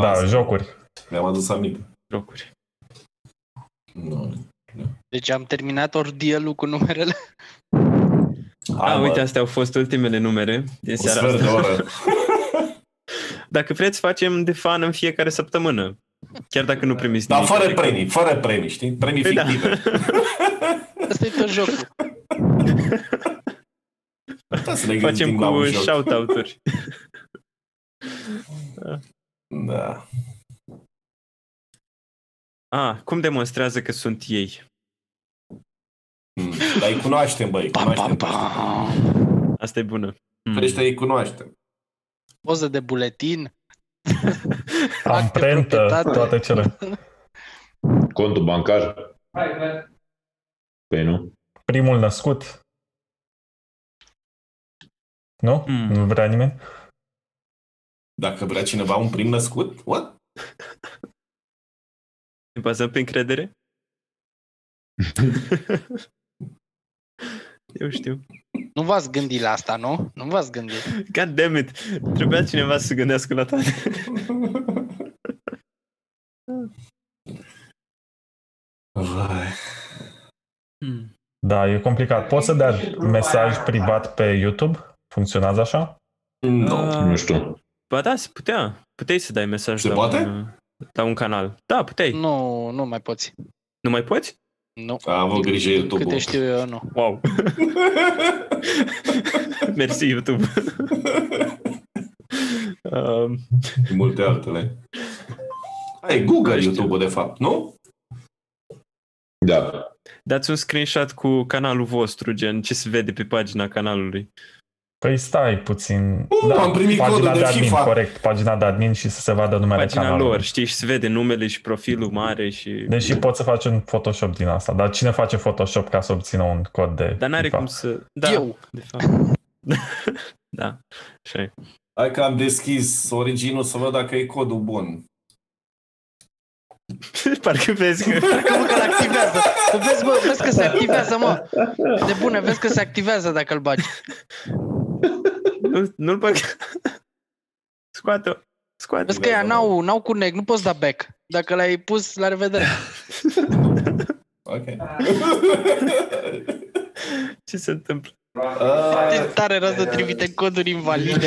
Speaker 2: Da,
Speaker 5: Asta.
Speaker 2: jocuri.
Speaker 5: Mi-am adus aminte.
Speaker 4: Jocuri.
Speaker 5: Nu.
Speaker 6: Deci am terminat ordielul cu numerele.
Speaker 4: A,
Speaker 5: mă,
Speaker 4: uite, astea au fost ultimele numere din
Speaker 5: un
Speaker 4: seara
Speaker 5: sfert de
Speaker 4: asta.
Speaker 5: oră.
Speaker 4: Dacă vreți, facem de fan în fiecare săptămână. Chiar dacă nu primiți
Speaker 5: Dar
Speaker 4: nimic.
Speaker 5: fără
Speaker 4: adică-
Speaker 5: premii, fără premii, știi? Premii
Speaker 4: Păi da.
Speaker 5: fictive.
Speaker 6: Asta e tot jocul.
Speaker 5: Da, să ne
Speaker 4: Facem
Speaker 5: gândim la
Speaker 4: cu
Speaker 5: un joc.
Speaker 4: shout-out-uri.
Speaker 5: Da.
Speaker 4: A, cum demonstrează că sunt ei?
Speaker 5: Mm. Dar îi cunoaștem, băi, îi
Speaker 6: Pam, pam,
Speaker 5: cunoaștem.
Speaker 6: pam.
Speaker 4: Asta e bună. Mm.
Speaker 5: Pește îi cunoaștem.
Speaker 6: Poză de buletin. Acte
Speaker 2: Amprentă,
Speaker 6: proprietate.
Speaker 2: toate cele.
Speaker 3: Contul bancar? Păi nu.
Speaker 2: Primul născut. Nu?
Speaker 4: Mm.
Speaker 2: Nu vrea nimeni?
Speaker 5: Dacă vrea cineva un prim născut, what?
Speaker 4: Ne bazăm pe încredere? Eu știu.
Speaker 6: Nu v-ați gândit la asta, nu? Nu v-ați gândit.
Speaker 4: God damn it! Trebuia cineva să se gândească la toate.
Speaker 5: Vai.
Speaker 4: Hmm.
Speaker 2: Da, e complicat. Poți să dea mesaj privat pe YouTube? Funcționează așa?
Speaker 5: Nu.
Speaker 4: Ah,
Speaker 3: Nu știu.
Speaker 4: Ba da, se putea. Puteai să dai mesaj
Speaker 5: Se
Speaker 4: la,
Speaker 5: poate?
Speaker 4: Un, la un canal. Da, puteai.
Speaker 6: Nu, nu mai poți.
Speaker 4: Nu mai poți?
Speaker 6: Nu.
Speaker 5: A avut grijă
Speaker 6: Din
Speaker 5: YouTube-ul.
Speaker 6: Câte știu eu, nu.
Speaker 4: Wow. Mersi, YouTube. um,
Speaker 5: Multe altele. Ai Google
Speaker 4: Nu știu.
Speaker 5: YouTube-ul, de fapt, nu?
Speaker 3: Da.
Speaker 4: dați un screenshot cu canalul vostru, gen ce se vede pe pagina canalului.
Speaker 2: Păi stai puțin.
Speaker 5: Uh, am primit
Speaker 2: pagina
Speaker 5: codul de
Speaker 2: de admin,
Speaker 5: FIFA.
Speaker 2: corect. Pagina de admin și să se vadă numele
Speaker 4: Pagina
Speaker 2: canalului.
Speaker 4: lor, știi, și se vede numele și profilul mare și...
Speaker 2: Deși poți să faci un Photoshop din asta. Dar cine face Photoshop ca să obțină un cod de
Speaker 4: Dar n-are
Speaker 2: FIFA?
Speaker 4: cum să... Da,
Speaker 6: Eu.
Speaker 4: de fapt. da, așa e.
Speaker 5: Hai că am deschis originul să văd dacă e codul bun.
Speaker 4: Parcă vezi că...
Speaker 6: Că mă că activează. Vezi, bă, vezi că se activează, mă. De bune, vezi că se activează dacă îl bagi.
Speaker 4: Nu, nu-l băg... Scoate-o. Scoate
Speaker 6: Vezi că ea n-au, n-au connect, nu poți da back. Dacă l-ai pus, la revedere.
Speaker 5: Ok.
Speaker 4: Ce se întâmplă?
Speaker 6: Ce
Speaker 5: Uh,
Speaker 6: tare rău să trimite coduri invalide.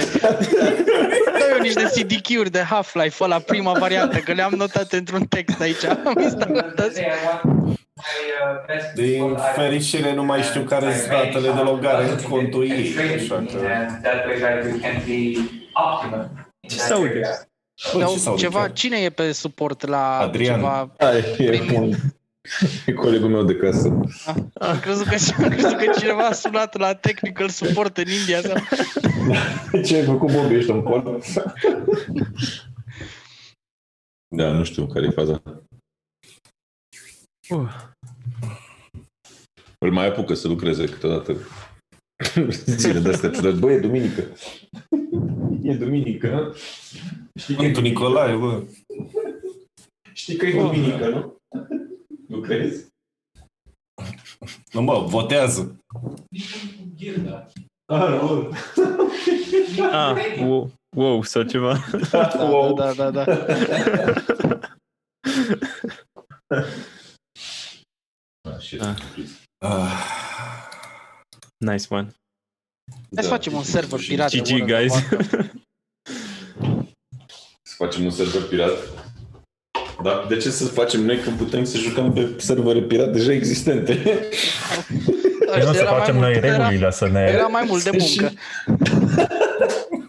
Speaker 6: Dă eu niște CDQ-uri de Half-Life, ăla prima variantă, că le-am notat într-un text aici. Am instalat azi.
Speaker 5: Din fericire nu mai știu care sunt datele de logare în contul ei. Așa că...
Speaker 4: Ce se aude?
Speaker 5: Bă,
Speaker 6: Dar
Speaker 5: ce s-au
Speaker 6: ceva,
Speaker 5: chiar?
Speaker 6: cine e pe suport la
Speaker 5: Adrian.
Speaker 6: ceva?
Speaker 3: Hai, e un... E colegul meu de casă.
Speaker 6: Am crezut că, am crezut că cineva a sunat la technical support în India. Sau...
Speaker 3: Ce ai făcut, Bob? Ești în port? Da, nu știu care e faza.
Speaker 4: Uh.
Speaker 3: Îl mai apucă să lucreze câteodată. Zile de astea ciudate. Bă, e duminică. E duminică. Știi că e
Speaker 5: Sfântul Nicolae, bă.
Speaker 3: Știi că e duminică, nu? Nu crezi?
Speaker 5: Nu, mă, votează.
Speaker 3: Ah, nu.
Speaker 4: Ah, wow, wow sau ceva.
Speaker 6: Da,
Speaker 3: Wow.
Speaker 6: da, da, da, da.
Speaker 3: Ah, shit.
Speaker 4: Ah.
Speaker 5: Ah,
Speaker 4: Nice one.
Speaker 6: Hai să facem un server pirat. de
Speaker 4: GG,
Speaker 6: World of
Speaker 4: guys.
Speaker 6: Warcraft.
Speaker 3: Să facem un server pirat. Da, de ce să facem noi când putem să jucăm pe servere pirate deja existente?
Speaker 2: Păi nu să
Speaker 6: Era mai
Speaker 2: facem
Speaker 6: mult-
Speaker 2: noi
Speaker 6: era-
Speaker 2: regulile, să ne,
Speaker 6: Era mai mult de muncă.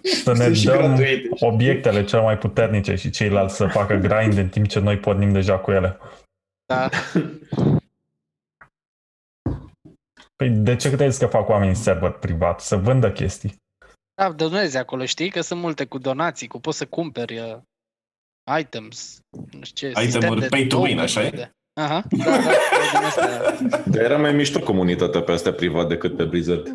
Speaker 2: să ne
Speaker 3: Sunt și
Speaker 2: dăm
Speaker 3: gratuite.
Speaker 2: obiectele cele mai puternice și ceilalți să facă grind în timp ce noi pornim deja cu ele.
Speaker 6: Da.
Speaker 2: Păi de ce credeți că fac oamenii server privat? Să vândă chestii.
Speaker 6: Da, donezi acolo, știi? Că sunt multe cu donații, cu poți să cumperi uh, items, nu știu ce.
Speaker 5: Itemuri
Speaker 6: sistem de
Speaker 5: pay to win,
Speaker 6: token
Speaker 5: așa e?
Speaker 6: de- Aha, da, da, da, din astea.
Speaker 3: Dar era mai mișto comunitatea pe astea privat decât pe Blizzard.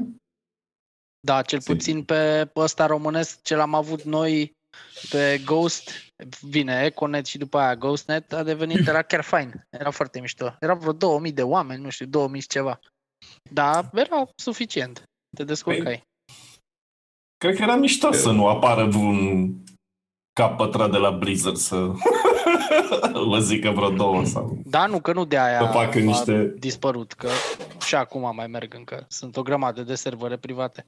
Speaker 6: Da, cel puțin pe pe ăsta românesc, ce l-am avut noi pe Ghost, vine Econet și după aia Ghostnet, a devenit, era chiar fain, era foarte mișto. Era vreo 2000 de oameni, nu știu, 2000 și ceva. Da, era suficient. Te descurcai.
Speaker 5: cred că era mișto să nu apară vreun cap pătrat de la Blizzard să vă zică vreo două sau...
Speaker 6: Da, nu, că nu de aia
Speaker 5: Să facă
Speaker 6: a
Speaker 5: niște-
Speaker 6: dispărut, că și acum mai merg încă. Sunt o grămadă de servere private.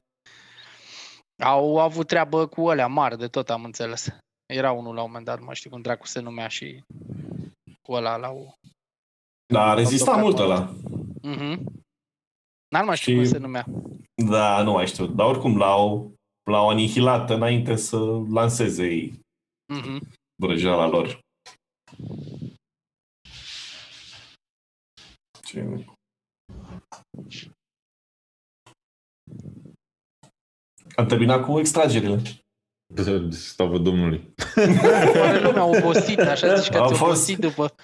Speaker 6: Au avut treabă cu alea mari de tot, am înțeles. Era unul la un moment dat, nu mai știu cum dracu se numea și cu ăla l-au...
Speaker 5: Da, a rezistat
Speaker 6: tocat
Speaker 5: mult
Speaker 6: mult.
Speaker 5: ăla.
Speaker 6: Mhm. N-ar mai știu
Speaker 5: Și-
Speaker 6: cum se numea.
Speaker 5: Da, nu mai știu. Dar oricum l-au, l-au anihilat înainte să lanseze ei
Speaker 6: Mhm.
Speaker 5: vrăjeala lor. Ce... Am terminat cu extragerile.
Speaker 3: Slavă Domnului.
Speaker 6: Oare lumea obosit, așa zici că
Speaker 5: Au
Speaker 6: ți-a
Speaker 5: fost-
Speaker 6: obosit după...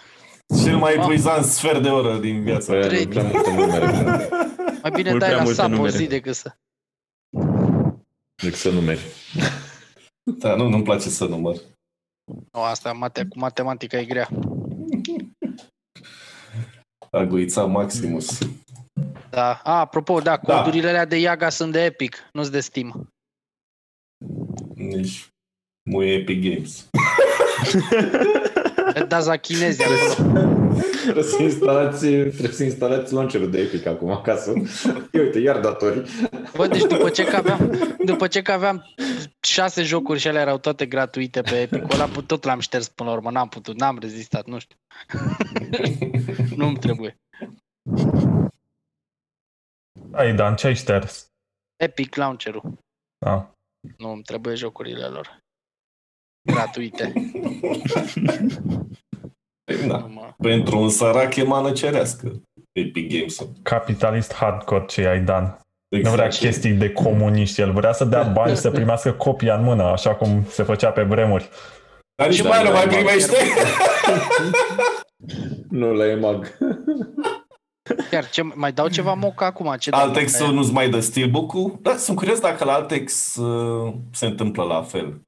Speaker 5: Cel mai
Speaker 6: Ah.
Speaker 5: epuizant sfert de oră din viața
Speaker 3: Păi,
Speaker 5: mea.
Speaker 6: Trei-
Speaker 3: prea multe numere.
Speaker 6: Mai bine
Speaker 4: Mult
Speaker 6: dai
Speaker 4: prea
Speaker 6: la
Speaker 4: multe
Speaker 6: sap o
Speaker 4: numere.
Speaker 6: zi decât să...
Speaker 3: Decât să numeri.
Speaker 5: Da, nu, nu-mi place să număr.
Speaker 6: O, asta mate, cu matematica e grea.
Speaker 5: Aguița Maximus.
Speaker 6: Da. A, apropo, da,
Speaker 5: Da.
Speaker 6: codurile alea de Iaga sunt de Epic, nu sunt de Steam.
Speaker 5: Nici muie Epic Games.
Speaker 6: Le dați la chinezi acolo.
Speaker 3: Trebuie să instalați, trebuie să instalați launcherul de Epic acum acasă. Ia uite, iar datorii.
Speaker 6: Bă, deci după ce că aveam, după ce că aveam șase jocuri și ele erau toate gratuite pe Epic, ăla tot l-am șters până la urmă, n-am putut, n-am rezistat, nu știu. Nu-mi trebuie.
Speaker 2: Ai, Dan, ce ai șters?
Speaker 6: Epic Launcher-ul.
Speaker 2: Da.
Speaker 6: Nu îmi trebuie jocurile lor. Gratuite.
Speaker 5: Păi, Da.
Speaker 6: Nu mă...
Speaker 5: Pentru un sărac e mană cerească. Epic Games.
Speaker 2: Capitalist hardcore ce ai, Dan. Nu
Speaker 5: Exact.
Speaker 2: vrea chestii de comuniști. El vrea să dea bani și să primească copia în mână, așa cum se făcea pe vremuri.
Speaker 5: Dar nici
Speaker 3: Da,
Speaker 5: mai nu
Speaker 3: da,
Speaker 5: mai
Speaker 3: da.
Speaker 5: primește.
Speaker 3: Nu, la EMAG.
Speaker 6: Chiar, ce, mai dau ceva moca acum? Ce
Speaker 5: Altex
Speaker 6: dau moca?
Speaker 5: nu-ți mai dă steelbook-ul? Da, sunt curios dacă la Altex uh, se întâmplă la fel.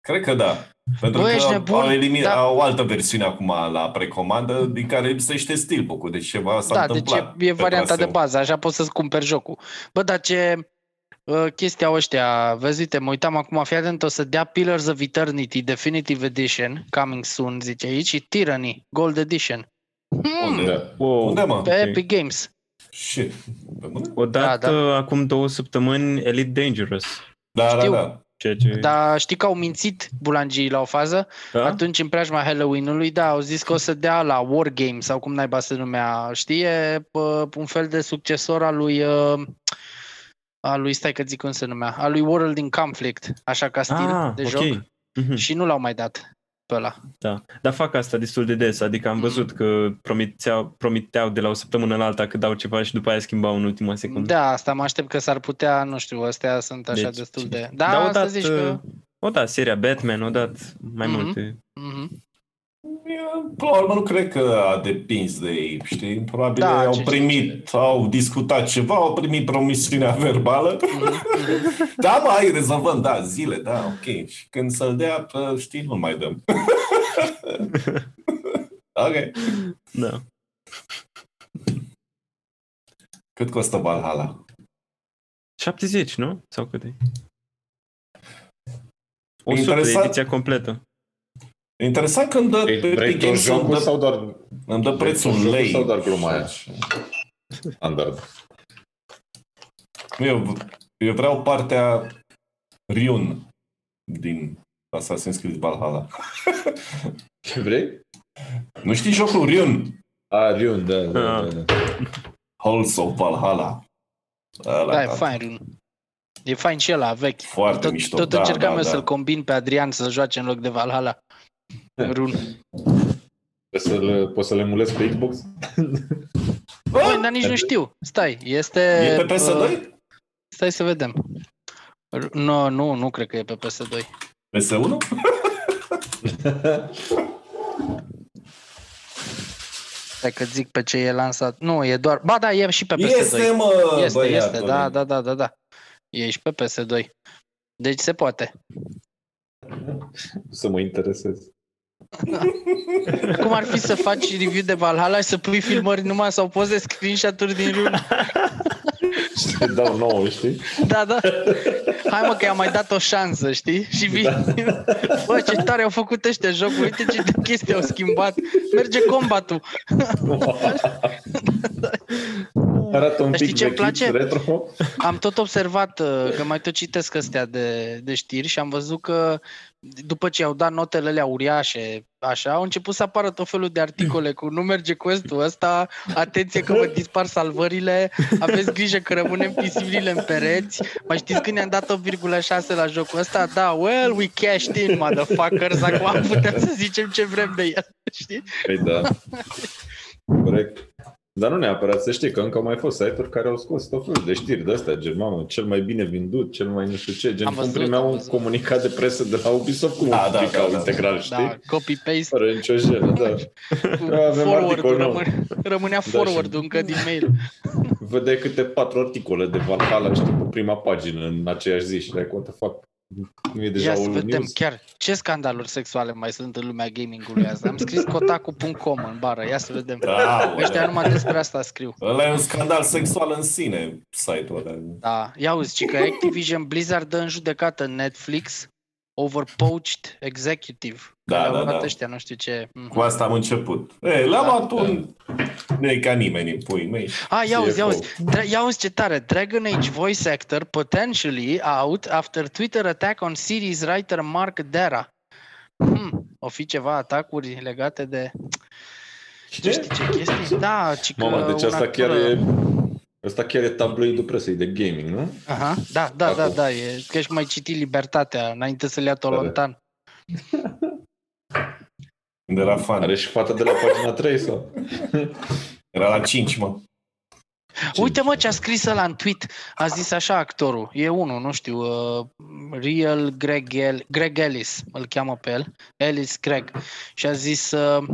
Speaker 5: Cred că da. Pentru
Speaker 6: Bă, ești
Speaker 5: că
Speaker 6: nebun?
Speaker 5: au, elimin,
Speaker 6: Da.
Speaker 5: au o altă versiune acum la precomandă din care lipsește steelbook-ul. Deci ceva s-a
Speaker 6: Da, deci
Speaker 5: întâmplat.
Speaker 6: e, e
Speaker 5: pe
Speaker 6: varianta de
Speaker 5: traseu.
Speaker 6: bază, așa poți să-ți cumperi jocul. Bă, dar ce uh, chestia ăștia, vezi, uite, mă uitam acum, fii atent, o să dea Pillars of Eternity Definitive Edition, coming soon, zice aici, și Tyranny, Gold Edition. Hmm,
Speaker 5: Unde?
Speaker 3: Da.
Speaker 4: Wow.
Speaker 5: Unde, mă?
Speaker 6: pe Epic Games.
Speaker 5: Shit. Pe bune?
Speaker 4: O dat
Speaker 6: Da,
Speaker 4: da, acum două săptămâni Elite Dangerous.
Speaker 5: Da,
Speaker 6: Știu.
Speaker 5: da, da.
Speaker 4: Ceea ce...
Speaker 6: Dar știi că au mințit bulangii la o fază?
Speaker 4: da?
Speaker 6: Atunci, în preajma Halloween-ului, da, au zis că o să dea la Wargame sau cum naiba se numea, știi, e, pă, un fel de succesor al lui, uh, al lui, stai că zic cum se numea, al lui World in Conflict, așa ca stil
Speaker 4: ah,
Speaker 6: de
Speaker 4: ok.
Speaker 6: joc.
Speaker 4: Mhm.
Speaker 6: și nu l-au mai dat pe ăla.
Speaker 4: Da, dar fac asta destul de des, adică am văzut că promiteau, promiteau de la o săptămână în alta că dau ceva și după aia schimbau în ultima secundă.
Speaker 6: Da, asta mă aștept că s-ar putea, nu știu, astea sunt așa
Speaker 4: Deci,
Speaker 6: destul de...
Speaker 4: Da,
Speaker 6: Da,
Speaker 4: o
Speaker 6: să
Speaker 4: dat,
Speaker 6: zici că...
Speaker 4: o dat seria Batman, o dat mai
Speaker 6: Mhm.
Speaker 4: multe.
Speaker 6: Mhm.
Speaker 5: Eu, Până la urmă, nu cred că a depins de ei, știi? Probabil
Speaker 6: Da,
Speaker 5: ei au
Speaker 6: ce-
Speaker 5: primit, au discutat ceva, au primit promisiunea verbală. da, mă, hai, rezolvăm, da, zile, da, ok. Și când să-l dea, pă, știi, nu mai dăm. ok.
Speaker 4: Da.
Speaker 5: Cât costă Valhalla?
Speaker 4: 70, nu? Sau cât e? 100,
Speaker 5: Interesant.
Speaker 4: ediția completă.
Speaker 5: Interesant că îmi dă,
Speaker 7: Ei,
Speaker 5: pe
Speaker 7: Vrei
Speaker 5: Epic
Speaker 7: tot
Speaker 5: Games îmi
Speaker 7: jocul
Speaker 5: dă,
Speaker 7: sau doar,
Speaker 5: îmi dă
Speaker 7: vrei
Speaker 5: prețul
Speaker 7: tot
Speaker 5: un
Speaker 7: jocul
Speaker 5: lei.
Speaker 7: sau doar gluma aia? Standard.
Speaker 5: Eu, eu vreau partea Ryun din Assassin's Creed Valhalla.
Speaker 7: Ce vrei?
Speaker 5: Nu știi jocul Ryun?
Speaker 7: A, Rion, da, da,
Speaker 4: Ah.
Speaker 7: da, da.
Speaker 5: Halls of Valhalla. Ăla,
Speaker 6: Da, e
Speaker 5: tata.
Speaker 6: fain, Run. E fain și ăla, vechi.
Speaker 5: Foarte
Speaker 6: tot,
Speaker 5: mișto.
Speaker 6: tot
Speaker 5: da,
Speaker 6: încercam
Speaker 5: da,
Speaker 6: eu
Speaker 5: da.
Speaker 6: să-l combin pe Adrian să joace în loc de Valhalla. Run.
Speaker 7: Trebuie să-l, poți să le emulezi pe Xbox?
Speaker 6: Băi, dar nici nu știu. Stai, este...
Speaker 5: E pe
Speaker 6: uh,
Speaker 5: PS2?
Speaker 6: Stai să vedem. R- No, nu, nu cred că e pe PS2.
Speaker 5: PS1?
Speaker 6: Stai că zic pe ce e lansat. Nu, e doar... Ba da, e și pe PS2.
Speaker 5: Este, mă,
Speaker 6: este,
Speaker 5: băiatule.
Speaker 6: este, da, da, da, da, da. E și pe PS2. Deci se poate.
Speaker 7: Să mă interesez.
Speaker 6: Cum ar fi să faci review de Valhalla și să pui filmări numai sau poze screenshot-uri din run?
Speaker 7: Și să dau nouă, știi?
Speaker 6: Da, da. Hai mă că i-am mai dat o șansă, știi? Și vin. Bă, ce tare au făcut ăștia jocul. Uite ce de chestii au schimbat. Merge combatul.
Speaker 7: Arată un
Speaker 6: Dar știi
Speaker 7: pic
Speaker 6: ce-mi
Speaker 7: vechit,
Speaker 6: place?
Speaker 7: retro.
Speaker 6: Am tot observat uh, că mai tot citesc astea de, de știri și am văzut că după ce au dat notele alea uriașe, așa, au început să apară tot felul de articole cu nu merge quest-ul ăsta, atenție că vă dispar salvările, aveți grijă că rămânem pisibilile în pereți. Mai știți când ne-am dat 8,6 la jocul ăsta? Da, well, we cashed in, motherfuckers, acum putem să zicem ce vrem de el, știi?
Speaker 7: Păi da. Corect. Dar nu neapărat să știi că încă au mai fost site-uri care au scos tot felul de știri de astea, gen, mamă, cel mai bine vândut, cel mai nu știu ce, gen,
Speaker 6: Am
Speaker 7: cum
Speaker 6: văzut,
Speaker 7: primeau
Speaker 6: am
Speaker 7: un
Speaker 6: văzut.
Speaker 7: comunicat de presă de la Ubisoft, cum
Speaker 5: Da,
Speaker 7: da,
Speaker 5: da,
Speaker 7: publicau
Speaker 5: da, da.
Speaker 7: integral, știi?
Speaker 6: Da, copy-paste,
Speaker 7: Fără nicio jelă, da.
Speaker 6: cu
Speaker 7: avem
Speaker 6: forward-ul,
Speaker 7: articol nou.
Speaker 6: rămâne, rămânea
Speaker 7: și-
Speaker 6: forward-ul încă din mail.
Speaker 7: Vedeai câte patru articole de Valhalla, știi, pe prima pagină în aceeași zi și like, what the fuck, nu e deja
Speaker 6: Ia să
Speaker 7: all
Speaker 6: vedem
Speaker 7: news?
Speaker 6: chiar ce scandaluri sexuale mai sunt în lumea gamingului azi. Am scris kotaku.com în bară, ia să vedem.
Speaker 5: Da,
Speaker 6: Ăștia numai despre asta scriu.
Speaker 5: Ăla e un scandal sexual în sine, site-ul ăla.
Speaker 6: Da, ia uzi, ci că Activision Blizzard dă în judecată Netflix over poached executive.
Speaker 5: Da,
Speaker 6: Că le-au
Speaker 5: da,
Speaker 6: luat
Speaker 5: da.
Speaker 6: ăștia, nu știu ce. Mhm.
Speaker 5: Cu asta am început. E, l-am
Speaker 6: Da,
Speaker 5: luat un... Nu e ca nimeni în pui mei.
Speaker 6: Ah, ia uzi, ia
Speaker 7: CFO.
Speaker 6: uzi. Dra- ia uzi ce tare. Dragon Age voice actor potentially out after Twitter attack on series writer Mark Dera. Hmm, o fi ceva atacuri legate de... Tu știi ce chestii? Da, ci că
Speaker 7: Mama, deci
Speaker 6: un
Speaker 7: asta chiar
Speaker 6: actor-
Speaker 7: e... Asta chiar e tabloidul presei de gaming, nu?
Speaker 6: Aha, da, da, da,
Speaker 7: Acum.
Speaker 6: da, e că și mai citi Libertatea înainte să le ia Tolontan.
Speaker 5: Când era fan.
Speaker 7: Are și fata de la pagina 3 sau?
Speaker 5: Era la 5, mă.
Speaker 6: Uite mă ce a scris ăla în tweet. A zis așa actorul. E unul, nu știu, uh, Real Greg, El- Greg Ellis, îl cheamă pe el. Ellis Greg. Și a zis uh,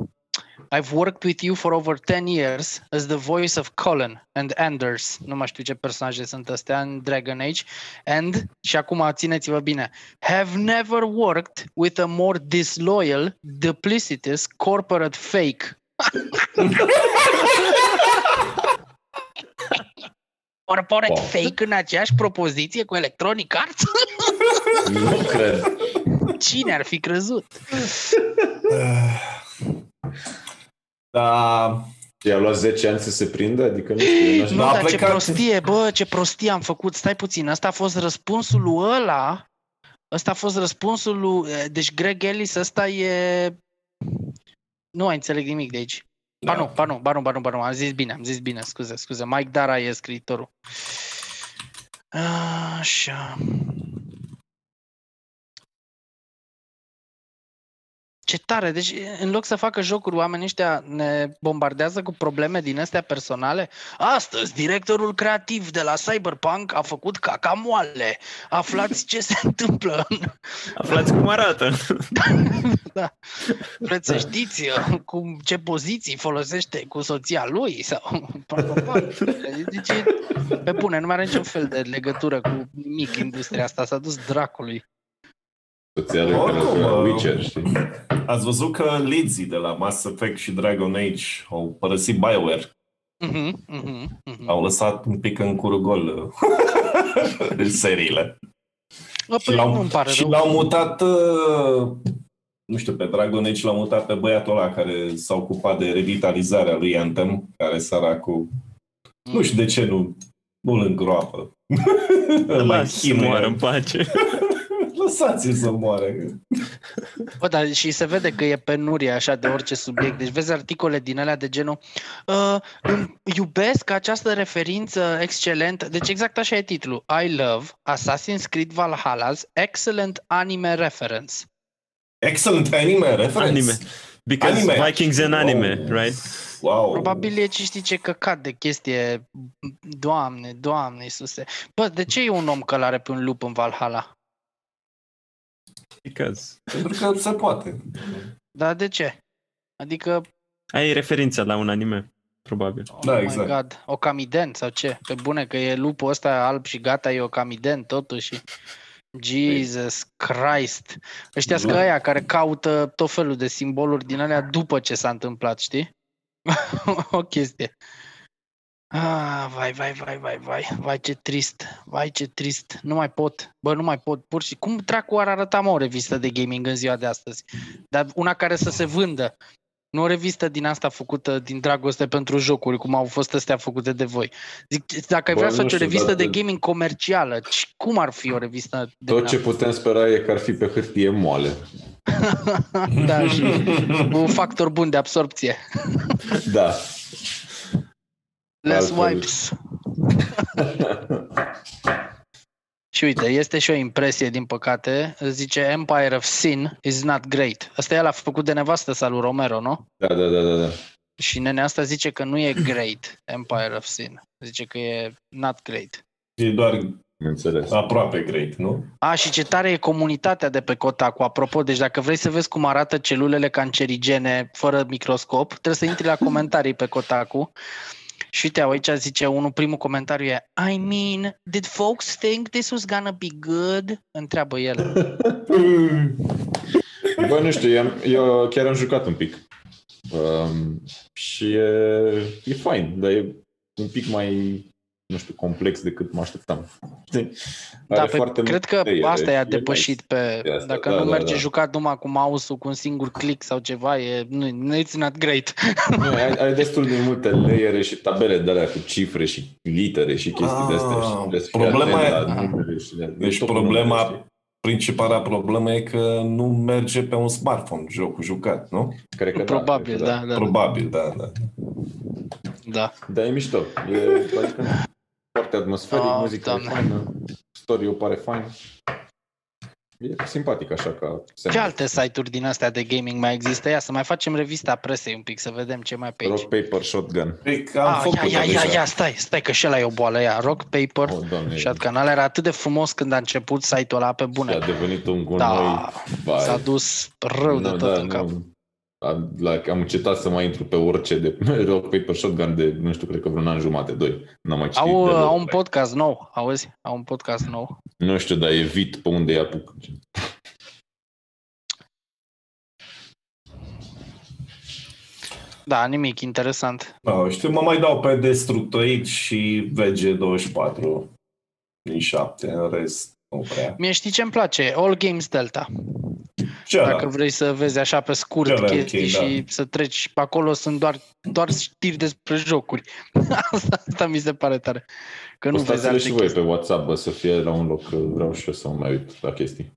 Speaker 6: I've worked with you for over 10 years as the voice of Colin and Anders. Nu mai știu ce personaje sunt astea în Dragon Age. And, și acum țineți-vă bine, have never worked with a more disloyal, duplicitous corporate fake. Corporate
Speaker 7: Wow.
Speaker 6: fake în aceeași propoziție cu Electronic Arts?
Speaker 7: Nu cred.
Speaker 6: Cine ar fi crezut?
Speaker 5: Da,
Speaker 7: I-a luat 10 ani să se prindă? Adică nu știu, eu n-aș-
Speaker 6: Nu,
Speaker 5: Da, a
Speaker 6: dar ce
Speaker 5: plecat.
Speaker 6: prostie, bă, ce prostie am făcut. Stai puțin, ăsta a fost răspunsul lui ăla. Ăsta a fost răspunsul lui... Deci Greg Ellis, ăsta e... Nu mai înțeleg nimic de aici. Ba
Speaker 5: Da.
Speaker 6: nu, ba nu, ba nu, ba nu, ba nu, am zis bine, am zis bine, scuze, scuze. Mike Dara e scriitorul. Așa. Ce tare! Deci, în loc să facă jocuri, oamenii ăștia ne bombardează cu probleme din astea personale. Astăzi, directorul creativ de la Cyberpunk a făcut caca moale. Aflați ce se întâmplă.
Speaker 4: Aflați cum arată.
Speaker 6: da. Vreți să știți uh, cum, ce poziții folosește cu soția lui? Sau... Deci, pe bune, nu mai are niciun fel de legătură cu nimic industria asta. S-a dus dracului.
Speaker 3: Soția lui care
Speaker 5: Oricum,
Speaker 3: lucra la
Speaker 5: uh,
Speaker 3: Witcher, știi?
Speaker 5: Ați văzut că Lizzie de la Mass Effect și Dragon Age au părăsit BioWare.
Speaker 6: Uh-huh, uh-huh, uh-huh.
Speaker 5: Au lăsat un pic în curul gol uh, seriile.
Speaker 6: Bă,
Speaker 5: Și
Speaker 6: păi,
Speaker 5: l-au,
Speaker 6: nu-mi pare
Speaker 5: și
Speaker 6: rău.
Speaker 5: l-au mutat, uh, nu știu, pe Dragon Age l-au mutat pe băiatul ăla care s-a ocupat de revitalizarea lui Anthem, care săracul, nu știu de ce nu, nu-l îngroapă. Îl mai
Speaker 4: Las să
Speaker 5: chinuie.
Speaker 4: moară în pace.
Speaker 5: Lăsați-l să moară.
Speaker 6: Bă, dar și se vede că e penurie așa de orice subiect. Deci vezi articole din alea de genul uh, îmi iubesc această referință excelentă. Deci exact așa e titlul. I love Assassin's Creed Valhalla's excellent anime reference.
Speaker 5: Excellent anime reference.
Speaker 4: Anime. Because
Speaker 5: Anime.
Speaker 4: Vikings and anime,
Speaker 5: Wow.
Speaker 4: right?
Speaker 5: Wow.
Speaker 6: Probabil e ce știi ce căcat de chestie. Doamne, doamne, Iisuse. Bă, de ce e un om călare pe un lup în Valhalla?
Speaker 4: Because...
Speaker 5: Pentru că se poate.
Speaker 6: Dar de ce? Adică,
Speaker 4: Ai referința la un anime, probabil.
Speaker 6: oh
Speaker 5: Da,
Speaker 6: my
Speaker 5: exact.
Speaker 6: God, Ocamiden sau ce? Pe bune că e lupul ăsta alb și gata, e Ocamiden totuși. Jesus Christ. Ăștia sunt
Speaker 5: Da.
Speaker 6: ăia care caută tot felul de simboluri din alea după ce s-a întâmplat, știi? o chestie. Ah, vai, vai, vai, vai, vai, vai ce trist, vai ce trist, nu mai pot, bă, nu mai pot, pur și cum dracu ar arăta mă o revistă de gaming în ziua de astăzi? Dar una care să se vândă, nu o revistă din asta făcută din dragoste pentru jocuri, cum au fost astea făcute de voi. Zic, dacă ai
Speaker 3: Bă,
Speaker 6: vrea să
Speaker 3: nu
Speaker 6: faci o
Speaker 3: știu,
Speaker 6: revistă
Speaker 3: dar-
Speaker 6: de gaming comercială, ci- cum ar fi o revistă de
Speaker 3: Tot ce putem spera e că ar fi pe hârtie moale.
Speaker 6: da, și un factor bun de absorpție.
Speaker 3: Da.
Speaker 6: Less
Speaker 3: Altfel.
Speaker 6: wipes. și uite, este și o impresie, din păcate. Zice Empire of Sin is not great. Asta e l-a făcut de nevastă sa lui Romero, nu?
Speaker 3: Da, da, da, da, da.
Speaker 6: Și nenea asta zice că nu e great Empire of Sin. Zice că e not great.
Speaker 5: E doar
Speaker 3: Am înțeles.
Speaker 5: aproape great, nu?
Speaker 6: A, și ce tare e comunitatea de pe Kotaku. Apropo, deci dacă vrei să vezi cum arată celulele cancerigene fără microscop, trebuie să intri la comentarii pe Kotaku. Și uite, aici zice unul, primul comentariu e I mean, did folks think this was gonna be good? Întreabă el.
Speaker 3: Bă, nu știu, eu, am- eu chiar am jucat un pic. Um, și e, e fain, dar e un pic mai, nu știu, complex decât mă așteptam. Știi?
Speaker 6: Da,
Speaker 3: Are
Speaker 6: pe,
Speaker 3: foarte
Speaker 6: cred
Speaker 3: multe
Speaker 6: că
Speaker 3: layere,
Speaker 6: asta i-a
Speaker 3: e
Speaker 6: depășit pe...
Speaker 3: E asta,
Speaker 6: Dacă
Speaker 3: da,
Speaker 6: nu
Speaker 3: da,
Speaker 6: merge
Speaker 3: da.
Speaker 6: jucat numai cu mouse-ul cu un singur click sau ceva, e, nu, nu it's not great.
Speaker 3: Nu, ai, ai destul de multe layere și tabele de alea cu cifre și litere și chestii de astea.
Speaker 5: Ah,
Speaker 3: și trebuie să fii
Speaker 5: problema
Speaker 3: atent
Speaker 5: e-
Speaker 3: la numere și de-
Speaker 5: Deci
Speaker 3: tot
Speaker 5: problema-
Speaker 3: numele, știi?
Speaker 5: Principala problemă e că nu merge pe un smartphone jocul jucat, nu?
Speaker 3: Cred că
Speaker 6: Probabil,
Speaker 3: da.
Speaker 6: da,
Speaker 3: cred că
Speaker 6: da.
Speaker 5: Probabil, da, da.
Speaker 6: da.
Speaker 3: Da, e mișto. E adică, foarte atmosferic,
Speaker 6: Ah,
Speaker 3: muzica
Speaker 6: Doamne.
Speaker 3: e faină, story-ul pare fain. E simpatic așa ca
Speaker 6: Ce
Speaker 3: semn.
Speaker 6: alte site-uri din astea de gaming mai există? Ia să mai facem revista presei un pic, să vedem ce mai pe aici.
Speaker 3: Rock, paper, shotgun.
Speaker 5: Cred că am
Speaker 6: Ah,
Speaker 5: făcut
Speaker 6: ia, ia, ia,
Speaker 5: deja.
Speaker 6: ia, stai, stai că și ăla e o boală, ia, rock, paper,
Speaker 3: Oh, doamne,
Speaker 6: shotgun. Ăla era atât de frumos când a început site-ul ăla pe
Speaker 3: și a
Speaker 6: bune.
Speaker 3: devenit un gunoi.
Speaker 6: Da,
Speaker 3: Vai.
Speaker 6: s-a dus rău de
Speaker 3: Nu,
Speaker 6: tot
Speaker 3: da,
Speaker 6: în cap.
Speaker 3: nu. Am, like, am încetat să mai intru pe orice de rock, paper, shotgun de, nu știu, cred că vreun an jumate, doi. N-am mai citit
Speaker 6: Au,
Speaker 3: deloc.
Speaker 6: au un podcast nou, auzi? Au un podcast nou.
Speaker 3: Nu știu, dar evit pe unde îi apuc.
Speaker 6: Da, nimic, interesant.
Speaker 5: Da, știu, mă mai dau pe Destructoid și VG24 din 7, în rest nu prea.
Speaker 6: Mie știi ce îmi place? All Games Delta.
Speaker 5: Ce
Speaker 6: Dacă
Speaker 5: Dacă...
Speaker 6: vrei să vezi așa pe scurt
Speaker 5: Ceva
Speaker 6: chestii
Speaker 5: ok,
Speaker 6: și să treci pe acolo sunt doar, doar știri despre jocuri. asta, asta mi se pare tare. Că nu vezi
Speaker 3: Postați-le
Speaker 6: alte
Speaker 3: și voi
Speaker 6: chestii.
Speaker 3: pe WhatsApp, bă, să fie la un loc, că vreau și eu să mă mai uit la chestii.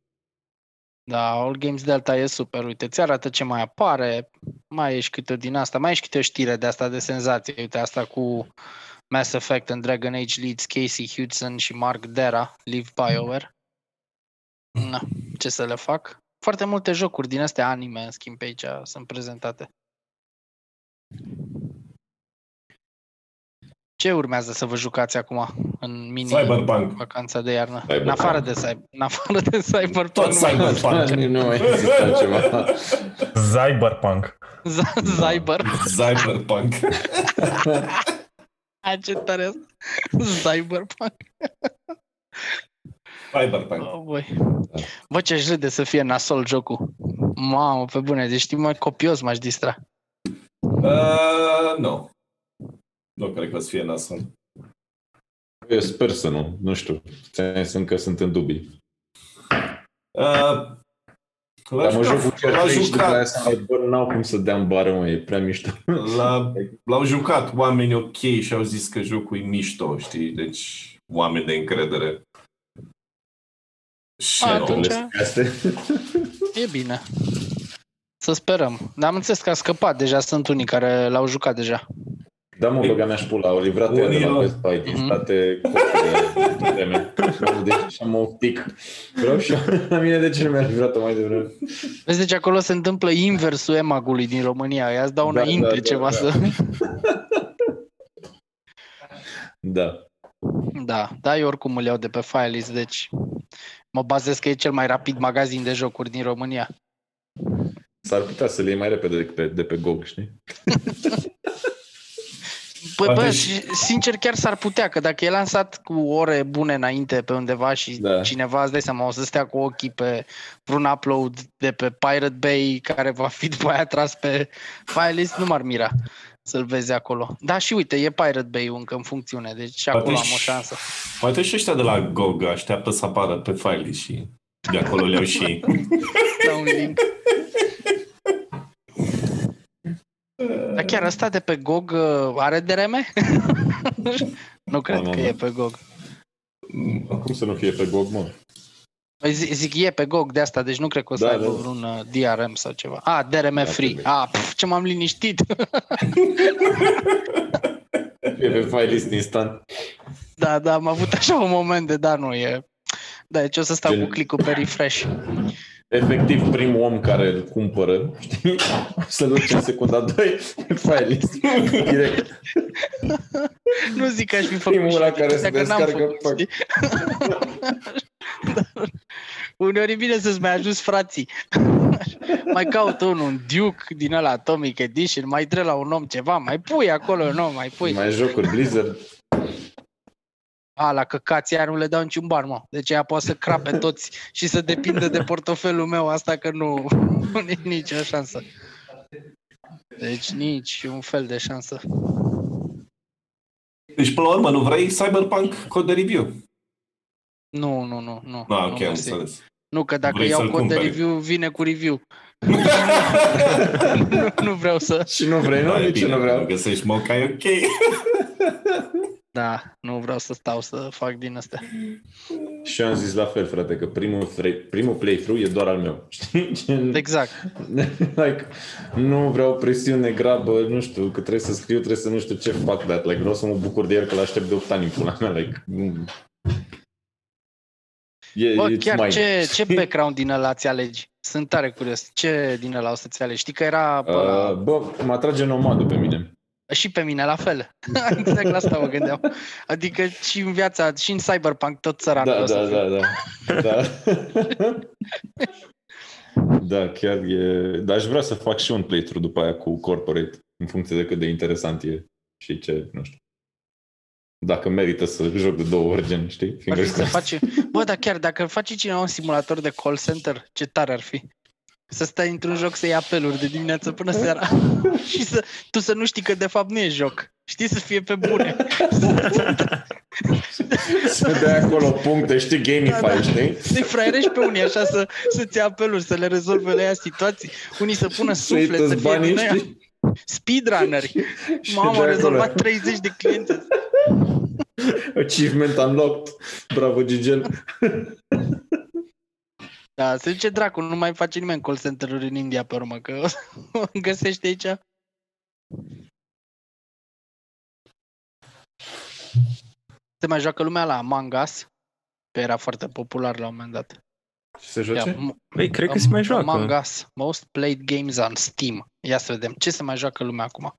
Speaker 6: Da, All Games Delta e super. Uite, ți arată ce mai apare, mai ești câte o din asta, mai ești câte o știre de asta de senzație. Uite, asta cu Mass Effect and Dragon Age leads Casey Hudson și Mark Dera, Live BioWare. Na, ce să le fac? foarte multe jocuri din astea anime, în schimb, pe aici sunt prezentate. Ce urmează să vă jucați acum în mini
Speaker 5: Cyberpunk.
Speaker 6: vacanța de iarnă?
Speaker 3: Cyberpunk.
Speaker 6: În afară de, cyber, în afară de Cyberpunk.
Speaker 5: Tot
Speaker 6: nu mai
Speaker 5: Cyberpunk.
Speaker 7: Nu, nu mai există ceva.
Speaker 2: Cyberpunk.
Speaker 6: Z- Cyber.
Speaker 5: Cyberpunk.
Speaker 6: A, ce tare asta. Cyberpunk.
Speaker 5: Cyberpunk.
Speaker 6: Oh, băi. Bă, ce-aș râde să fie nasol jocul. Mamă, pe bune, deci știi, mai copios m-aș distra.
Speaker 5: Uh, nu. Nu cred că o să fie nasol.
Speaker 3: Eu sper să nu, nu știu. Ți-am zis încă sunt în dubii.
Speaker 5: Uh, l-a
Speaker 3: Dar mă joc
Speaker 5: jucat,
Speaker 3: cu
Speaker 5: l-a
Speaker 3: Fair și după aia
Speaker 5: jucat,
Speaker 3: să mai bă, n-au cum să dea în bară, mă, e prea mișto.
Speaker 5: l-a, l-au jucat oameni ok și au zis că jocul e mișto, știi? Deci, oameni de încredere. Și
Speaker 6: A,
Speaker 5: nu.
Speaker 6: atunci-
Speaker 3: Asta.
Speaker 6: E bine. Să sperăm. Dar am înțeles că a scăpat. Deja sunt unii care l-au jucat deja.
Speaker 3: Da, mă, băga mea și pula, au livrat ea de la
Speaker 5: Unii-
Speaker 3: Best Buy din
Speaker 6: Mhm.
Speaker 3: state copii de vreme. Deci și am o tic. Vreau și eu. la mine de ce nu mi-a livrat-o mai devreme?
Speaker 6: Vezi, deci acolo se întâmplă inversul emagului din România. Ea îți dau
Speaker 3: Da,
Speaker 6: înainte
Speaker 3: da, da,
Speaker 6: ceva
Speaker 3: da.
Speaker 6: să...
Speaker 3: Da.
Speaker 6: Da, da, eu oricum îl iau de pe Filelist, deci mă bazez că e cel mai rapid magazin de jocuri din România.
Speaker 3: S-ar putea să le iei mai repede de pe, de pe GOG, știi?
Speaker 6: Păi,
Speaker 5: Poate
Speaker 6: bă,
Speaker 5: și-
Speaker 6: și, sincer chiar s-ar putea, că dacă e lansat cu ore bune înainte pe undeva și
Speaker 3: Da.
Speaker 6: cineva, îți dai seama, o să stea cu ochii pe vreun upload de pe Pirate Bay care va fi după aia tras pe Filelist, nu m-ar mira să-l vezi acolo. Da, și uite, e Pirate Bay încă în funcțiune, deci și
Speaker 5: Poate
Speaker 6: acolo am
Speaker 5: și-
Speaker 6: o șansă.
Speaker 5: Poate și ăștia de la GOG așteaptă să apară pe file și de acolo le-au și...
Speaker 6: Da, un link. Dar chiar ăsta de pe GOG uh, are DRM? nu cred
Speaker 3: nu,
Speaker 6: că
Speaker 3: nu.
Speaker 6: e pe GOG.
Speaker 3: Cum să nu fie pe GOG, mă?
Speaker 6: Păi Zic, zic, e pe GOG de asta, deci nu cred că o să
Speaker 3: Da,
Speaker 6: aibă
Speaker 3: da.
Speaker 6: vreun uh, DRM sau ceva. A, DRM
Speaker 3: Da,
Speaker 6: free.
Speaker 3: trebuie.
Speaker 6: A, pf, ce m-am liniștit.
Speaker 3: E pe file list instant.
Speaker 6: da, da, am avut așa un moment de da, nu e. Da, deci o să stau
Speaker 3: Gen-
Speaker 6: cu clicul pe refresh.
Speaker 3: Efectiv, primul om care îl cumpără, știi? Să duce în secunda 2 pe file list. Direct.
Speaker 6: Nu zic că aș fi făcut
Speaker 3: Primul
Speaker 6: și
Speaker 3: ăla
Speaker 6: chestia
Speaker 3: care se
Speaker 6: că n-am
Speaker 3: descarcă,
Speaker 6: făcut, știi? Dar Uneori e bine să-ți mai ajuns frații. mai caut unul, un Duke din ăla Atomic Edition, mai trebuie la un om ceva, mai pui acolo, nu, mai pui.
Speaker 3: Mai jocuri Blizzard.
Speaker 6: A, la căcații aia nu le dau niciun bar, mă. Deci ea poate să crape toți și să depindă de portofelul meu, asta că nu, nu e nicio șansă. Deci nici un fel de șansă.
Speaker 5: Deci, până la urmă, nu vrei Cyberpunk cod de review?
Speaker 6: Nu, nu, nu, nu.
Speaker 5: Ah,
Speaker 6: nu,
Speaker 5: ok, am
Speaker 6: mersi.
Speaker 5: înțeles.
Speaker 6: nu că dacă
Speaker 5: Vrei
Speaker 6: iau
Speaker 5: să-l
Speaker 6: cod de
Speaker 5: cumperi.
Speaker 6: review, vine cu review. nu, nu vreau să...
Speaker 3: Și nu vrei, nu?
Speaker 5: Da, e
Speaker 3: Nici
Speaker 5: bine,
Speaker 3: nu vreau.
Speaker 5: Găsești moca, e ok.
Speaker 6: Da, nu vreau să stau să fac din astea.
Speaker 3: Și eu am zis la fel, frate, că primul, thre- primul playthrough e doar al meu. Știi? Gen-
Speaker 6: Exact.
Speaker 3: like, nu vreau presiune grabă, nu știu, că trebuie să scriu, trebuie să nu știu ce fac that. Like, vreau să mă bucur de el că l-aștept de 8 ani în pula mea. Like, mm. e,
Speaker 6: Bă,
Speaker 3: it's
Speaker 6: chiar
Speaker 3: mine.
Speaker 6: ce, ce background din ăla ți alegi? Sunt tare curios. Ce din ăla o să-ți alegi? Știi că era pe ăla-
Speaker 3: Uh, bă, mă atrage nomadul pe mine.
Speaker 6: Și pe mine la fel. exact la asta mă gândeam. Adică și în viața, și în Cyberpunk tot țăranul
Speaker 3: Da,
Speaker 6: o să
Speaker 3: da,
Speaker 6: fiu.
Speaker 3: da, da. da. da, chiar e... Dar aș vrea să fac și un playthrough după aia cu Corporate, în funcție de cât de interesant e și ce, nu știu. Dacă merită să joc de două ori, gen, știi?
Speaker 6: Ar fi
Speaker 3: Fingers
Speaker 6: să
Speaker 3: crossed.
Speaker 6: face... Bă, dar chiar dacă face cineva un simulator de call center, ce tare ar fi. Să stai într-un joc să iei apeluri de dimineață până seara și să, tu să nu știi că de fapt nu e joc. Știi să fie pe bune.
Speaker 3: Să dai acolo puncte, știi, gamify,
Speaker 6: Da, da.
Speaker 3: știi?
Speaker 6: Să-i fraierești pe unii așa să, să-ți ia apeluri, să le rezolve la ea situații. Unii să pună
Speaker 3: Să-i
Speaker 6: suflet, să
Speaker 3: toți
Speaker 6: fie
Speaker 3: banii,
Speaker 6: din aia.
Speaker 3: știi?
Speaker 6: Speedrunneri.
Speaker 3: Și
Speaker 6: Mamă,
Speaker 3: de
Speaker 6: am
Speaker 3: acolo.
Speaker 6: rezolvat 30 de cliente.
Speaker 3: Achievement unlocked. Bravo, Gigel.
Speaker 6: Da, se duce dracu, nu mai face nimeni call center-uri în India pe urmă, că o găsești aici. Se mai joacă lumea la Among Us, că era foarte popular la un moment dat.
Speaker 7: Ce se joace?
Speaker 6: Ia,
Speaker 4: Băi, cred că se mai joacă.
Speaker 6: Among Us, most played games on Steam. Ia să vedem ce se mai joacă lumea acum.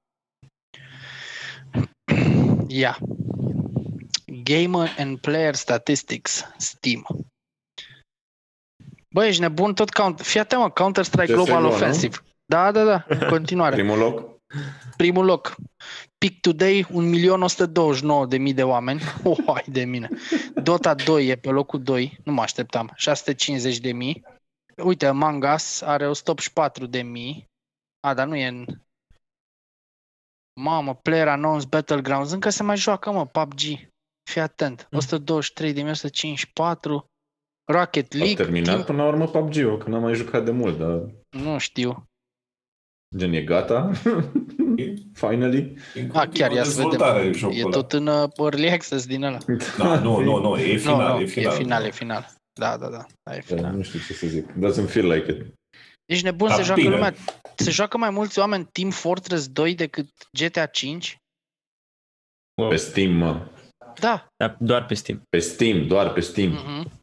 Speaker 6: Ia. Gamer and Player Statistics, Steam. Băi, ești nebun tot count. Fii atent, mă, Counter-Strike
Speaker 7: CSGO,
Speaker 6: Global
Speaker 7: nu?
Speaker 6: Offensive. Da, da, da, în continuare.
Speaker 7: Primul loc?
Speaker 6: Primul loc. Peak Today, 1.129.000 de oameni. Uai de mine. Dota 2 e pe locul 2, nu mă așteptam. 650.000. Uite, Among Us are 184.000. A, dar nu e în... Mamă, Player Unknown's Battlegrounds. Încă se mai joacă, mă, PUBG. Fii atent. 123.154. Rocket
Speaker 7: A
Speaker 6: League.
Speaker 7: terminat
Speaker 6: Team...
Speaker 7: până la urmă PUBG-ul, că n-am mai jucat de mult, dar
Speaker 6: Nu știu.
Speaker 7: gen e gata. Finally.
Speaker 6: Ah, chiar, ia să vedem.
Speaker 5: dezvoltare jocul
Speaker 6: E
Speaker 5: ăla.
Speaker 6: tot în uh, Early Access din ăla.
Speaker 5: Da, nu, nu, nu, e final,
Speaker 6: nu, nu,
Speaker 5: e final.
Speaker 6: e final, e final. Da, da, da, da e
Speaker 7: Da,
Speaker 6: final.
Speaker 7: nu știu ce să zic. Doesn't feel like it.
Speaker 6: Ești nebun,
Speaker 5: Dar
Speaker 6: se joacă
Speaker 5: bine.
Speaker 6: lumea, se joacă mai mulți oameni Team Fortress 2 decât GTA 5?
Speaker 7: Pe Steam, mă.
Speaker 6: Da.
Speaker 4: Dar doar pe Steam.
Speaker 7: Pe Steam, doar pe Steam.
Speaker 6: Mm-hmm.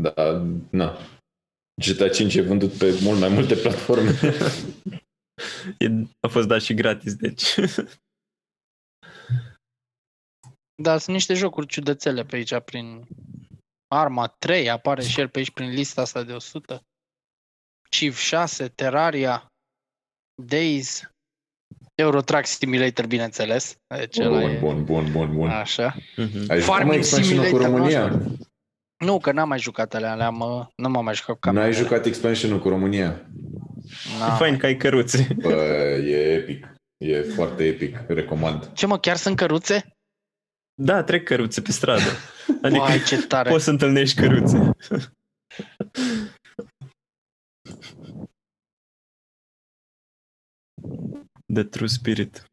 Speaker 7: Da, na. GTA 5 e vândut pe mult mai multe platforme.
Speaker 4: E, a fost dat și gratis, deci.
Speaker 6: Da, sunt niște jocuri ciudățele pe aici prin Arma 3 apare și el pe aici prin lista asta de 100. Civ 6, Terraria, Days, Eurotrack Simulator, bineînțeles. Deci ăla
Speaker 7: bun,
Speaker 6: e
Speaker 7: bun, bun, bun, bun.
Speaker 6: așa.
Speaker 4: Mhm.
Speaker 7: Ai jucat
Speaker 6: Farming
Speaker 7: mai expansion cu
Speaker 6: Simulator,
Speaker 7: România?
Speaker 6: nu Nu, că n-am mai jucat alea, le-am, uh, nu m-am mai jucat cu
Speaker 7: N-ai
Speaker 6: camerele.
Speaker 7: jucat expansion cu România?
Speaker 4: E
Speaker 6: N-am.
Speaker 4: fain că ai căruțe.
Speaker 7: Bă, e epic. E foarte epic. Recomand.
Speaker 6: Ce mă, chiar sunt căruțe?
Speaker 4: Da, trec căruțe pe stradă. Adică
Speaker 6: Uai, ce tare.
Speaker 4: poți să întâlnești căruțe. The True Spirit.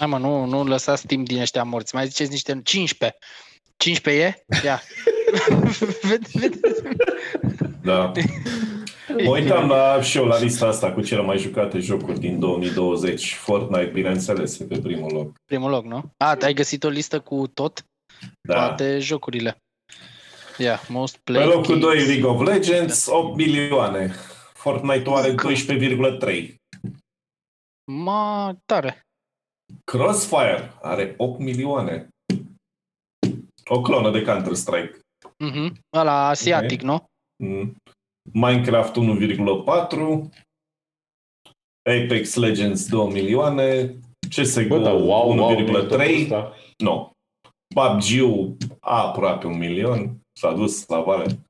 Speaker 6: Hai mă, nu, nu lăsați timp din ăștia morți. Mai ziceți niște 15. 15 e? Ia. Vede- Vedeți?
Speaker 5: Da. Mă uitam la, și eu la lista asta cu cele mai jucate jocuri din 2020. Fortnite, bineînțeles, e pe primul loc.
Speaker 6: Primul loc, nu? A, ai găsit o listă cu tot?
Speaker 5: Da.
Speaker 6: Toate jocurile. Ia, most
Speaker 5: Pe
Speaker 6: played
Speaker 5: locul
Speaker 6: games.
Speaker 5: 2 League of Legends, 8 milioane. Fortnite are 12,3.
Speaker 6: Ma, tare.
Speaker 5: Crossfire are 8 milioane. O clonă de Counter-Strike.
Speaker 6: Mhm. Ăla asiatic, nu?
Speaker 5: Mm. Minecraft 1,4. Apex Legends 2 milioane. CSGO
Speaker 7: Bă, da, wow, wow,
Speaker 5: 1,3.
Speaker 7: wow,
Speaker 5: Nu. PUBG-ul aproape un milion. S-a dus la vale.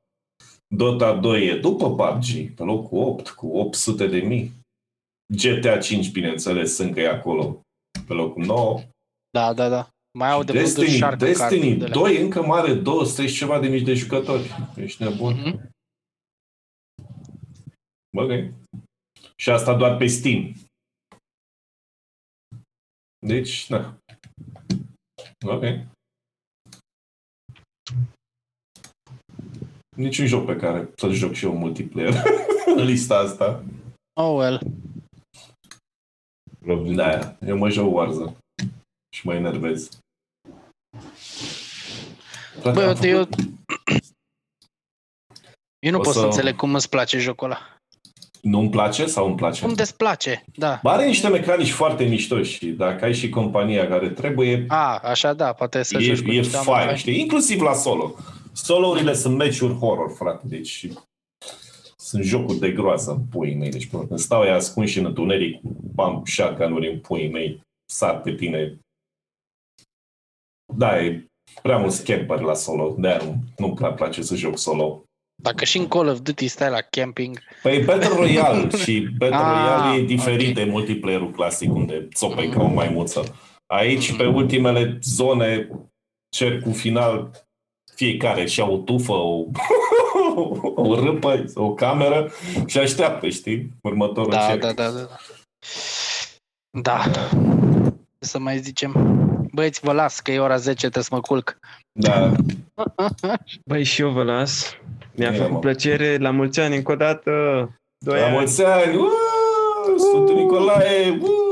Speaker 5: Dota 2 e după PUBG, pe locul 8, cu 800 de mii. GTA 5, bineînțeles, încă e acolo, pe locul 9.
Speaker 6: Da, da, da. Mai au de vândut
Speaker 5: Destiny,
Speaker 6: Shark
Speaker 5: Destiny
Speaker 6: card-urile.
Speaker 5: 2 încă mare 200 și ceva de mii de jucători. Ești nebun?
Speaker 6: Mhm.
Speaker 5: Ok. Și asta doar pe Steam. Deci, da. Ok. Niciun joc pe care să-l joc și eu multiplayer în lista asta.
Speaker 6: Oh, well.
Speaker 5: Da, eu mă joc Warzone. Și mă enervez. Frate,
Speaker 6: Băi,
Speaker 5: am
Speaker 6: uite, eu,
Speaker 5: făcut-
Speaker 6: eu nu
Speaker 5: O
Speaker 6: pot să
Speaker 5: să-
Speaker 6: înțeleg cum îți place jocul ăla.
Speaker 5: Nu-mi place sau îmi place?
Speaker 6: Cum desplace, da.
Speaker 5: Ba, are niște mecanici foarte mișto și dacă ai și compania care trebuie,
Speaker 6: A, așa da, poate să joci
Speaker 5: e,
Speaker 6: cu
Speaker 5: e
Speaker 6: niște oameni
Speaker 5: fain,
Speaker 6: faini.
Speaker 5: știi? Inclusiv la solo. Solo-urile sunt meciuri horror, frate, deci sunt jocuri de groază în puii mei. Deci până când stau ei ascunși în întuneric, pam shotgun-uri în puii mei, sar pe tine. Da, e prea mult scamper la solo, de-aia nu, nu prea place să joc solo.
Speaker 6: Dacă și în Call of Duty stai la camping,
Speaker 5: Păi Battle Royale și Battle
Speaker 6: Ah,
Speaker 5: Royale e diferit
Speaker 6: ok.
Speaker 5: de multiplayer-ul clasic unde țopăi ca o maimuță. Aici,
Speaker 6: Mhm.
Speaker 5: pe ultimele zone, cercul final, fiecare și o tufă, o, o râpă, o cameră și așteaptă, știi? Următorul
Speaker 6: da,
Speaker 5: cerc.
Speaker 6: da, da, da. Da. Ce să mai zicem? Băieți, vă las că e ora 10, trebuie să mă culc.
Speaker 5: da.
Speaker 4: Băi, și eu vă las. Mi-a
Speaker 5: Bine,
Speaker 4: făcut
Speaker 5: mă.
Speaker 4: plăcere. La mulți ani încă o dată. Doi
Speaker 5: La
Speaker 4: ani.
Speaker 5: mulți ani! Uuu, Sfântul Nicolae! Uuu!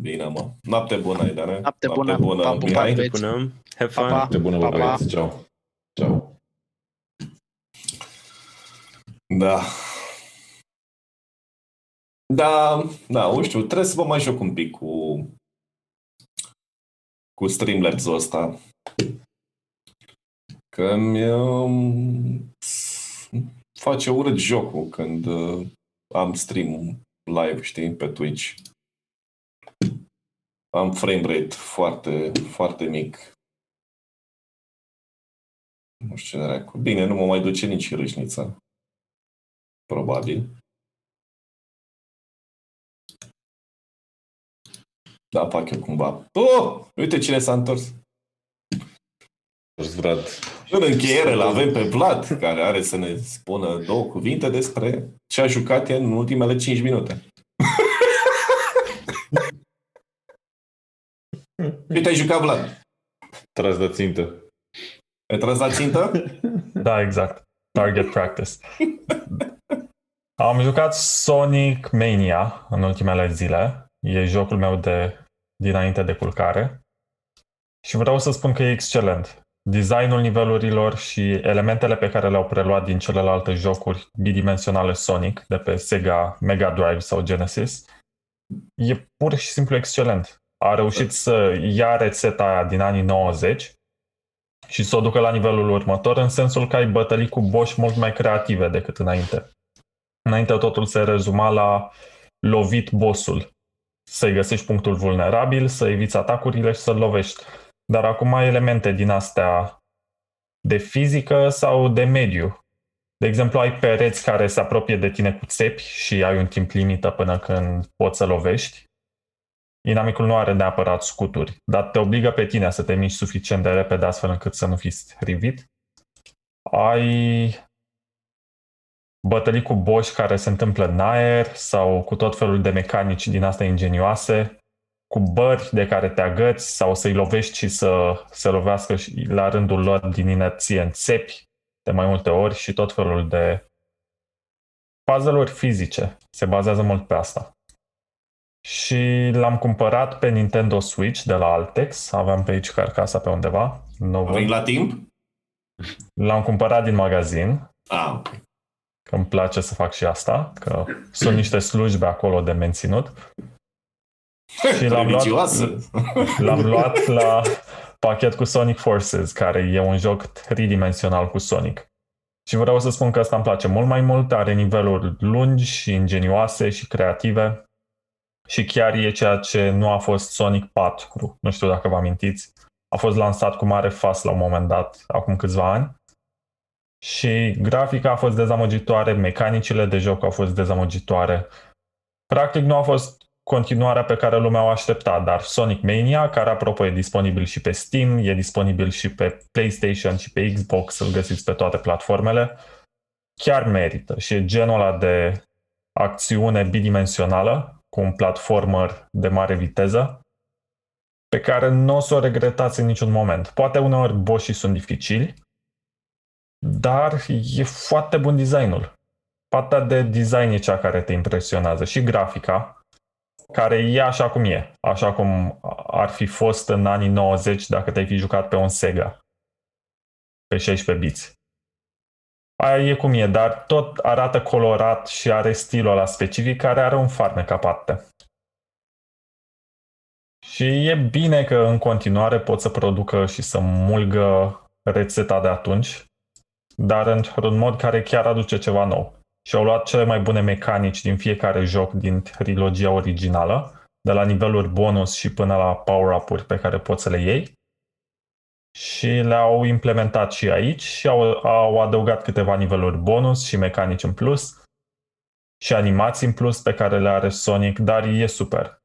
Speaker 5: Bine, mă. Noapte bună, Aidane.
Speaker 6: Noapte bună.
Speaker 5: bună
Speaker 6: V-am pupat,
Speaker 5: Mihai.
Speaker 6: băieți.
Speaker 4: Până, have fun.
Speaker 6: Pa, pa.
Speaker 3: Te bună,
Speaker 6: Pa,
Speaker 3: bă,
Speaker 6: pa.
Speaker 3: băieți. Ceau. Ceau.
Speaker 5: Da. Da, da, nu știu, trebuie să vă mai joc un pic cu cu Streamlabs-ul ăsta. Că mi um, face urât jocul când uh, am stream live, știi, pe Twitch. Am frame rate foarte, foarte mic. Nu știu ce dracu. Bine, nu mă mai duce nici râșnița. Probabil. Da, fac eu cumva. Oh! Uite cine s-a întors.
Speaker 3: Vlad.
Speaker 5: În încheiere îl avem pe Vlad, care are să ne spună două cuvinte despre ce a jucat el în ultimele 5 minute. Uite, ai jucat, Vlad.
Speaker 3: Tras de țintă.
Speaker 5: Ai tras la țintă?
Speaker 2: Da, exact. Target practice. Am jucat Sonic Mania în ultimele zile. E jocul meu de dinainte de culcare. Și vreau să spun că e excelent. Designul nivelurilor și elementele pe care le-au preluat din celelalte jocuri bidimensionale Sonic de pe Sega Mega Drive sau Genesis e pur și simplu excelent. A reușit să ia rețeta aia din anii 90 și să o ducă la nivelul următor, în sensul că ai bătălii cu boși mult mai creative decât înainte. Înainte totul se rezuma la lovit bossul, să-i găsești punctul vulnerabil, să eviți atacurile și să-l lovești. Dar acum ai elemente din astea de fizică sau de mediu. De exemplu, ai pereți care se apropie de tine cu țepi și ai un timp limită până când poți să lovești. Inamicul nu are neapărat scuturi, dar te obligă pe tine să te miști suficient de repede astfel încât să nu fii strivit. Ai bătălii cu boși care se întâmplă în aer sau cu tot felul de mecanici din astea ingenioase, cu bări de care te agăți sau să-i lovești și să se lovească și la rândul lor din inerție în țepi de mai multe ori și tot felul de puzzle-uri fizice. Se bazează mult pe asta. Și l-am cumpărat pe Nintendo Switch de la Altex. Aveam pe aici carcasa pe undeva. Nu
Speaker 5: Vin la timp?
Speaker 2: L-am cumpărat din magazin,
Speaker 5: Ah, ok.
Speaker 2: că îmi place să fac și asta, că sunt niște slujbe acolo de menținut. Și l-am luat,
Speaker 5: Religioasă.
Speaker 2: l-am luat la pachet cu Sonic Forces, care e un joc tridimensional cu Sonic. Și vreau să spun că ăsta îmi place mult mai mult, are niveluri lungi și ingenioase și creative. Și chiar e ceea ce nu a fost Sonic 4. Nu știu dacă vă amintiți. A fost lansat cu mare fas la un moment dat, acum câțiva ani. Și grafica a fost dezamăgitoare, mecanicile de joc au fost dezamăgitoare. Practic nu a fost continuarea pe care lumea o aștepta, dar Sonic Mania, care apropo e disponibil și pe Steam, e disponibil și pe PlayStation și pe Xbox, îl găsiți pe toate platformele, chiar merită și e genul ăla de acțiune bidimensională cu un platformer de mare viteză pe care nu o să o regretați în niciun moment. Poate uneori boșii sunt dificili, dar e foarte bun designul. Partea de design e cea care te impresionează și grafica, care e așa cum e, așa cum ar fi fost în anii 90 dacă te-ai fi jucat pe un Sega, pe 16 biți. Aia e cum e, dar tot arată colorat și are stilul ăla specific care are un farmec aparte. Și e bine că în continuare pot să producă și să mulgă rețeta de atunci, dar într-un mod care chiar aduce ceva nou. Și au luat cele mai bune mecanici din fiecare joc din trilogia originală, de la niveluri bonus și până la power-up-uri pe care poți să le iei. Și le-au implementat și aici și au, au adăugat câteva niveluri bonus și mecanici în plus și animații în plus pe care le are Sonic, dar e super.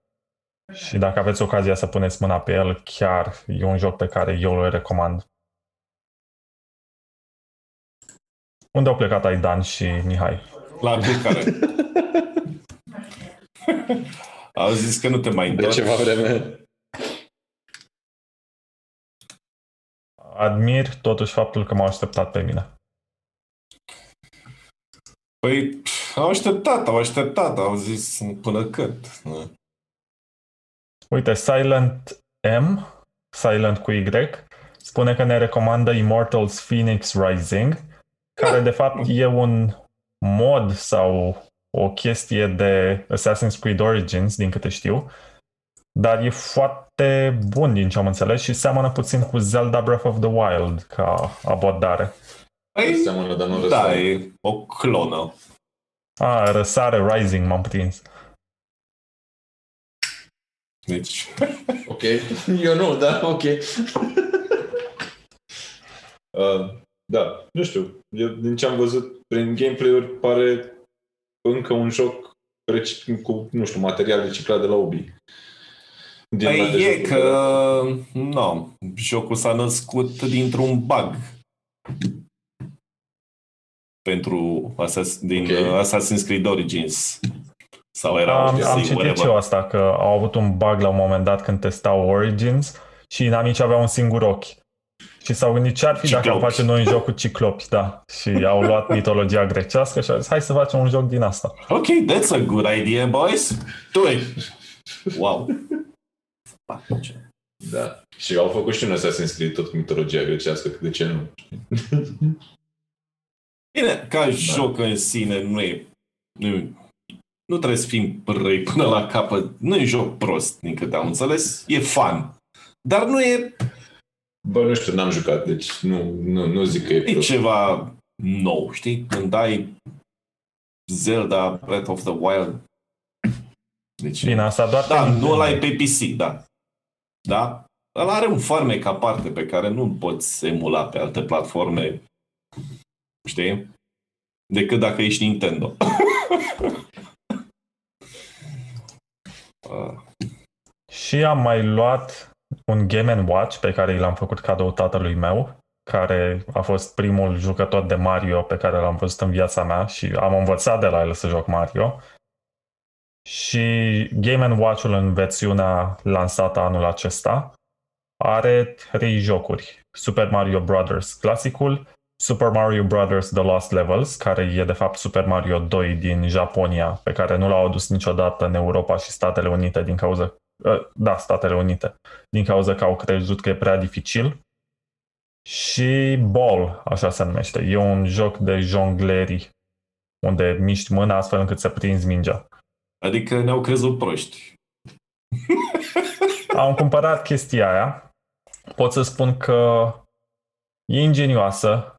Speaker 2: Și dacă aveți ocazia să puneți mâna pe el, chiar e un joc pe care eu îl recomand. Unde au plecat Aidan și Mihai?
Speaker 5: La culcare. Au zis că nu te mai
Speaker 7: De
Speaker 5: întorci.
Speaker 7: ceva vreme.
Speaker 2: Admir totuși faptul că m-au așteptat pe mine.
Speaker 5: Păi, pf, au așteptat, au așteptat, au zis până când. Nu.
Speaker 2: Uite, Silent M, Silent cu Y, spune că ne recomandă Immortals Phoenix Rising, care de fapt e un mod sau o chestie de Assassin's Creed Origins, din câte știu, dar e foarte bun din ce am înțeles și seamănă puțin cu Zelda Breath of the Wild ca abordare.
Speaker 5: Păi,
Speaker 3: Seamănă, dar nu
Speaker 5: da,
Speaker 3: răsare.
Speaker 5: e o clonă.
Speaker 2: A, răsare Rising m-am prins.
Speaker 5: Deci,
Speaker 3: Ok. Eu nu, da, ok. uh, da, nu știu. Eu, din ce am văzut prin gameplay-uri, pare încă un joc reci- cu, nu știu, material reciclat de la Ubi. Din
Speaker 5: păi
Speaker 3: alte
Speaker 5: e
Speaker 3: jocuri
Speaker 5: că,
Speaker 3: de la-
Speaker 5: nu, jocul s-a născut dintr-un bug pentru Assassin, din
Speaker 3: Ok.
Speaker 5: uh, Assassin's Creed Origins. Sau era
Speaker 2: Am,
Speaker 5: Odyssey,
Speaker 2: am citit
Speaker 5: whatever.
Speaker 2: și eu asta, că au avut un bug la un moment dat când testau Origins și inamicii aveau un singur ochi. Și s-au gândit ce ar fi dacă am
Speaker 5: Ciclopi.
Speaker 2: face noi un joc cu ciclopi, da. Și au luat mitologia grecească și au zis, hai să facem un joc din asta.
Speaker 5: Ok, that's a good idea, boys. Do it. Wow. Fuck, ce-
Speaker 3: Da. Și au făcut și un Assassin's Creed tot cu mitologia grecească, că de ce nu?
Speaker 5: Bine, ca joc în sine nu e... Nu, nu trebuie să fim răi până la capăt. Nu e joc prost, din câte am înțeles. E fun. Dar nu e,
Speaker 3: Bă, nu știu, n-am jucat, deci nu, nu, nu zic că e
Speaker 5: e
Speaker 3: prost.
Speaker 5: ceva nou, știi? Când ai Zelda Breath of the Wild. Deci,
Speaker 2: Bine, asta doar
Speaker 5: da,
Speaker 2: pe
Speaker 5: nu ăla e
Speaker 2: Nintendo.
Speaker 5: pe PC, da. Da? Ăla are un farmec aparte pe care nu poți emula pe alte platforme. Știi? Decât dacă ești Nintendo. Uh,
Speaker 2: Și am mai luat un Game Watch pe care l-am făcut cadou tatălui meu, care a fost primul jucător de Mario pe care l-am văzut în viața mea și am învățat de la el să joc Mario. Și Game Watch-ul în versiunea lansată anul acesta are trei jocuri. Super Mario Brothers clasicul, Super Mario Brothers The Lost Levels, care e de fapt Super Mario 2 din Japonia, pe care nu l-au adus niciodată în Europa și Statele Unite din cauza Uh, da, Statele Unite, din cauza că au crezut că e prea dificil. Și Ball, așa se numește. E un joc de jongleri, unde miști mâna astfel încât să prinzi mingea.
Speaker 5: Adică ne-au crezut proști.
Speaker 2: Am cumpărat chestia aia. Pot să spun că e ingenioasă,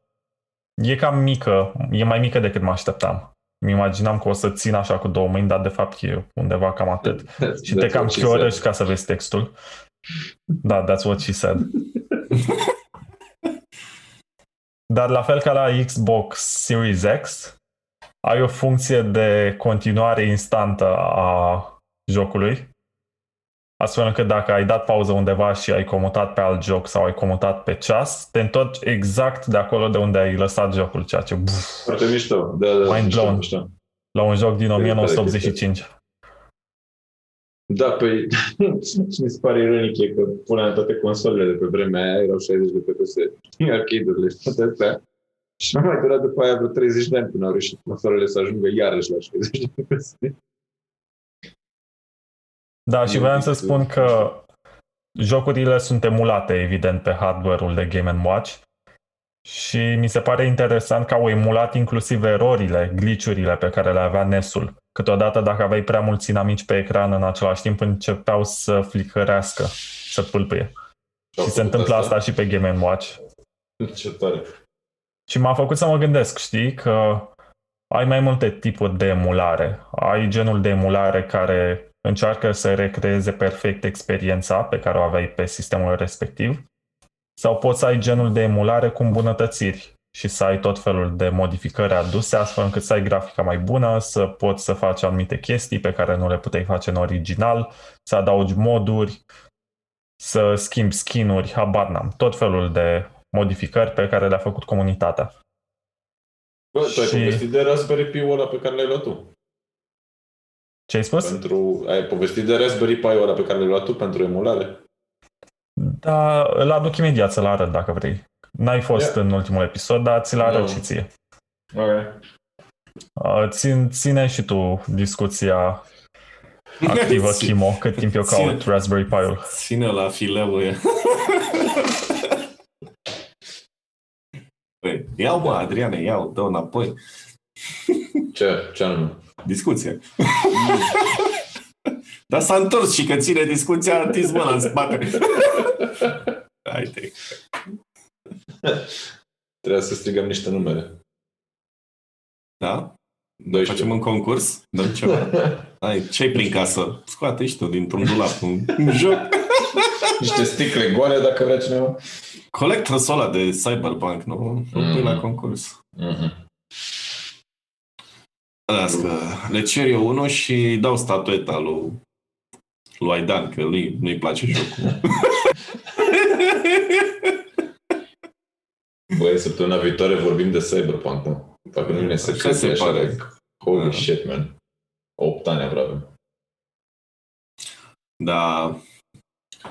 Speaker 2: e cam mică, e mai mică decât mă așteptam. Mi imaginam că o să țin așa cu două mâini, dar de fapt e undeva cam atât. Și te cam chiorăști ca să vezi textul. Da, that's what she said. Dar la fel ca la Xbox Series X, ai o funcție de continuare instantă a jocului, astfel încât dacă ai dat pauză undeva și ai comutat pe alt joc sau ai comutat pe ceas, te întorci exact de acolo de unde ai lăsat jocul, ceea ce buf,
Speaker 3: Foarte mișto. Da, da,
Speaker 2: Mind
Speaker 3: mișto,
Speaker 2: blown.
Speaker 3: mișto.
Speaker 2: la un joc din
Speaker 3: tare
Speaker 2: 1985.
Speaker 3: Da, păi ce mi se pare ironic e că puneam toate consolele de pe vremea aia, erau 60 de FPS, arcade-urile și toate astea. Și nu mai durat după aia vreo 30 de ani până au reușit consolele să ajungă iarăși la 60 de FPS.
Speaker 2: Da, și
Speaker 3: E
Speaker 2: vreau
Speaker 3: un
Speaker 2: să
Speaker 3: pic-
Speaker 2: spun că jocurile sunt emulate, evident, pe hardware-ul de Game Watch și mi se pare interesant că au emulat inclusiv erorile, glitch-urile pe care le avea NES-ul. Câteodată, dacă aveai prea mulți inamici pe ecran în același timp, începeau să flicărească, să pâlpâie.
Speaker 3: Și-au
Speaker 2: Și se
Speaker 3: făcut
Speaker 2: întâmplă asta și pe Game Watch.
Speaker 3: Ce tare.
Speaker 2: Și m-a făcut să mă gândesc, știi, că ai mai multe tipuri de emulare. Ai genul de emulare care încearcă să recreeze perfect experiența pe care o aveai pe sistemul respectiv, sau poți să ai genul de emulare cu îmbunătățiri și să ai tot felul de modificări aduse astfel încât să ai grafica mai bună, să poți să faci anumite chestii pe care nu le puteai face în original, să adaugi moduri, să schimbi skin-uri, habar n-am, tot felul de modificări pe care le-a făcut comunitatea.
Speaker 3: Bă, tu ai
Speaker 2: Și-
Speaker 3: povestit de Raspberry Pi-ul ăla pe care l-ai luat tu.
Speaker 2: Ce ai spus?
Speaker 3: Pentru, ai povestit de Raspberry Pi-ul ăla pe care l-ai luat tu pentru emulare.
Speaker 2: Da, îl aduc imediat să-l arăt dacă vrei. N-ai fost
Speaker 3: Ia.
Speaker 2: în ultimul episod, dar ți-l arăt
Speaker 3: Nu.
Speaker 2: și ție.
Speaker 3: Okay.
Speaker 2: Uh, Țin, ține și tu discuția activă
Speaker 5: Ține-
Speaker 2: chimo cât timp eu caut
Speaker 5: ține-
Speaker 2: Raspberry Pi-ul.
Speaker 5: Ține la fileu e. Păi, iau mă, Adriane, iau, dă înapoi.
Speaker 3: Ce? Ce anume?
Speaker 5: Discuție. Dar s-a întors și că ține discuția, a întins mâna în spate. Haide.
Speaker 3: Trebuie să strigăm niște numere.
Speaker 5: Da?
Speaker 3: 12.
Speaker 5: Facem un concurs? Dăm ceva? Hai, ce prin casă? Scoate și tu dintr-un dulap un un joc.
Speaker 3: Niște sticle goale, dacă vrea cineva.
Speaker 5: Colectrăsul ăla de Cyberpunk, nu? Nu pui la concurs.
Speaker 3: Mhm.
Speaker 5: Las că le cer eu unul și îi dau statueta lui, lui Aidan, că lui nu-i place jocul.
Speaker 3: Băi, săptămâna viitoare vorbim de Cyberpunk, mă. Dacă nu vine să
Speaker 5: Așa se
Speaker 3: crezi așa,
Speaker 5: pare.
Speaker 3: like, holy
Speaker 5: Da.
Speaker 3: shit, man. 8 ani aproape.
Speaker 5: Da,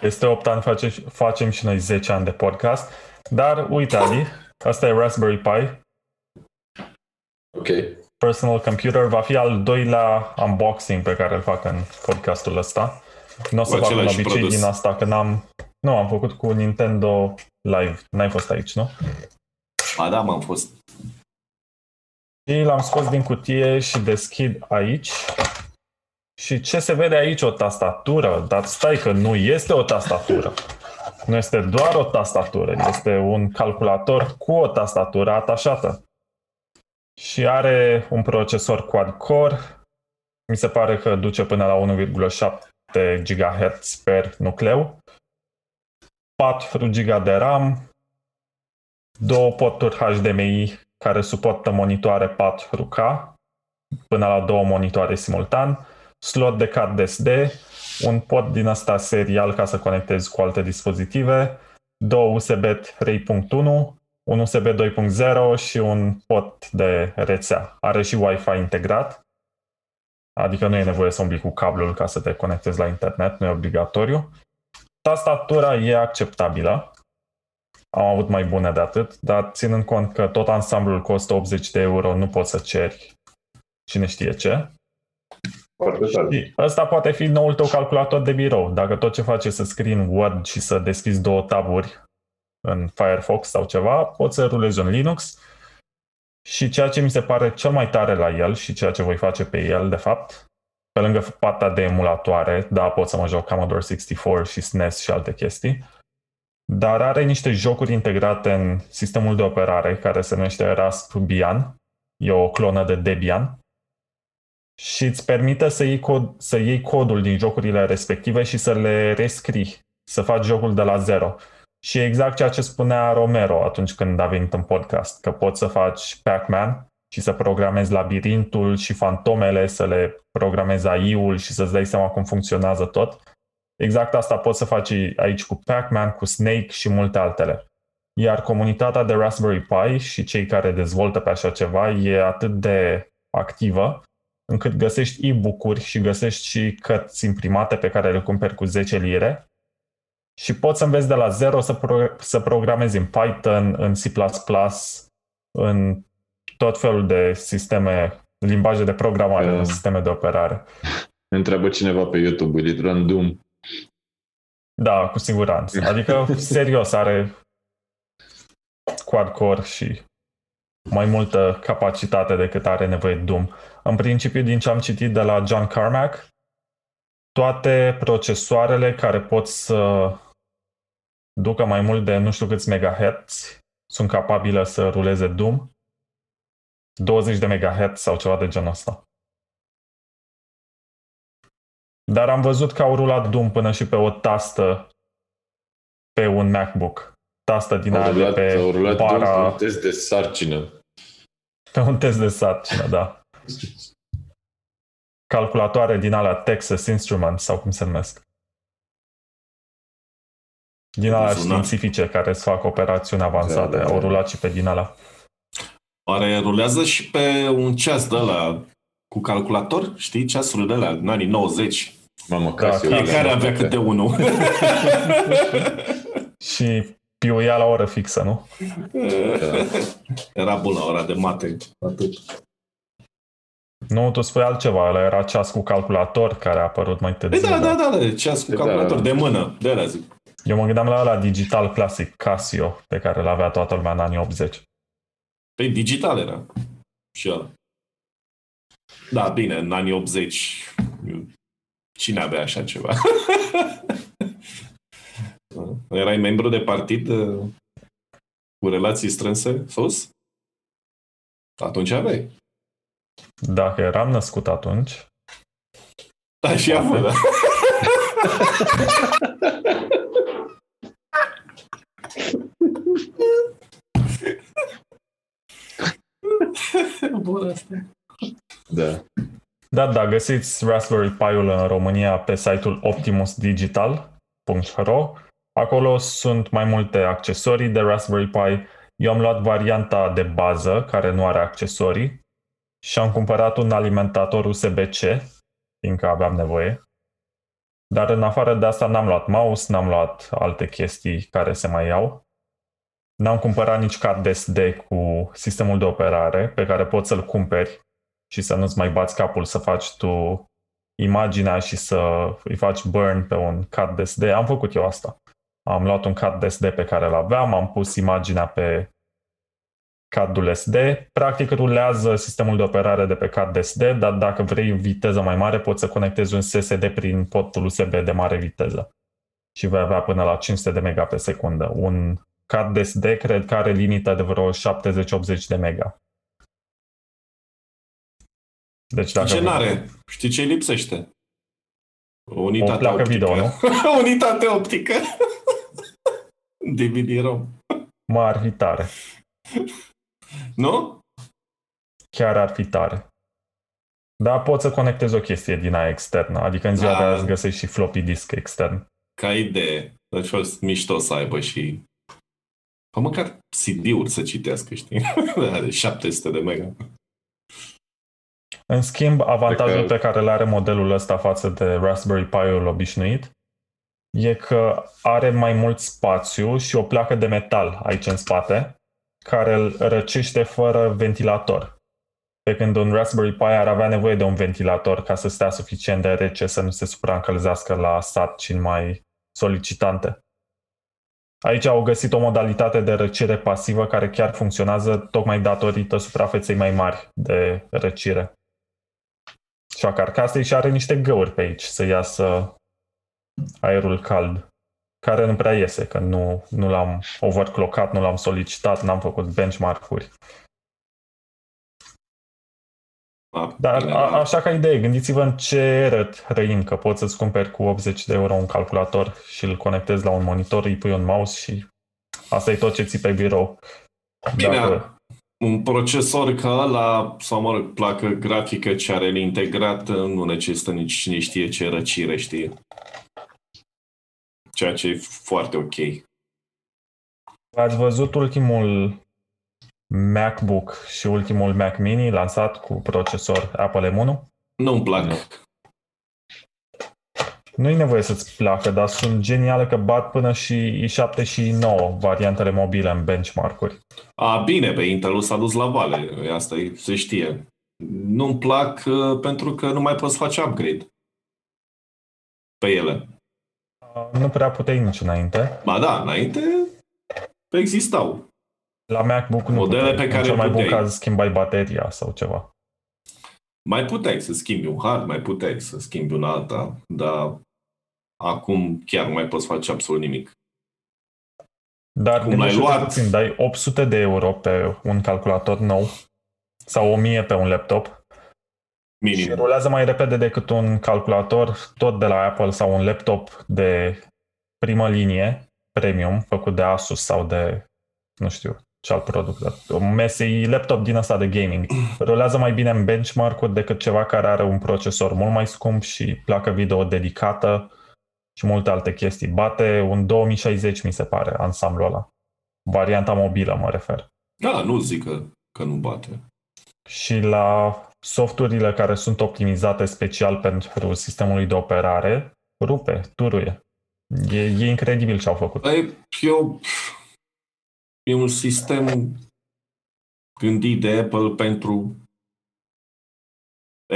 Speaker 2: Este 8 ani, face, facem și noi 10 ani de podcast. Dar uite, Ali, asta e Raspberry Pi.
Speaker 3: Ok.
Speaker 2: Personal computer va fi al doilea unboxing pe care îl fac în podcastul ăsta. Nu o să
Speaker 5: Cu
Speaker 2: fac un
Speaker 5: același
Speaker 2: obicei
Speaker 5: produs.
Speaker 2: din asta, că n-am... Nu, am făcut cu Nintendo Live. N-ai fost aici, nu?
Speaker 5: ba da, m-am fost.
Speaker 2: Și l-am scos din cutie și deschid aici. Și ce se vede aici? O tastatură. Dar stai că nu este o tastatură. Nu este doar o tastatură. Este un calculator cu o tastatură atașată. Și are un procesor quad-core. Mi se pare că duce până la 1,7 GHz per nucleu. 4 GB de RAM. Două porturi HDMI care suportă monitoare 4K până la două monitoare simultan, slot de card SD, un port din asta serial ca să conectezi cu alte dispozitive, două USB 3.1, un USB 2.0 și un port de rețea. Are și Wi-Fi integrat, adică nu e nevoie să umbli cu cablul ca să te conectezi la internet, nu e obligatoriu. Tastatura e acceptabilă, am avut mai bune de atât, dar ținând cont că tot ansamblul costă 80 de euro, nu poți să ceri cine știe ce.
Speaker 3: Foarte tare.
Speaker 2: Și ăsta poate fi noul tău calculator de birou. Dacă tot ce faci e să scrii în Word și să deschizi două taburi în Firefox sau ceva, poți să rulezi un Linux. Și ceea ce mi se pare cel mai tare la el și ceea ce voi face pe el, de fapt, pe lângă partea de emulatoare, da, pot să mă joc Commodore 64 și SNES și alte chestii, dar are niște jocuri integrate în sistemul de operare care se numește Raspbian. E o clonă de Debian și îți permite să iei, cod, să iei codul din jocurile respective și să le rescrii, să faci jocul de la zero. Și e exact ceea ce spunea Romero atunci când a venit în podcast, că poți să faci Pac-Man și să programezi labirintul și fantomele, să le programezi AI-ul și să-ți dai seama cum funcționează tot. Exact asta poți să faci aici cu Pac-Man, cu Snake și multe altele. Iar comunitatea de Raspberry Pi și cei care dezvoltă pe așa ceva e atât de activă încât găsești e-book-uri și găsești și cărți imprimate pe care le cumperi cu 10 lire și poți să înveți de la zero să, pro- să programezi în Python, în C++, în tot felul de sisteme, limbaje de programare,
Speaker 3: Da.
Speaker 2: în sisteme de operare.
Speaker 3: Ne întreabă cineva pe YouTube, will it run Doom?
Speaker 2: Da, cu siguranță. Adică, serios, are quad-core și mai multă capacitate decât are nevoie Doom. În principiu, din ce am citit de la John Carmack, toate procesoarele care pot să ducă mai mult de nu știu câți megahertz sunt capabile să ruleze Doom. 20 de megahertz sau ceva de genul ăsta. Dar am văzut că au rulat Doom până și pe o tastă pe un MacBook. Tastă din
Speaker 3: Au
Speaker 2: aia de
Speaker 3: rulat,
Speaker 2: pe
Speaker 3: au rulat Doom pe
Speaker 2: bara,
Speaker 3: un test de sarcină.
Speaker 2: pe un test de sarcină, da. Calculatoare din alea Texas Instruments sau cum se numesc. Din alea
Speaker 5: Sunat.
Speaker 2: științifice care îți fac operațiuni avansate.
Speaker 3: Da, da, da.
Speaker 2: Au rulat și pe din alea.
Speaker 5: Oare rulează și pe un ceas de ăla cu calculator? Știi, ceasurile de alea, în anii 90.
Speaker 3: Mamă,
Speaker 2: Da,
Speaker 3: Casio.
Speaker 5: Fiecare
Speaker 3: da,
Speaker 5: avea
Speaker 3: da.
Speaker 5: câte unul.
Speaker 2: Și piuia la oră fixă, nu?
Speaker 5: Era bun la ora de mate. Atât.
Speaker 2: Nu, tu spui altceva, ăla era ceas cu calculator care a apărut mai
Speaker 5: Păi
Speaker 2: târziu.
Speaker 5: da, da, da, da, ceas cu
Speaker 7: Da.
Speaker 5: calculator de mână, de alea zic.
Speaker 2: Eu mă gândeam la ăla digital clasic, Casio, pe care l-avea toată lumea în anii 80.
Speaker 5: Păi digital era. Și ăla. Da, bine, în anii 80 cine avea așa ceva? Erai membru de partid uh, cu relații strânse sus? Atunci aveai.
Speaker 2: Dacă eram născut atunci,
Speaker 5: Da, și avut, da. Bun asta.
Speaker 7: Da.
Speaker 2: Da, da, găsiți Raspberry Pi-ul în România pe site-ul optimusdigital.ro. Acolo sunt mai multe accesorii de Raspberry Pi. Eu am luat varianta de bază, care nu are accesorii, și am cumpărat un alimentator USB-C, fiindcă aveam nevoie. Dar în afară de asta n-am luat mouse, n-am luat alte chestii care se mai iau. N-am cumpărat nici card SD cu sistemul de operare pe care poți să-l cumperi și să nu-ți mai bați capul să faci tu imaginea și să îi faci burn pe un card SD. Am făcut eu asta. Am luat un card SD pe care îl aveam, am pus imaginea pe cardul SD. Practic rulează sistemul de operare de pe card SD, dar dacă vrei viteză mai mare, poți să conectezi un SSD prin portul USB de mare viteză. Și vei avea până la 500 de mega pe secundă. Un card SD cred că are limită de vreo 70-80 de mega. Deci dacă
Speaker 5: Ce n-are? Știi ce îi lipsește? O unitate
Speaker 2: O placă
Speaker 5: optică.
Speaker 2: video, nu?
Speaker 5: unitate optică. DVD-ROM.
Speaker 2: mă ar fi tare.
Speaker 5: Nu?
Speaker 2: Chiar ar fi tare. Dar poți să conectezi o chestie din aia externă, adică în ziua
Speaker 5: Da.
Speaker 2: de azi găsești și floppy disk extern.
Speaker 5: Ca idee. Deci fost mișto să aibă și Păi măcar CD-uri să citească, știi? Are 700 de mega.
Speaker 2: În schimb, avantajul
Speaker 7: Pe
Speaker 2: pe care îl are modelul ăsta față de Raspberry Pi-ul obișnuit e că are mai mult spațiu și o placă de metal aici în spate, care îl răcește fără ventilator. Pe când un Raspberry Pi ar avea nevoie de un ventilator ca să stea suficient de rece să nu se supraîncălzească la sarcini mai solicitante. Aici au găsit o modalitate de răcire pasivă care chiar funcționează tocmai datorită suprafeței mai mari de răcire și a carcasei și are niște găuri pe aici să iasă aerul cald, care nu prea iese, că nu, nu l-am overclockat, nu l-am solicitat, n-am făcut benchmark-uri.
Speaker 5: A,
Speaker 2: Dar
Speaker 5: bine,
Speaker 2: a, așa ca idee, gândiți-vă în ce eră trăim, că poți să-ți cumperi cu 80 de euro un calculator și îl conectezi la un monitor, îi pui un mouse și asta e tot ce ții pe birou.
Speaker 5: Bine,
Speaker 2: Dacă-
Speaker 5: un procesor ca ăla, sau mă rog, placă grafică ce are el integrat, nu necesită nici cine știe ce răcire, știe. Ceea ce e foarte ok.
Speaker 2: Ați văzut ultimul MacBook și ultimul Mac Mini lansat cu procesor Apple M1?
Speaker 5: Nu-mi plac.
Speaker 7: Nu.
Speaker 2: Nu e nevoie să-ți placă, dar sunt geniale că bat până și i7 și i9 variantele mobile în benchmark-uri.
Speaker 5: A, bine, pe Intel s-a dus la vale, asta e, se știe. Nu-mi plac uh, pentru că nu mai poți face upgrade pe ele.
Speaker 2: Nu prea puteai nici înainte.
Speaker 5: Ba da, înainte existau.
Speaker 2: La MacBook nu
Speaker 5: Modele
Speaker 2: puteai.
Speaker 5: pe
Speaker 2: În
Speaker 5: care
Speaker 2: cel mai bun
Speaker 5: puteai.
Speaker 2: caz schimbai bateria sau ceva.
Speaker 5: Mai puteai să schimbi un hard, mai puteai să schimbi un alta, dar acum chiar nu mai poți face absolut nimic.
Speaker 2: Dar
Speaker 5: Cum l-ai
Speaker 2: gândește-te
Speaker 5: luat?
Speaker 2: puțin, dai 800 de euro pe un calculator nou sau 1000 pe un laptop și
Speaker 5: Minim.
Speaker 2: rulează mai repede decât un calculator tot de la Apple sau un laptop de primă linie, premium, făcut de Asus sau de, nu știu, ce alt produs, un MSI laptop din asta de gaming. Rulează mai bine în benchmark-uri decât ceva care are un procesor mult mai scump și placă video dedicată și multe alte chestii. Bate un 2060, mi se pare, ansamblul ăla. Varianta mobilă, mă refer.
Speaker 5: Da, nu zic că, că nu bate.
Speaker 2: Și la softurile care sunt optimizate special pentru sistemul de operare, rupe, turuie. E, e incredibil ce au făcut.
Speaker 5: Păi, eu, e un sistem gândit de Apple pentru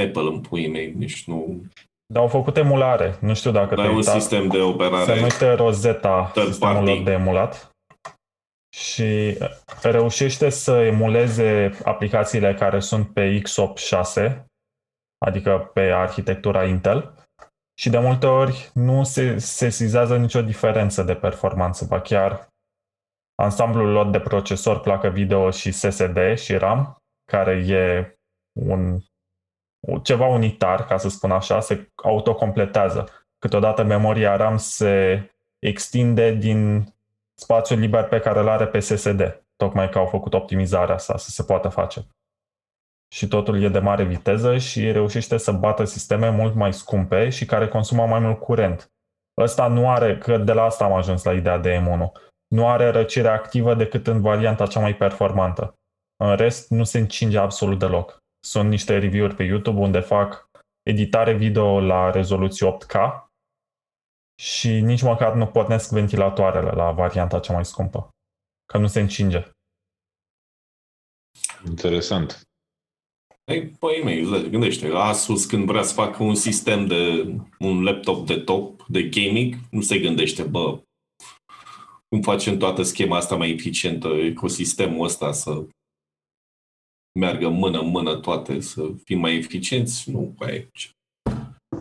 Speaker 5: Apple în puii mei, nici nu...
Speaker 2: Dar au făcut emulare. Nu știu dacă
Speaker 5: Dar
Speaker 2: te-ai
Speaker 5: un
Speaker 2: uitat.
Speaker 5: sistem de
Speaker 2: Se
Speaker 5: operare.
Speaker 2: numește Rosetta,
Speaker 5: Third
Speaker 2: sistemul
Speaker 5: party.
Speaker 2: lor de emulat. Și reușește să emuleze aplicațiile care sunt pe x86, adică pe arhitectura Intel. Și de multe ori nu se sesizează nicio diferență de performanță, ba chiar ansamblul lor de procesor, placă video și SSD și RAM, care e un ceva unitar, ca să spun așa, se autocompletează. Câteodată memoria RAM se extinde din spațiul liber pe care îl are pe SSD, tocmai că au făcut optimizarea asta să se poată face. Și totul e de mare viteză și reușește să bată sisteme mult mai scumpe și care consumă mai mult curent. Ăsta nu are, că de la asta am ajuns la ideea de M1, nu are răcire activă decât în varianta cea mai performantă. În rest, nu se încinge absolut deloc. Sunt niște review-uri pe YouTube unde fac editare video la rezoluție 8K și nici măcar nu pornesc ventilatoarele la varianta cea mai scumpă. Că nu se încinge.
Speaker 3: Interesant.
Speaker 5: Ei, păi mei, gândește, Asus când vrea să facă un sistem de un laptop de top, de gaming, nu se gândește, bă, cum facem toată schema asta mai eficientă, ecosistemul ăsta să meargă mână în mână toate, să fim mai eficienți? Nu, aici.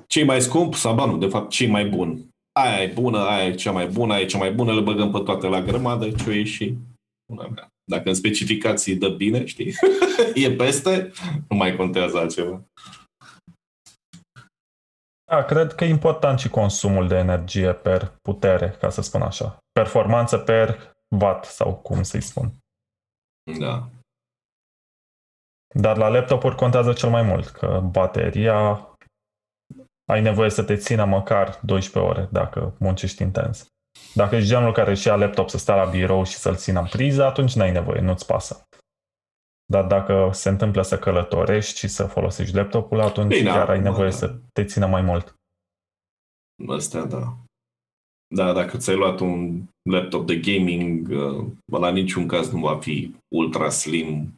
Speaker 5: Cei mai scump sau banul, de fapt, cei mai buni. Aia e bună, aia e cea mai bună, aia e cea mai bună, le băgăm pe toate la grămadă, ce o ieși. Una mea. Dacă în specificații dă bine, știi, e peste, nu mai contează altceva.
Speaker 2: Da, cred că e important și consumul de energie per putere, ca să spun așa. Performanță per watt sau cum să-i spun.
Speaker 5: Da.
Speaker 2: Dar la laptopuri contează cel mai mult, că bateria ai nevoie să te țină măcar 12 ore dacă muncești intens. Dacă ești genul care își ia laptop să stea la birou și să-l țină în priză, atunci n-ai nevoie, nu-ți pasă. Dar dacă se întâmplă să călătorești și să folosești laptopul, atunci
Speaker 5: Bine,
Speaker 2: chiar ai
Speaker 5: acum,
Speaker 2: nevoie
Speaker 5: da.
Speaker 2: să te țină mai mult.
Speaker 5: Astea, da. Da, dacă ți-ai luat un laptop de gaming, uh, la niciun caz nu va fi ultra slim,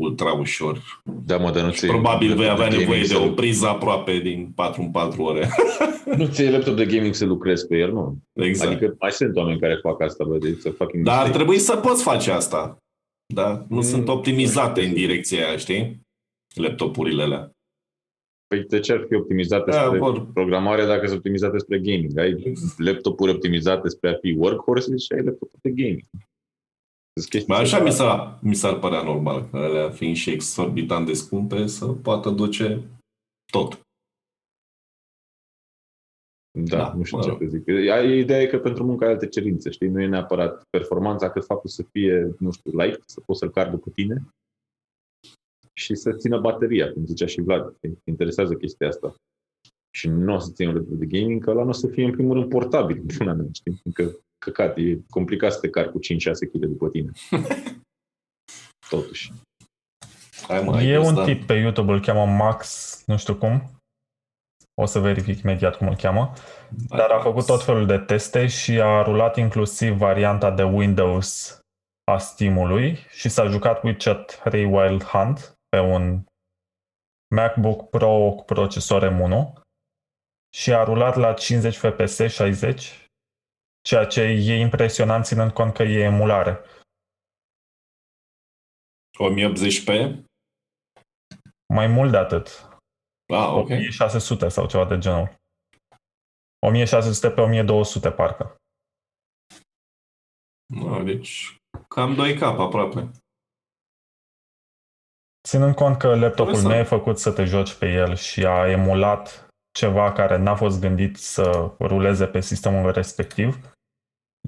Speaker 5: ultra ușor.
Speaker 3: Da, mă, dar nu ți
Speaker 5: Probabil vei avea
Speaker 3: gaming
Speaker 5: nevoie de
Speaker 3: să-
Speaker 5: o priză aproape din 4 în 4 ore.
Speaker 3: Nu ți laptop de gaming să lucrezi pe el, nu.
Speaker 5: exact.
Speaker 3: Adică mai sunt oameni care fac asta, bă, deci să fac
Speaker 5: Dar ar trebui să poți face asta. Da? Nu
Speaker 3: Mm,
Speaker 5: sunt optimizate
Speaker 3: nu știu.
Speaker 5: în direcția aia, știi? Laptopurile alea.
Speaker 3: Păi de ce ar fi optimizate
Speaker 5: Da,
Speaker 3: spre
Speaker 5: vor.
Speaker 3: programare dacă sunt optimizate spre gaming? Ai laptopuri optimizate spre a fi workhorse și ai laptopuri de gaming. Sunt chestii
Speaker 5: Mai așa mi,
Speaker 3: separate.
Speaker 5: s-a, mi s-ar părea normal, că alea fiind și exorbitant de scumpe, să poată duce tot.
Speaker 3: Da,
Speaker 5: Da,
Speaker 3: nu știu
Speaker 5: mă
Speaker 3: ce
Speaker 5: rog.
Speaker 3: să zic. Ai- Ideea e că pentru muncă ai alte cerințe, știi? Nu e neapărat performanța, cât faptul să fie, nu știu, light, să poți să-l carci după tine și să țină bateria, cum zicea și Vlad. Te interesează chestia asta. Și nu o să țină un de gaming, că ăla nu o să fie în primul rând portabil, până mea, știi? Încă căcat, e complicat să te carci cu 5-6 kg după tine. Totuși.
Speaker 5: Hai, mă, ai
Speaker 2: E un
Speaker 5: gustat.
Speaker 2: tip pe YouTube, îl cheamă Max, nu știu cum. O să verific imediat cum îl cheamă. Dar a făcut tot felul de teste și a rulat inclusiv varianta de Windows a Steam-ului și s-a jucat Witcher 3 Wild Hunt pe un MacBook Pro cu procesor M1 și a rulat la 50 FPS 60, ceea ce e impresionant ținând cont că e emulare.
Speaker 5: 1080p?
Speaker 2: Mai mult de atât,
Speaker 5: Ah, ok.
Speaker 2: 1600 sau ceva de genul. 1600 pe 1200 parcă.
Speaker 5: Ah, deci, cam 2K aproape.
Speaker 2: Ținând cont că laptopul
Speaker 5: Interesant.
Speaker 2: meu e făcut să te joci pe el și a emulat ceva care n-a fost gândit să ruleze pe sistemul respectiv,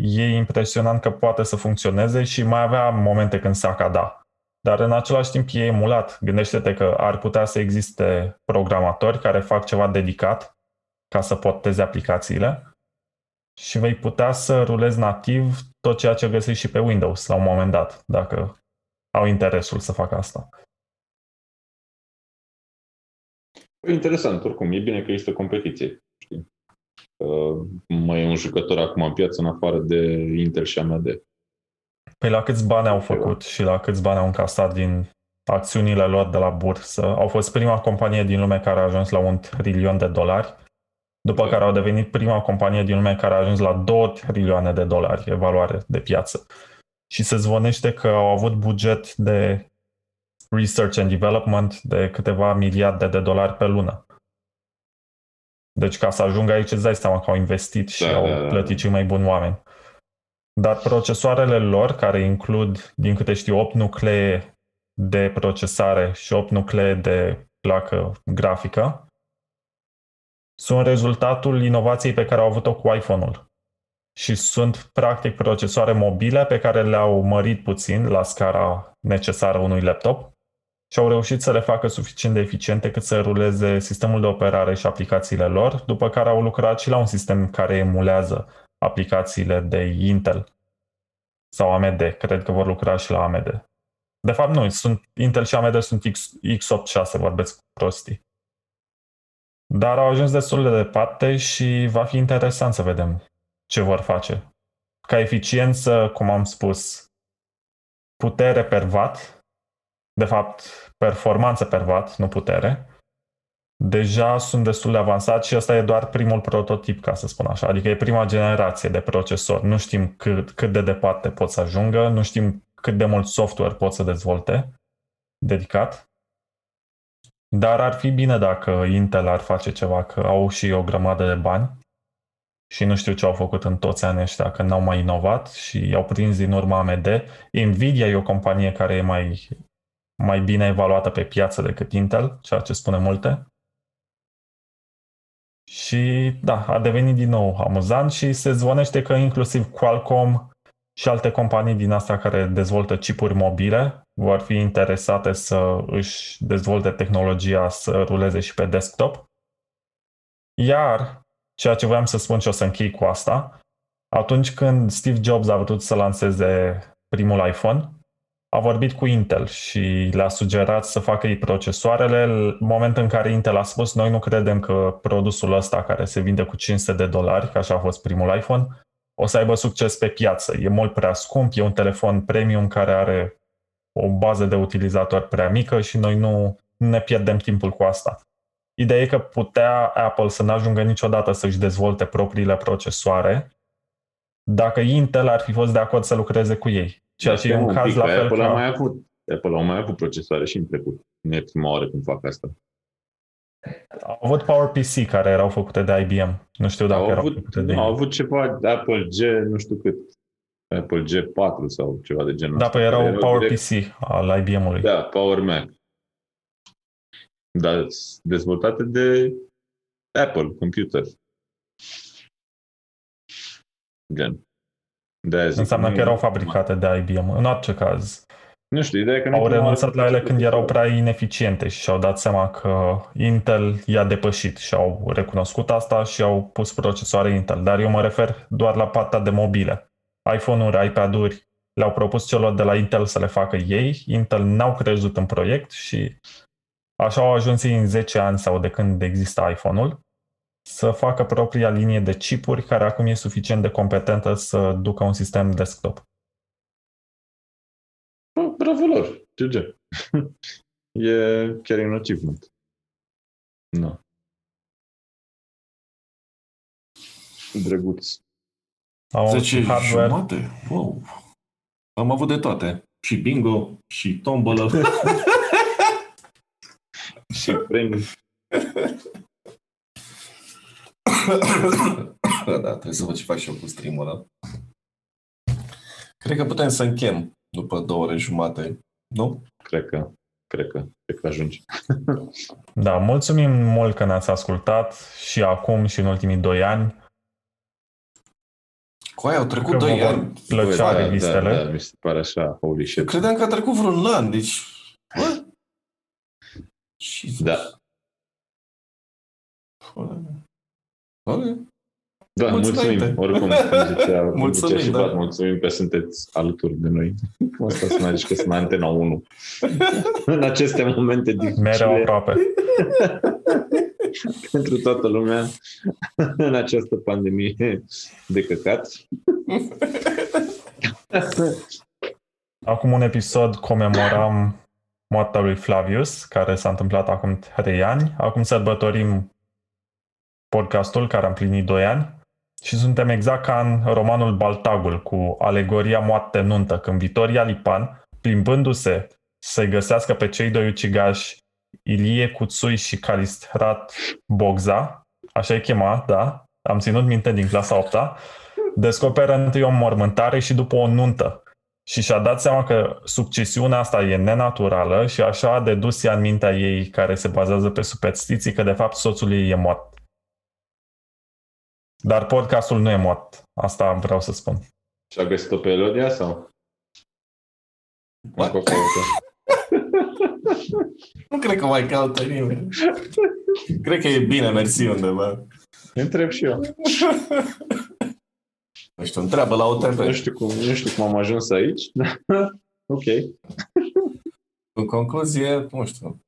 Speaker 2: e impresionant că poate să funcționeze și mai avea momente când se acada. Dar în același timp e emulat. Gândește-te că ar putea să existe programatori care fac ceva dedicat ca să poteze aplicațiile și vei putea să rulezi nativ tot ceea ce găsești și pe Windows la un moment dat, dacă au interesul să facă asta.
Speaker 3: Interesant, oricum, e bine că există competiție. Știi? Uh, mai e un jucător acum în piață în afară de Intel și AMD.
Speaker 2: Păi la câți bani au făcut și la câți bani au încasat din acțiunile lor de la bursă. Au fost prima companie din lume care a ajuns la un trilion de dolari, după care au devenit prima companie din lume care a ajuns la 2 trilioane de dolari evaluare de piață. Și se zvonește că au avut buget de research and development de câteva miliarde de dolari pe lună. Deci ca să ajungă aici îți dai seama că au investit și
Speaker 3: Da,
Speaker 2: au
Speaker 3: da, da.
Speaker 2: plătit cei mai buni oameni. Dar procesoarele lor, care includ, din câte știu, 8 nuclee de procesare și 8 nuclee de placă grafică, sunt rezultatul inovației pe care au avut-o cu iPhone-ul. Și sunt, practic, procesoare mobile pe care le-au mărit puțin la scara necesară unui laptop și au reușit să le facă suficient de eficiente cât să ruleze sistemul de operare și aplicațiile lor, după care au lucrat și la un sistem care emulează aplicațiile de Intel sau AMD. Cred că vor lucra și la AMD. De fapt, nu, sunt, Intel și AMD sunt X, x86, vorbesc prostii. Dar au ajuns destul de departe și va fi interesant să vedem ce vor face. Ca eficiență, cum am spus, putere per watt, de fapt, performanță per watt, nu putere, deja sunt destul de avansat și ăsta e doar primul prototip, ca să spun așa. Adică e prima generație de procesor. Nu știm cât, cât de departe pot să ajungă, nu știm cât de mult software pot să dezvolte dedicat. Dar ar fi bine dacă Intel ar face ceva, că au și o grămadă de bani și nu știu ce au făcut în toți anii ăștia, că n-au mai inovat și i-au prins din urma AMD. Nvidia e o companie care e mai, mai bine evaluată pe piață decât Intel, ceea ce spune multe. Și da, a devenit din nou amuzant și se zvonește că inclusiv Qualcomm și alte companii din astea care dezvoltă chipuri mobile vor fi interesate să își dezvolte tehnologia să ruleze și pe desktop. Iar ceea ce voiam să spun și o să închei cu asta, atunci când Steve Jobs a vrut să lanseze primul iPhone, a vorbit cu Intel și le-a sugerat să facă ei procesoarele, în moment în care Intel a spus noi nu credem că produsul ăsta care se vinde cu 500 de dolari, că așa a fost primul iPhone, o să aibă succes pe piață. E mult prea scump, e un telefon premium care are o bază de utilizatori prea mică și noi nu, nu ne pierdem timpul cu asta. Ideea e că putea Apple să nu ajungă niciodată să-și dezvolte propriile procesoare dacă Intel ar fi fost de acord să lucreze cu ei. Ceea ce e un caz la fel
Speaker 3: Apple
Speaker 2: ca...
Speaker 3: a mai avut. Apple au mai avut procesoare și în trecut. Nu e prima oară când fac asta.
Speaker 2: Au avut PowerPC care erau făcute de IBM. Nu știu dacă
Speaker 3: au,
Speaker 2: erau
Speaker 3: avut,
Speaker 2: făcute de
Speaker 3: nu, au
Speaker 2: ei.
Speaker 3: avut ceva Apple G, nu știu cât. Apple G4 sau ceva de genul
Speaker 2: Da,
Speaker 3: ăsta.
Speaker 2: păi erau
Speaker 3: Care
Speaker 2: PowerPC
Speaker 3: direct-
Speaker 2: al IBM-ului.
Speaker 3: Da, Power Mac. Dar s- dezvoltate de Apple Computer. Gen. De aia zic
Speaker 2: Înseamnă
Speaker 3: nu-
Speaker 2: că erau fabricate de IBM. În orice caz,
Speaker 3: Nu știu, ideea e că nu
Speaker 2: au
Speaker 3: prima
Speaker 2: renunțat
Speaker 3: oară
Speaker 2: la ele când erau
Speaker 3: procesoare.
Speaker 2: prea ineficiente și și-au dat seama că Intel i-a depășit și au recunoscut asta și au pus procesoare Intel. Dar eu mă refer doar la partea de mobile. iPhone-uri, iPad-uri le-au propus celor de la Intel să le facă ei. Intel n-au crezut în proiect și așa au ajuns ei în 10 ani sau de când există iPhone-ul să facă propria linie de chipuri care acum e suficient de competentă să ducă un sistem desktop.
Speaker 3: Bă, Bravo lor, GG. e chiar un achievement. Nu. Drăguț.
Speaker 2: Au
Speaker 5: 10
Speaker 2: hardware,
Speaker 5: jumate? Wow. Am avut de toate. Și bingo, și tombolă.
Speaker 3: Și premii.
Speaker 5: Da, da, trebuie să văd ce fac și eu cu streamul ăla. Cred că putem să închem după două ore jumate. Nu?
Speaker 3: Cred că, cred că, cred că ajunge.
Speaker 2: Da, mulțumim mult că ne-ați ascultat și acum și în ultimii doi ani.
Speaker 5: Cu aia au trecut
Speaker 2: Că vă
Speaker 5: 2
Speaker 2: vor
Speaker 5: ani.
Speaker 2: plăcea
Speaker 3: da,
Speaker 2: revistele.
Speaker 3: Da, da, mi se pare așa, holy
Speaker 5: Eu
Speaker 3: shit.
Speaker 5: credeam că a trecut vreun an, deci... Bă? Jesus.
Speaker 3: Da.
Speaker 5: Ok.
Speaker 3: Da,
Speaker 5: Mulți
Speaker 3: mulțumim.
Speaker 5: înainte.
Speaker 3: Oricum, cum zicea, cum
Speaker 5: Mulțumim,
Speaker 3: zicea și
Speaker 5: da.
Speaker 3: Vlad, mulțumim că sunteți alături de noi. Cum asta să zici că sunt Antena 1. în aceste momente
Speaker 2: Mereu
Speaker 3: dificile
Speaker 2: aproape.
Speaker 3: pentru toată lumea, în această pandemie de căcat.
Speaker 2: Acum un episod comemoram moartea lui Flavius, care s-a întâmplat acum 3 ani. Acum sărbătorim podcastul care a împlinit 2 ani și suntem exact ca în romanul Baltagul cu alegoria moarte nuntă, când Vitoria Lipan, plimbându-se să-i găsească pe cei doi ucigași Ilie Cuțui și Calistrat Bogza, așa e chema, da, am ținut minte din clasa 8 descoperă întâi o mormântare și după o nuntă. Și și-a dat seama că succesiunea asta e nenaturală și așa a dedus ea în mintea ei, care se bazează pe superstiții, că de fapt soțul ei e mort. Dar podcastul nu e mort. Asta vreau să spun.
Speaker 3: Și a găsit-o pe Elodia sau?
Speaker 5: What?
Speaker 3: Încă o caută.
Speaker 5: Nu cred că mai caută nimeni. Cred că e bine, mersi undeva.
Speaker 3: Întreb și eu.
Speaker 5: Nu știu, întreabă la OTP.
Speaker 3: Nu știu cum, nu știu cum am ajuns aici. ok.
Speaker 5: În concluzie, nu știu.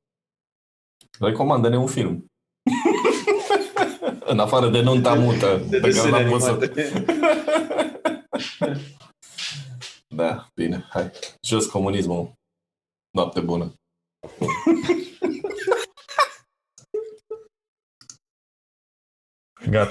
Speaker 5: Recomandă-ne un film. în afară de nunta mută.
Speaker 7: De
Speaker 5: pe care
Speaker 7: desene
Speaker 5: l-am văzut.
Speaker 7: animate.
Speaker 5: Da, bine, hai. Jos comunismul. Noapte bună.
Speaker 2: Gata.